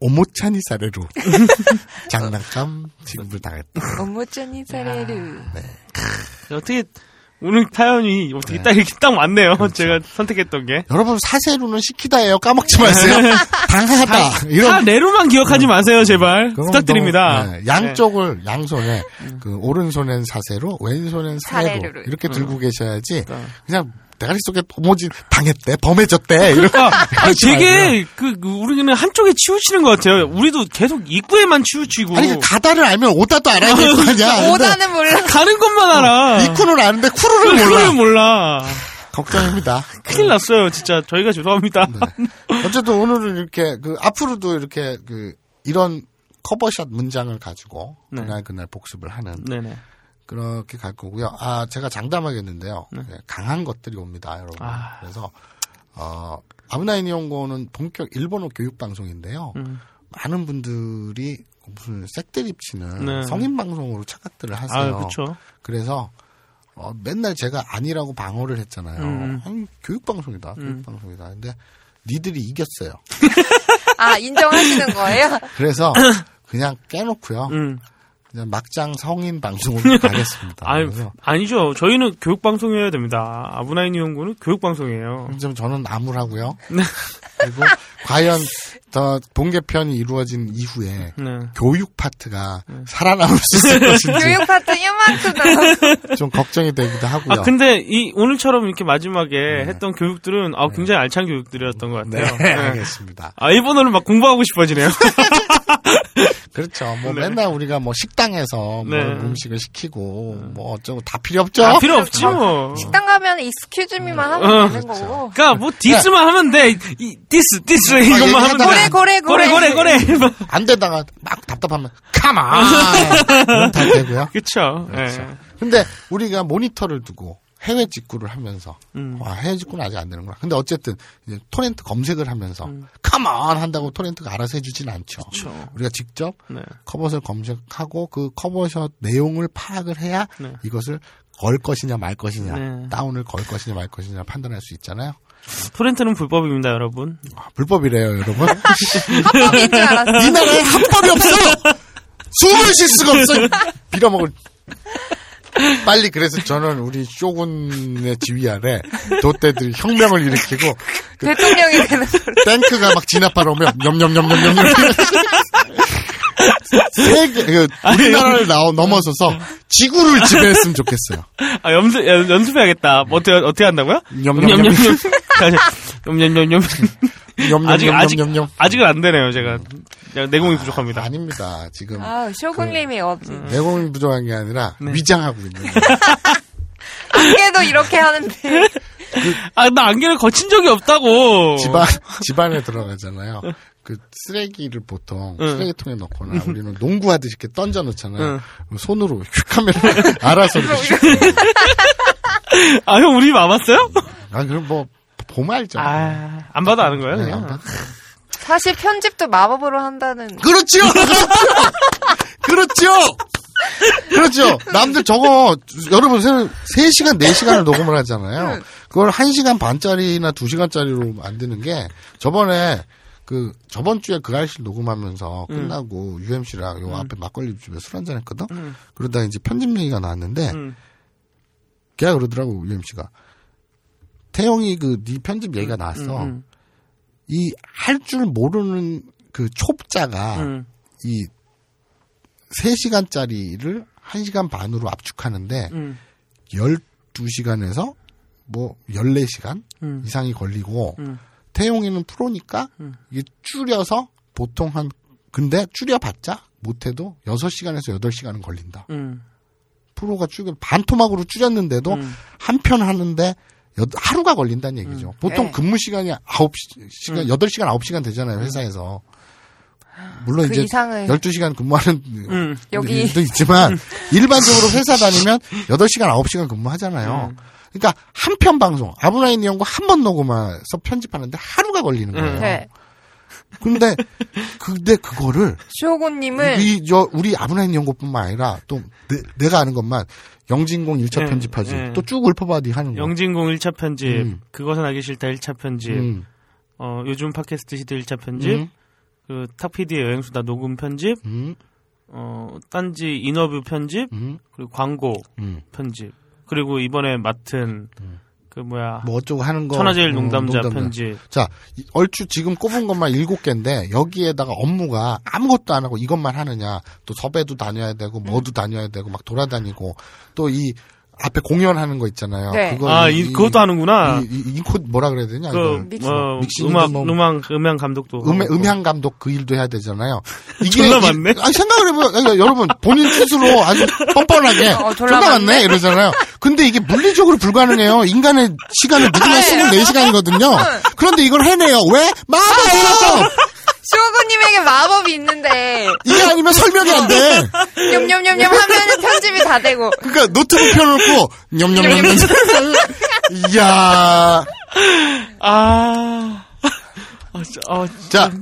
오모차니 사례로 장난감 지급을 당했다. 오모쩌니 사레르. 어떻게, 오늘 타연이 어떻게 네. 딱 이렇게 딱 맞네요. 그렇죠. 제가 선택했던 게. 여러분 사세로는 시키다예요. 까먹지 마세요. 당하다. 이런 다 내로만 기억하지 마세요, 제발. 부탁드립니다. 너무, 네, 양쪽을 양손에 그 오른손엔 사세로 왼손엔 사례로 사례로를. 이렇게 들고 계셔야지 그러니까. 그냥 대가리 속에 도모지 당했대 범해졌대 이런 거 아, 말고요. 되게 그, 그 우리는 한쪽에 치우치는 것 같아요. 우리도 계속 입구에만 치우치고 아니 그 가다를 알면 오다도 알아야 될 거 아니야 오다는 몰라. 가는 것만 알아. 이쿠는 아는데 쿠르를 몰라 그걸 몰라. 걱정입니다 큰일 났어요, 진짜. 저희가 죄송합니다. 네. 어쨌든 오늘은 이렇게 그 앞으로도 이렇게 그 이런 커버샷 문장을 가지고 네. 그날 그날 복습을 하는 네네. 그렇게 갈 거고요. 아 제가 장담하겠는데요. 네. 예, 강한 것들이 옵니다, 여러분. 아. 그래서 어, 아브나인 연고는 본격 일본어 교육 방송인데요. 음. 많은 분들이 무슨 색드립 치는 네. 성인 방송으로 착각들을 하세요. 아, 그렇죠. 그래서 어, 맨날 제가 아니라고 방어를 했잖아요. 음. 아니, 교육 방송이다, 음. 교육 방송이다. 근데 니들이 이겼어요. 아, 인정하시는 거예요? 그래서 그냥 깨놓고요. 음. 그냥 막장 성인 방송으로 가겠습니다. 아유, 그래서 아니죠. 저희는 교육 방송이어야 됩니다. 아브나인 연구는 교육 방송이에요. 좀 저는 나무라고요. 네. 그리고 과연 더 본개편이 이루어진 이후에 네. 교육 파트가 살아남을 수 있을 것인지 교육 파트 이만큼 좀 걱정이 되기도 하고요. 아 근데 이 오늘처럼 이렇게 마지막에 했던 교육들은 아 굉장히 알찬 교육들이었던 것 네, 같아요. 네. 알겠습니다. 아 일본어를 막 공부하고 싶어지네요. 그렇죠. 뭐 네. 맨날 우리가 뭐 식당에서 네. 뭐 음식을 시키고 뭐 어쩌고 다 필요 없죠. 아, 필요 없지 뭐. 식당 가면 excuse me만 하면 어. 되는 거고. 그러니까 뭐 this만 하면 돼. 이, this this 이것만 하면 돼. これ, これ, これ. これ これ. 안 되다가 막 답답하면 가만 다 되고요. 그렇죠. 그렇죠. 예. 근데 우리가 모니터를 두고 해외 직구를 하면서 음. 와 해외 직구는 아직 안 되는구나. 근데 어쨌든 이제 토렌트 검색을 하면서 음. 가만 한다고 torrent가 알아서 해주진 않죠. 그렇죠. 우리가 직접 네. cover shot을 검색하고 그 cover shot 내용을 파악을 해야 네. 이것을 걸 것이냐 말 것이냐 네. 다운을 걸 것이냐 말 것이냐 판단할 수 있잖아요. torrent는 불법입니다, 여러분. 아, 불법이래요, 여러분. 합법인 줄 알았어. 이 나라에 합법이 없어. 숨을 쉴 수가 없어. 빌어먹을. 빨리 그래서 저는 우리 쇼군의 지휘 아래 도태들이 혁명을 일으키고 그 대통령이 되는 거. 탱크가 막 진압하러 오면 염염염염염염 세계 그 우리나라를 나오 넘어서서 지구를 지배했으면 좋겠어요. 아, 연습, 연- 연습해야겠다. 뭐 어떻게, 어떻게 한다고요? 염염염염. 염염염염. 아직, 아직, 염염염염염. 아직은 안 되네요, 제가. 그냥 내공이 부족합니다. 아닙니다. 지금 아, 쇼군님이 어디. 내공이 부족한 게 아니라 네. 위장하고 있는 거예요. 안개도 이렇게 하는데. 아, 나 안개를 거친 적이 없다고. 집안 집안에 들어가잖아요. 그 쓰레기를 보통 응. 쓰레기통에 넣거나 우리는 농구하듯이 이렇게 던져 놓잖아요. 응. 손으로 휙 하면 알아서 이렇게 슉. 아, 형, 우리 집 와봤어요? 아 그럼 뭐 보면 알죠. 아, 안 봐도 아는 거예요, 네, 그냥. 안 봐도. 사실 편집도 마법으로 한다는. 그렇죠. 그렇죠. 그렇죠. 남들 저거 여러분 3시간 4시간을 녹음을 하잖아요. 그걸 1시간 반짜리나 2시간짜리로 만드는 게 저번에 그 저번 주에 그 아이실 녹음하면서 끝나고 UMC랑 요 앞에 막걸리 집에 술 한잔 했거든. 음. 그러다 이제 편집 얘기가 나왔는데 음. 걔가 그러더라고 UMC가 태영이 그 네 편집 얘기가 나왔어. 음, 이할 줄 모르는 그 촉자가 음. 이 3시간짜리를 1시간 반으로 압축하는데 음. 12시간에서 뭐 14시간 음. 이상이 걸리고 음. 태용이는 프로니까 음. 이게 줄여서 보통 한 근데 줄여봤자 못해도 6시간에서 8시간은 걸린다. 음. 프로가 줄여 반토막으로 줄였는데도 음. 한편 하는데 여- 하루가 걸린다는 얘기죠. 보통 네. 근무 시간이 9시간, 음. 8시간, 9시간 되잖아요, 회사에서. 물론 그 이제 이상을. 12시간 근무하는 음. 여기. 일도 있지만 일반적으로 회사 다니면 8시간, 9시간 근무하잖아요. 음. 그러니까 한 편 방송, 아브라인 연구 한번 녹음해서 편집하는데 하루가 걸리는 거예요. 음. 네. 근데 근데 그거를 쇼군님은 우리 저 우리 아브라인 연구뿐만 아니라 또 내, 가 아는 것만 영진공 1차 네, 편집하지 네. 또쭉 읊어봐디 하는 거. 영진공 1차 편집, 음. 그것은 하기 싫다 1차 편집, 음. 어, 요즘 팟캐스트 시대 1차 편집, 음. 그 탁피디의 여행수다 녹음 편집, 음. 어, 딴지 인터뷰 편집, 음. 그리고 광고 음. 편집, 그리고 이번에 맡은 그 뭐야 뭐 어쩌고 하는 거. 천하제일 음, 농담자 농담자. 편집, 자, 이- 얼추 지금 꼽은 것만 일곱 개인데 여기에다가 업무가 아무것도 안 하고 이것만 하느냐. 또 섭외도 다녀야 되고 뭐도 다녀야 되고 막 돌아다니고 또이 앞에 공연하는 거 있잖아요. 네. 그거 아, 이- 이, 그것도 하는구나. 이, 이, 인코 뭐라 그래야 되냐? 그, 어, 음악, 뭐- 음악, 음향 감독도. 음. 음향 감독 그 일도 해야 되잖아요. 이게 졸라 이- 많네. 아니, 생각을 해보면 그러니까 여러분 본인 스스로 아주 뻔뻔하게 어, 졸라 졸라 많네 이러잖아요. 근데 이게 물리적으로 불가능해요. 인간의 시간은 누구나 24시간이거든요. 그런데 이걸 해내요. 왜? 마법! 쇼군님에게 마법이 있는데 이게 아니면 설명이 안 돼. 냠냠냠냠 하면은 편집이 다 되고 그러니까 노트북 펴놓고 냠냠냠냠. 이야 아. 아, 진짜, 아, 자,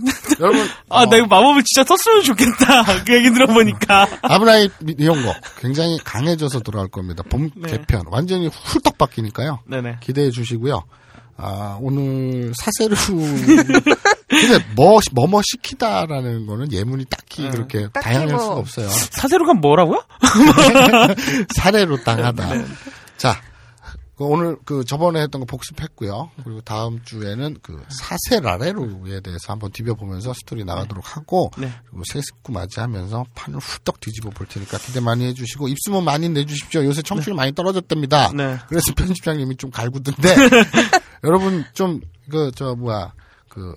여러분. 아, 나 이거 마법을 진짜 썼으면 좋겠다. 그 얘기 들어보니까. 아브라이 이용거 굉장히 강해져서 돌아올 겁니다. 봄 네. 개편 완전히 훌떡 바뀌니까요. 네네. 기대해 주시고요. 아 오늘 사세르 근데 뭐 뭐뭐 시키다라는 거는 예문이 딱히 네. 그렇게 딱히 다양할 뭐- 수가 없어요. 사세로가 뭐라고요? 사례로 당하다. 네. 자. 그 오늘 그 저번에 했던 거 복습했고요. 그리고 다음 주에는 그 사세라레루에 대해서 한번 디벼보면서 스토리 나가도록 하고 네. 그리고 새 식구 맞이하면서 판을 훌떡 뒤집어 볼 테니까 기대 많이 해주시고 입수문 많이 내주십시오. 요새 청취율 많이 떨어졌답니다. 네. 그래서 편집장님이 좀 갈구던데 여러분 좀 그 저 뭐야 그야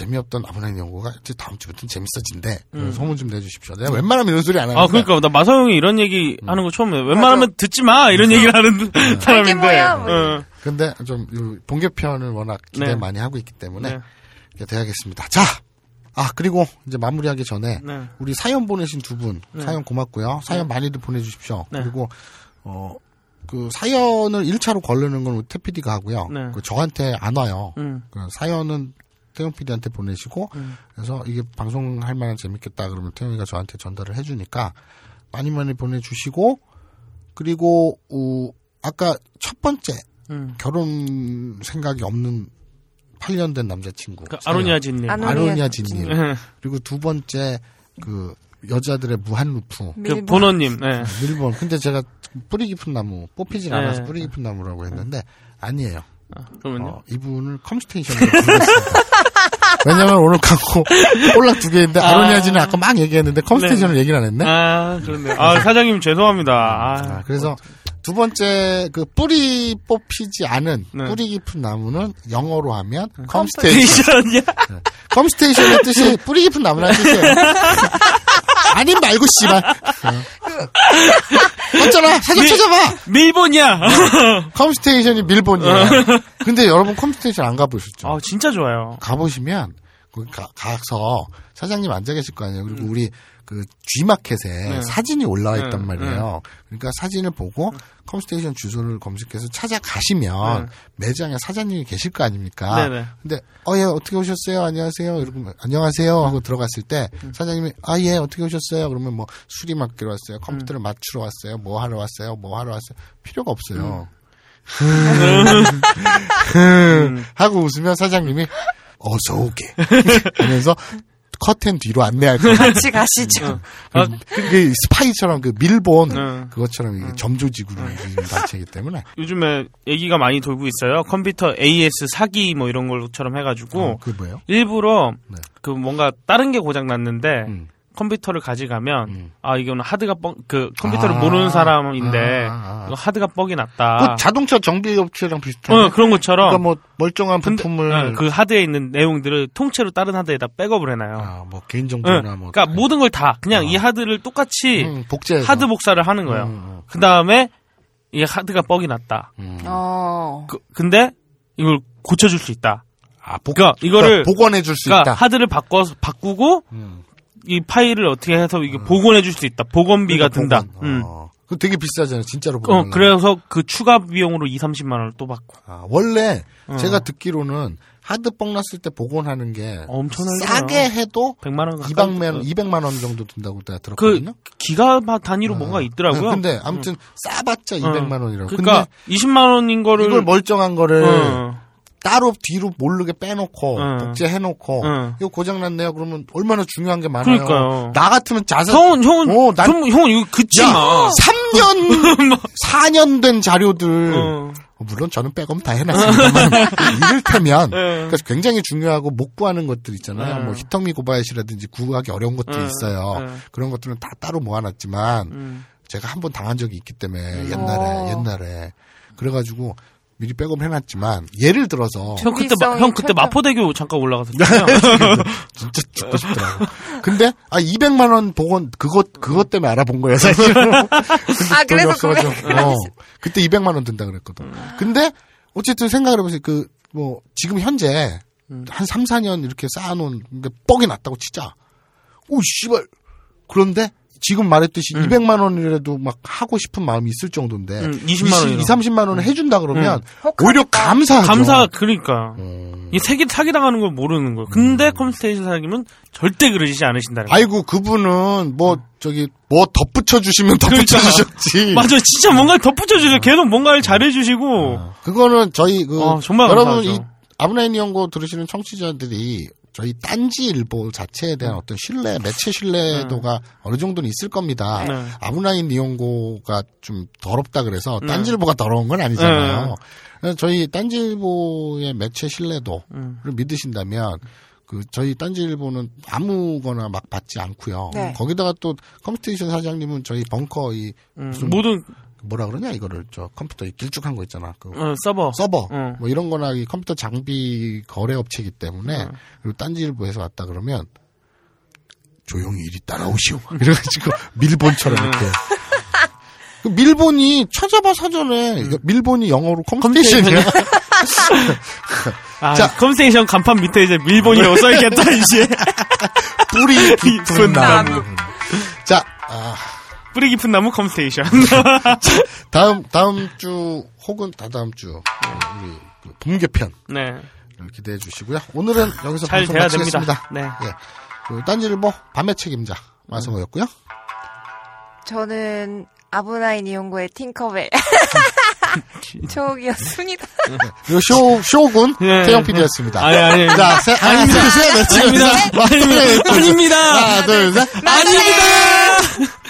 재미없던 아브라인 연구가 이제 다음 주부터는 재밌어진대. 음. 소문 좀 내주십시오. 내가 웬만하면 이런 소리 안 하는데. 아, 그러니까 나 마사 형이 이런 얘기 음. 하는 거 처음에 웬만하면 듣지 마 이런 얘기를 하는 사람인데. 뭐야, 뭐. 어. 근데 좀이 본개편을 워낙 기대 네. 많이 하고 있기 때문에 네. 이렇게 돼야겠습니다. 자, 아 그리고 이제 마무리하기 전에 네. 우리 사연 보내신 두분 네. 사연 고맙고요. 사연 많이들 보내주십시오. 네. 그리고 어. 그 사연을 1차로 걸르는 건 태PD가 하고요. 네. 그 저한테 안 와요. 음. 그 사연은 태용 PD한테 보내시고 음. 그래서 이게 방송할 만한 재밌겠다 그러면 태용이가 저한테 전달을 해주니까 많이 많이 보내주시고 그리고 어, 아까 첫 번째 음. 결혼 생각이 없는 8년 된 남자친구. 그 아로니아진님. 아로니아진님. 네. 그리고 두 번째 그 여자들의 무한 루프. 그 보너님. 네. 일본. 근데 제가 뿌리 깊은 나무 뽑히질 네. 않아서 뿌리 깊은 나무라고 했는데 아니에요. 그러면요. 어, 이분을 컴스테이션으로. 왜냐면 오늘 갖고 꼴랑 두 개인데 아로니아진은 아까 막 얘기했는데 컴스테이션을 얘기를 안 했네. 아, 그렇네. 아, 사장님 죄송합니다. 아, 아, 그래서 두 번째 그 뿌리 뽑히지 않은 네. 뿌리 깊은 나무는 영어로 하면 컴스테이션. 스테이션이야? 컴스테이션의 뜻이 뿌리 깊은 나무라는 뜻이에요. 아님 말고 씨발. 어쩌나 사진 밀- 찾아봐. 밀본이야. 컴스테이션이 밀본이에요. 근데 여러분 컴스테이션 안 가보셨죠? 아, 진짜 좋아요. 가보시면 거기 가, 가서 사장님 앉아 계실 거 아니에요. 그리고 우리 그 G마켓에 네. 사진이 올라와 있단 네, 말이에요. 그러니까 사진을 보고 컴스테이션 주소를 검색해서 찾아가시면 매장에 사장님이 계실 거 아닙니까? 네네. 근데 어 예 어떻게 오셨어요? 안녕하세요. 이러면 안녕하세요 하고 들어갔을 때 사장님이 아 예 어떻게 오셨어요? 그러면 뭐 수리 맡기러 왔어요. 컴퓨터를 맞추러 왔어요. 뭐 하러 왔어요? 뭐 하러 왔어요? 필요가 없어요. 하고 웃으면 사장님이 어서 오게 하면서 커튼 뒤로 안내할 거예요. 같이 가시죠. 아, 그 스파이처럼 그 밀본 네. 그것처럼 점조직으로 이루어진 단체이기 때문에 요즘에 얘기가 많이 돌고 있어요. 컴퓨터 AS 사기 뭐 이런 것처럼 해가지고 어, 그게 뭐예요? 일부러 네. 그 뭔가 다른 게 고장 났는데 음. 컴퓨터를 가져가면 음. 아 이거는 하드가 뻥그 컴퓨터를 아. 모르는 사람인데 아, 아, 아. 하드가 뻑이 났다. 그 자동차 정비 업체랑 비슷한 어 그런 것처럼 그러니까 뭐 멀쩡한 근데, 부품을 어, 그 하드에 있는 내용들을 통째로 다른 하드에다 백업을 해놔요. 아, 뭐 응. 개인 정보나 뭐 그러니까 모든 걸 다 그냥 어. 이 하드를 똑같이 음, 복제해서 하드 복사를 하는 거예요. 음, 음. 그 다음에 이 하드가 뻑이 났다. 음. 어. 그, 근데 이걸 고쳐줄 수 있다. 아, 복, 그러니까 이거를 복원해 줄수 그러니까 있다. 하드를 바꿔 바꾸고 음. 이 파일을 어떻게 해서 이게 복원해 줄 수 있다. 복원비가 그러니까 든다. 복원. 음. 어. 그 되게 비싸잖아요. 진짜로 어, 보면. 그래서 그 추가 비용으로 2, 30만 원을 또 받고. 아, 원래 어. 제가 듣기로는 하드 뻥 났을 때 복원하는 게 엄청나게 싸게 해도 100만 원 가까이 200만, 들어요. 200만 원 정도 든다고 내가 그 들었거든요. 기가 단위로 뭔가 있더라고요. 네, 근데 아무튼 싸봤자 200만 원이라고. 그러니까 20만 원인 거를 이걸 멀쩡한 거를 어. 따로 뒤로 모르게 빼놓고 응. 복제해놓고 응. 이거 고장났네요. 그러면 얼마나 중요한 게 많아요. 그러니까요. 나 같으면 자세 형은 형은 어, 난- 형, 형은 이거 그치 야, 마. 3년 4년 된 자료들 어. 물론 저는 백업 다 해놨습니다만 이를테면 네. 그러니까 굉장히 중요하고 못 구하는 것들 있잖아요. 네. 뭐 히터미 고바야시라든지 구하기 어려운 것들이 네. 있어요. 네. 그런 것들은 다 따로 모아놨지만 음. 제가 한 번 당한 적이 있기 때문에 옛날에 어. 옛날에 그래가지고 미리 백업 해놨지만 예를 들어서 형 그때 마, 형 그때 마포대교 잠깐 올라갔었잖아요. 진짜 죽고 싶더라고. 근데 아 200만 원 복원 그것 그것 때문에 알아본 거예요 사실. 아, 그래서. 구매- 어, 그때 200만 원 든다 그랬거든. 근데 어쨌든 생각을 해보세요. 그 뭐 지금 현재 한 3, 4년 이렇게 쌓아놓은 게 뻑이 났다고 치자. 오 씨발. 그런데 지금 말했듯이 200만 원이라도 막 하고 싶은 마음이 있을 정도인데 음, 20만 원이요. 2, 30만 원을 해준다 그러면 혹하니까. 오히려 감사하죠. 감사 그러니까 음. 이 사기 사기 당하는 걸 모르는 거예요. 근데 컴스테이션 사장님은 절대 그러시지 않으신다는 거예요. 아이고 그분은 뭐 저기 뭐 덧붙여 주시면 덧붙여 그러니까. 주셨지. 맞아, 진짜 뭔가 덧붙여 주세요. 계속 뭔가를 잘해 주시고. 그거는 저희 그 아, 정말 여러분 감사하죠. 이 아브나인 연구 들으시는 청취자들이 저희 딴지 일보 자체에 대한 어떤 신뢰, 매체 신뢰도가 어느 정도는 있을 겁니다. 네. 아부나이 니홍고가 좀 더럽다 그래서 네. 딴지 일보가 더러운 건 아니잖아요. 그래서 저희 딴지 일보의 매체 신뢰도를 음. 믿으신다면 그 저희 딴지일보는 아무거나 막 받지 않고요. 네. 거기다가 또 컴스테이션 사장님은 저희 벙커 이 음, 모든 뭐라 그러냐 이거를 저 컴퓨터 이 길쭉한 거 있잖아. 그 어, 서버. 서버 어. 뭐 이런 거나 이 컴퓨터 장비 거래 업체이기 때문에 어. 그리고 딴지일보에서 왔다 그러면 조용히 이리 따라오시오 이래가지고 밀본처럼 이렇게 그 밀본이 찾아봐 사전에 이거 밀본이 영어로 컴스테이션이야 아, 자. 컴스테이션 간판 밑에 이제 밀본이라고 써있겠다, 이제. 뿌리 깊은 나무. 자 아, 뿌리 깊은 나무 컴스테이션. 다음 다음 주 혹은 다다음 주 우리 그 봄개편 네. 기대해 주시고요 오늘은 여기서 잘 방송 돼야 마치겠습니다 됩니다. 네. 예. 그 딴지일보 밤의 책임자 마성호였고요. 저는 아브나인 이용고의 팅커벨. 초옥이었습니다. 그리고 쇼, 쇼군 예. 태영 PD였습니다. 아니, 아니. 자, 세, 하나, 둘, 셋, 넷, 넷, 아닙니다. 넷, 넷, 아닙니다. 넷, 넷, 아닙니다. 하나, 둘, 셋. 아닙니다!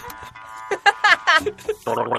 幻の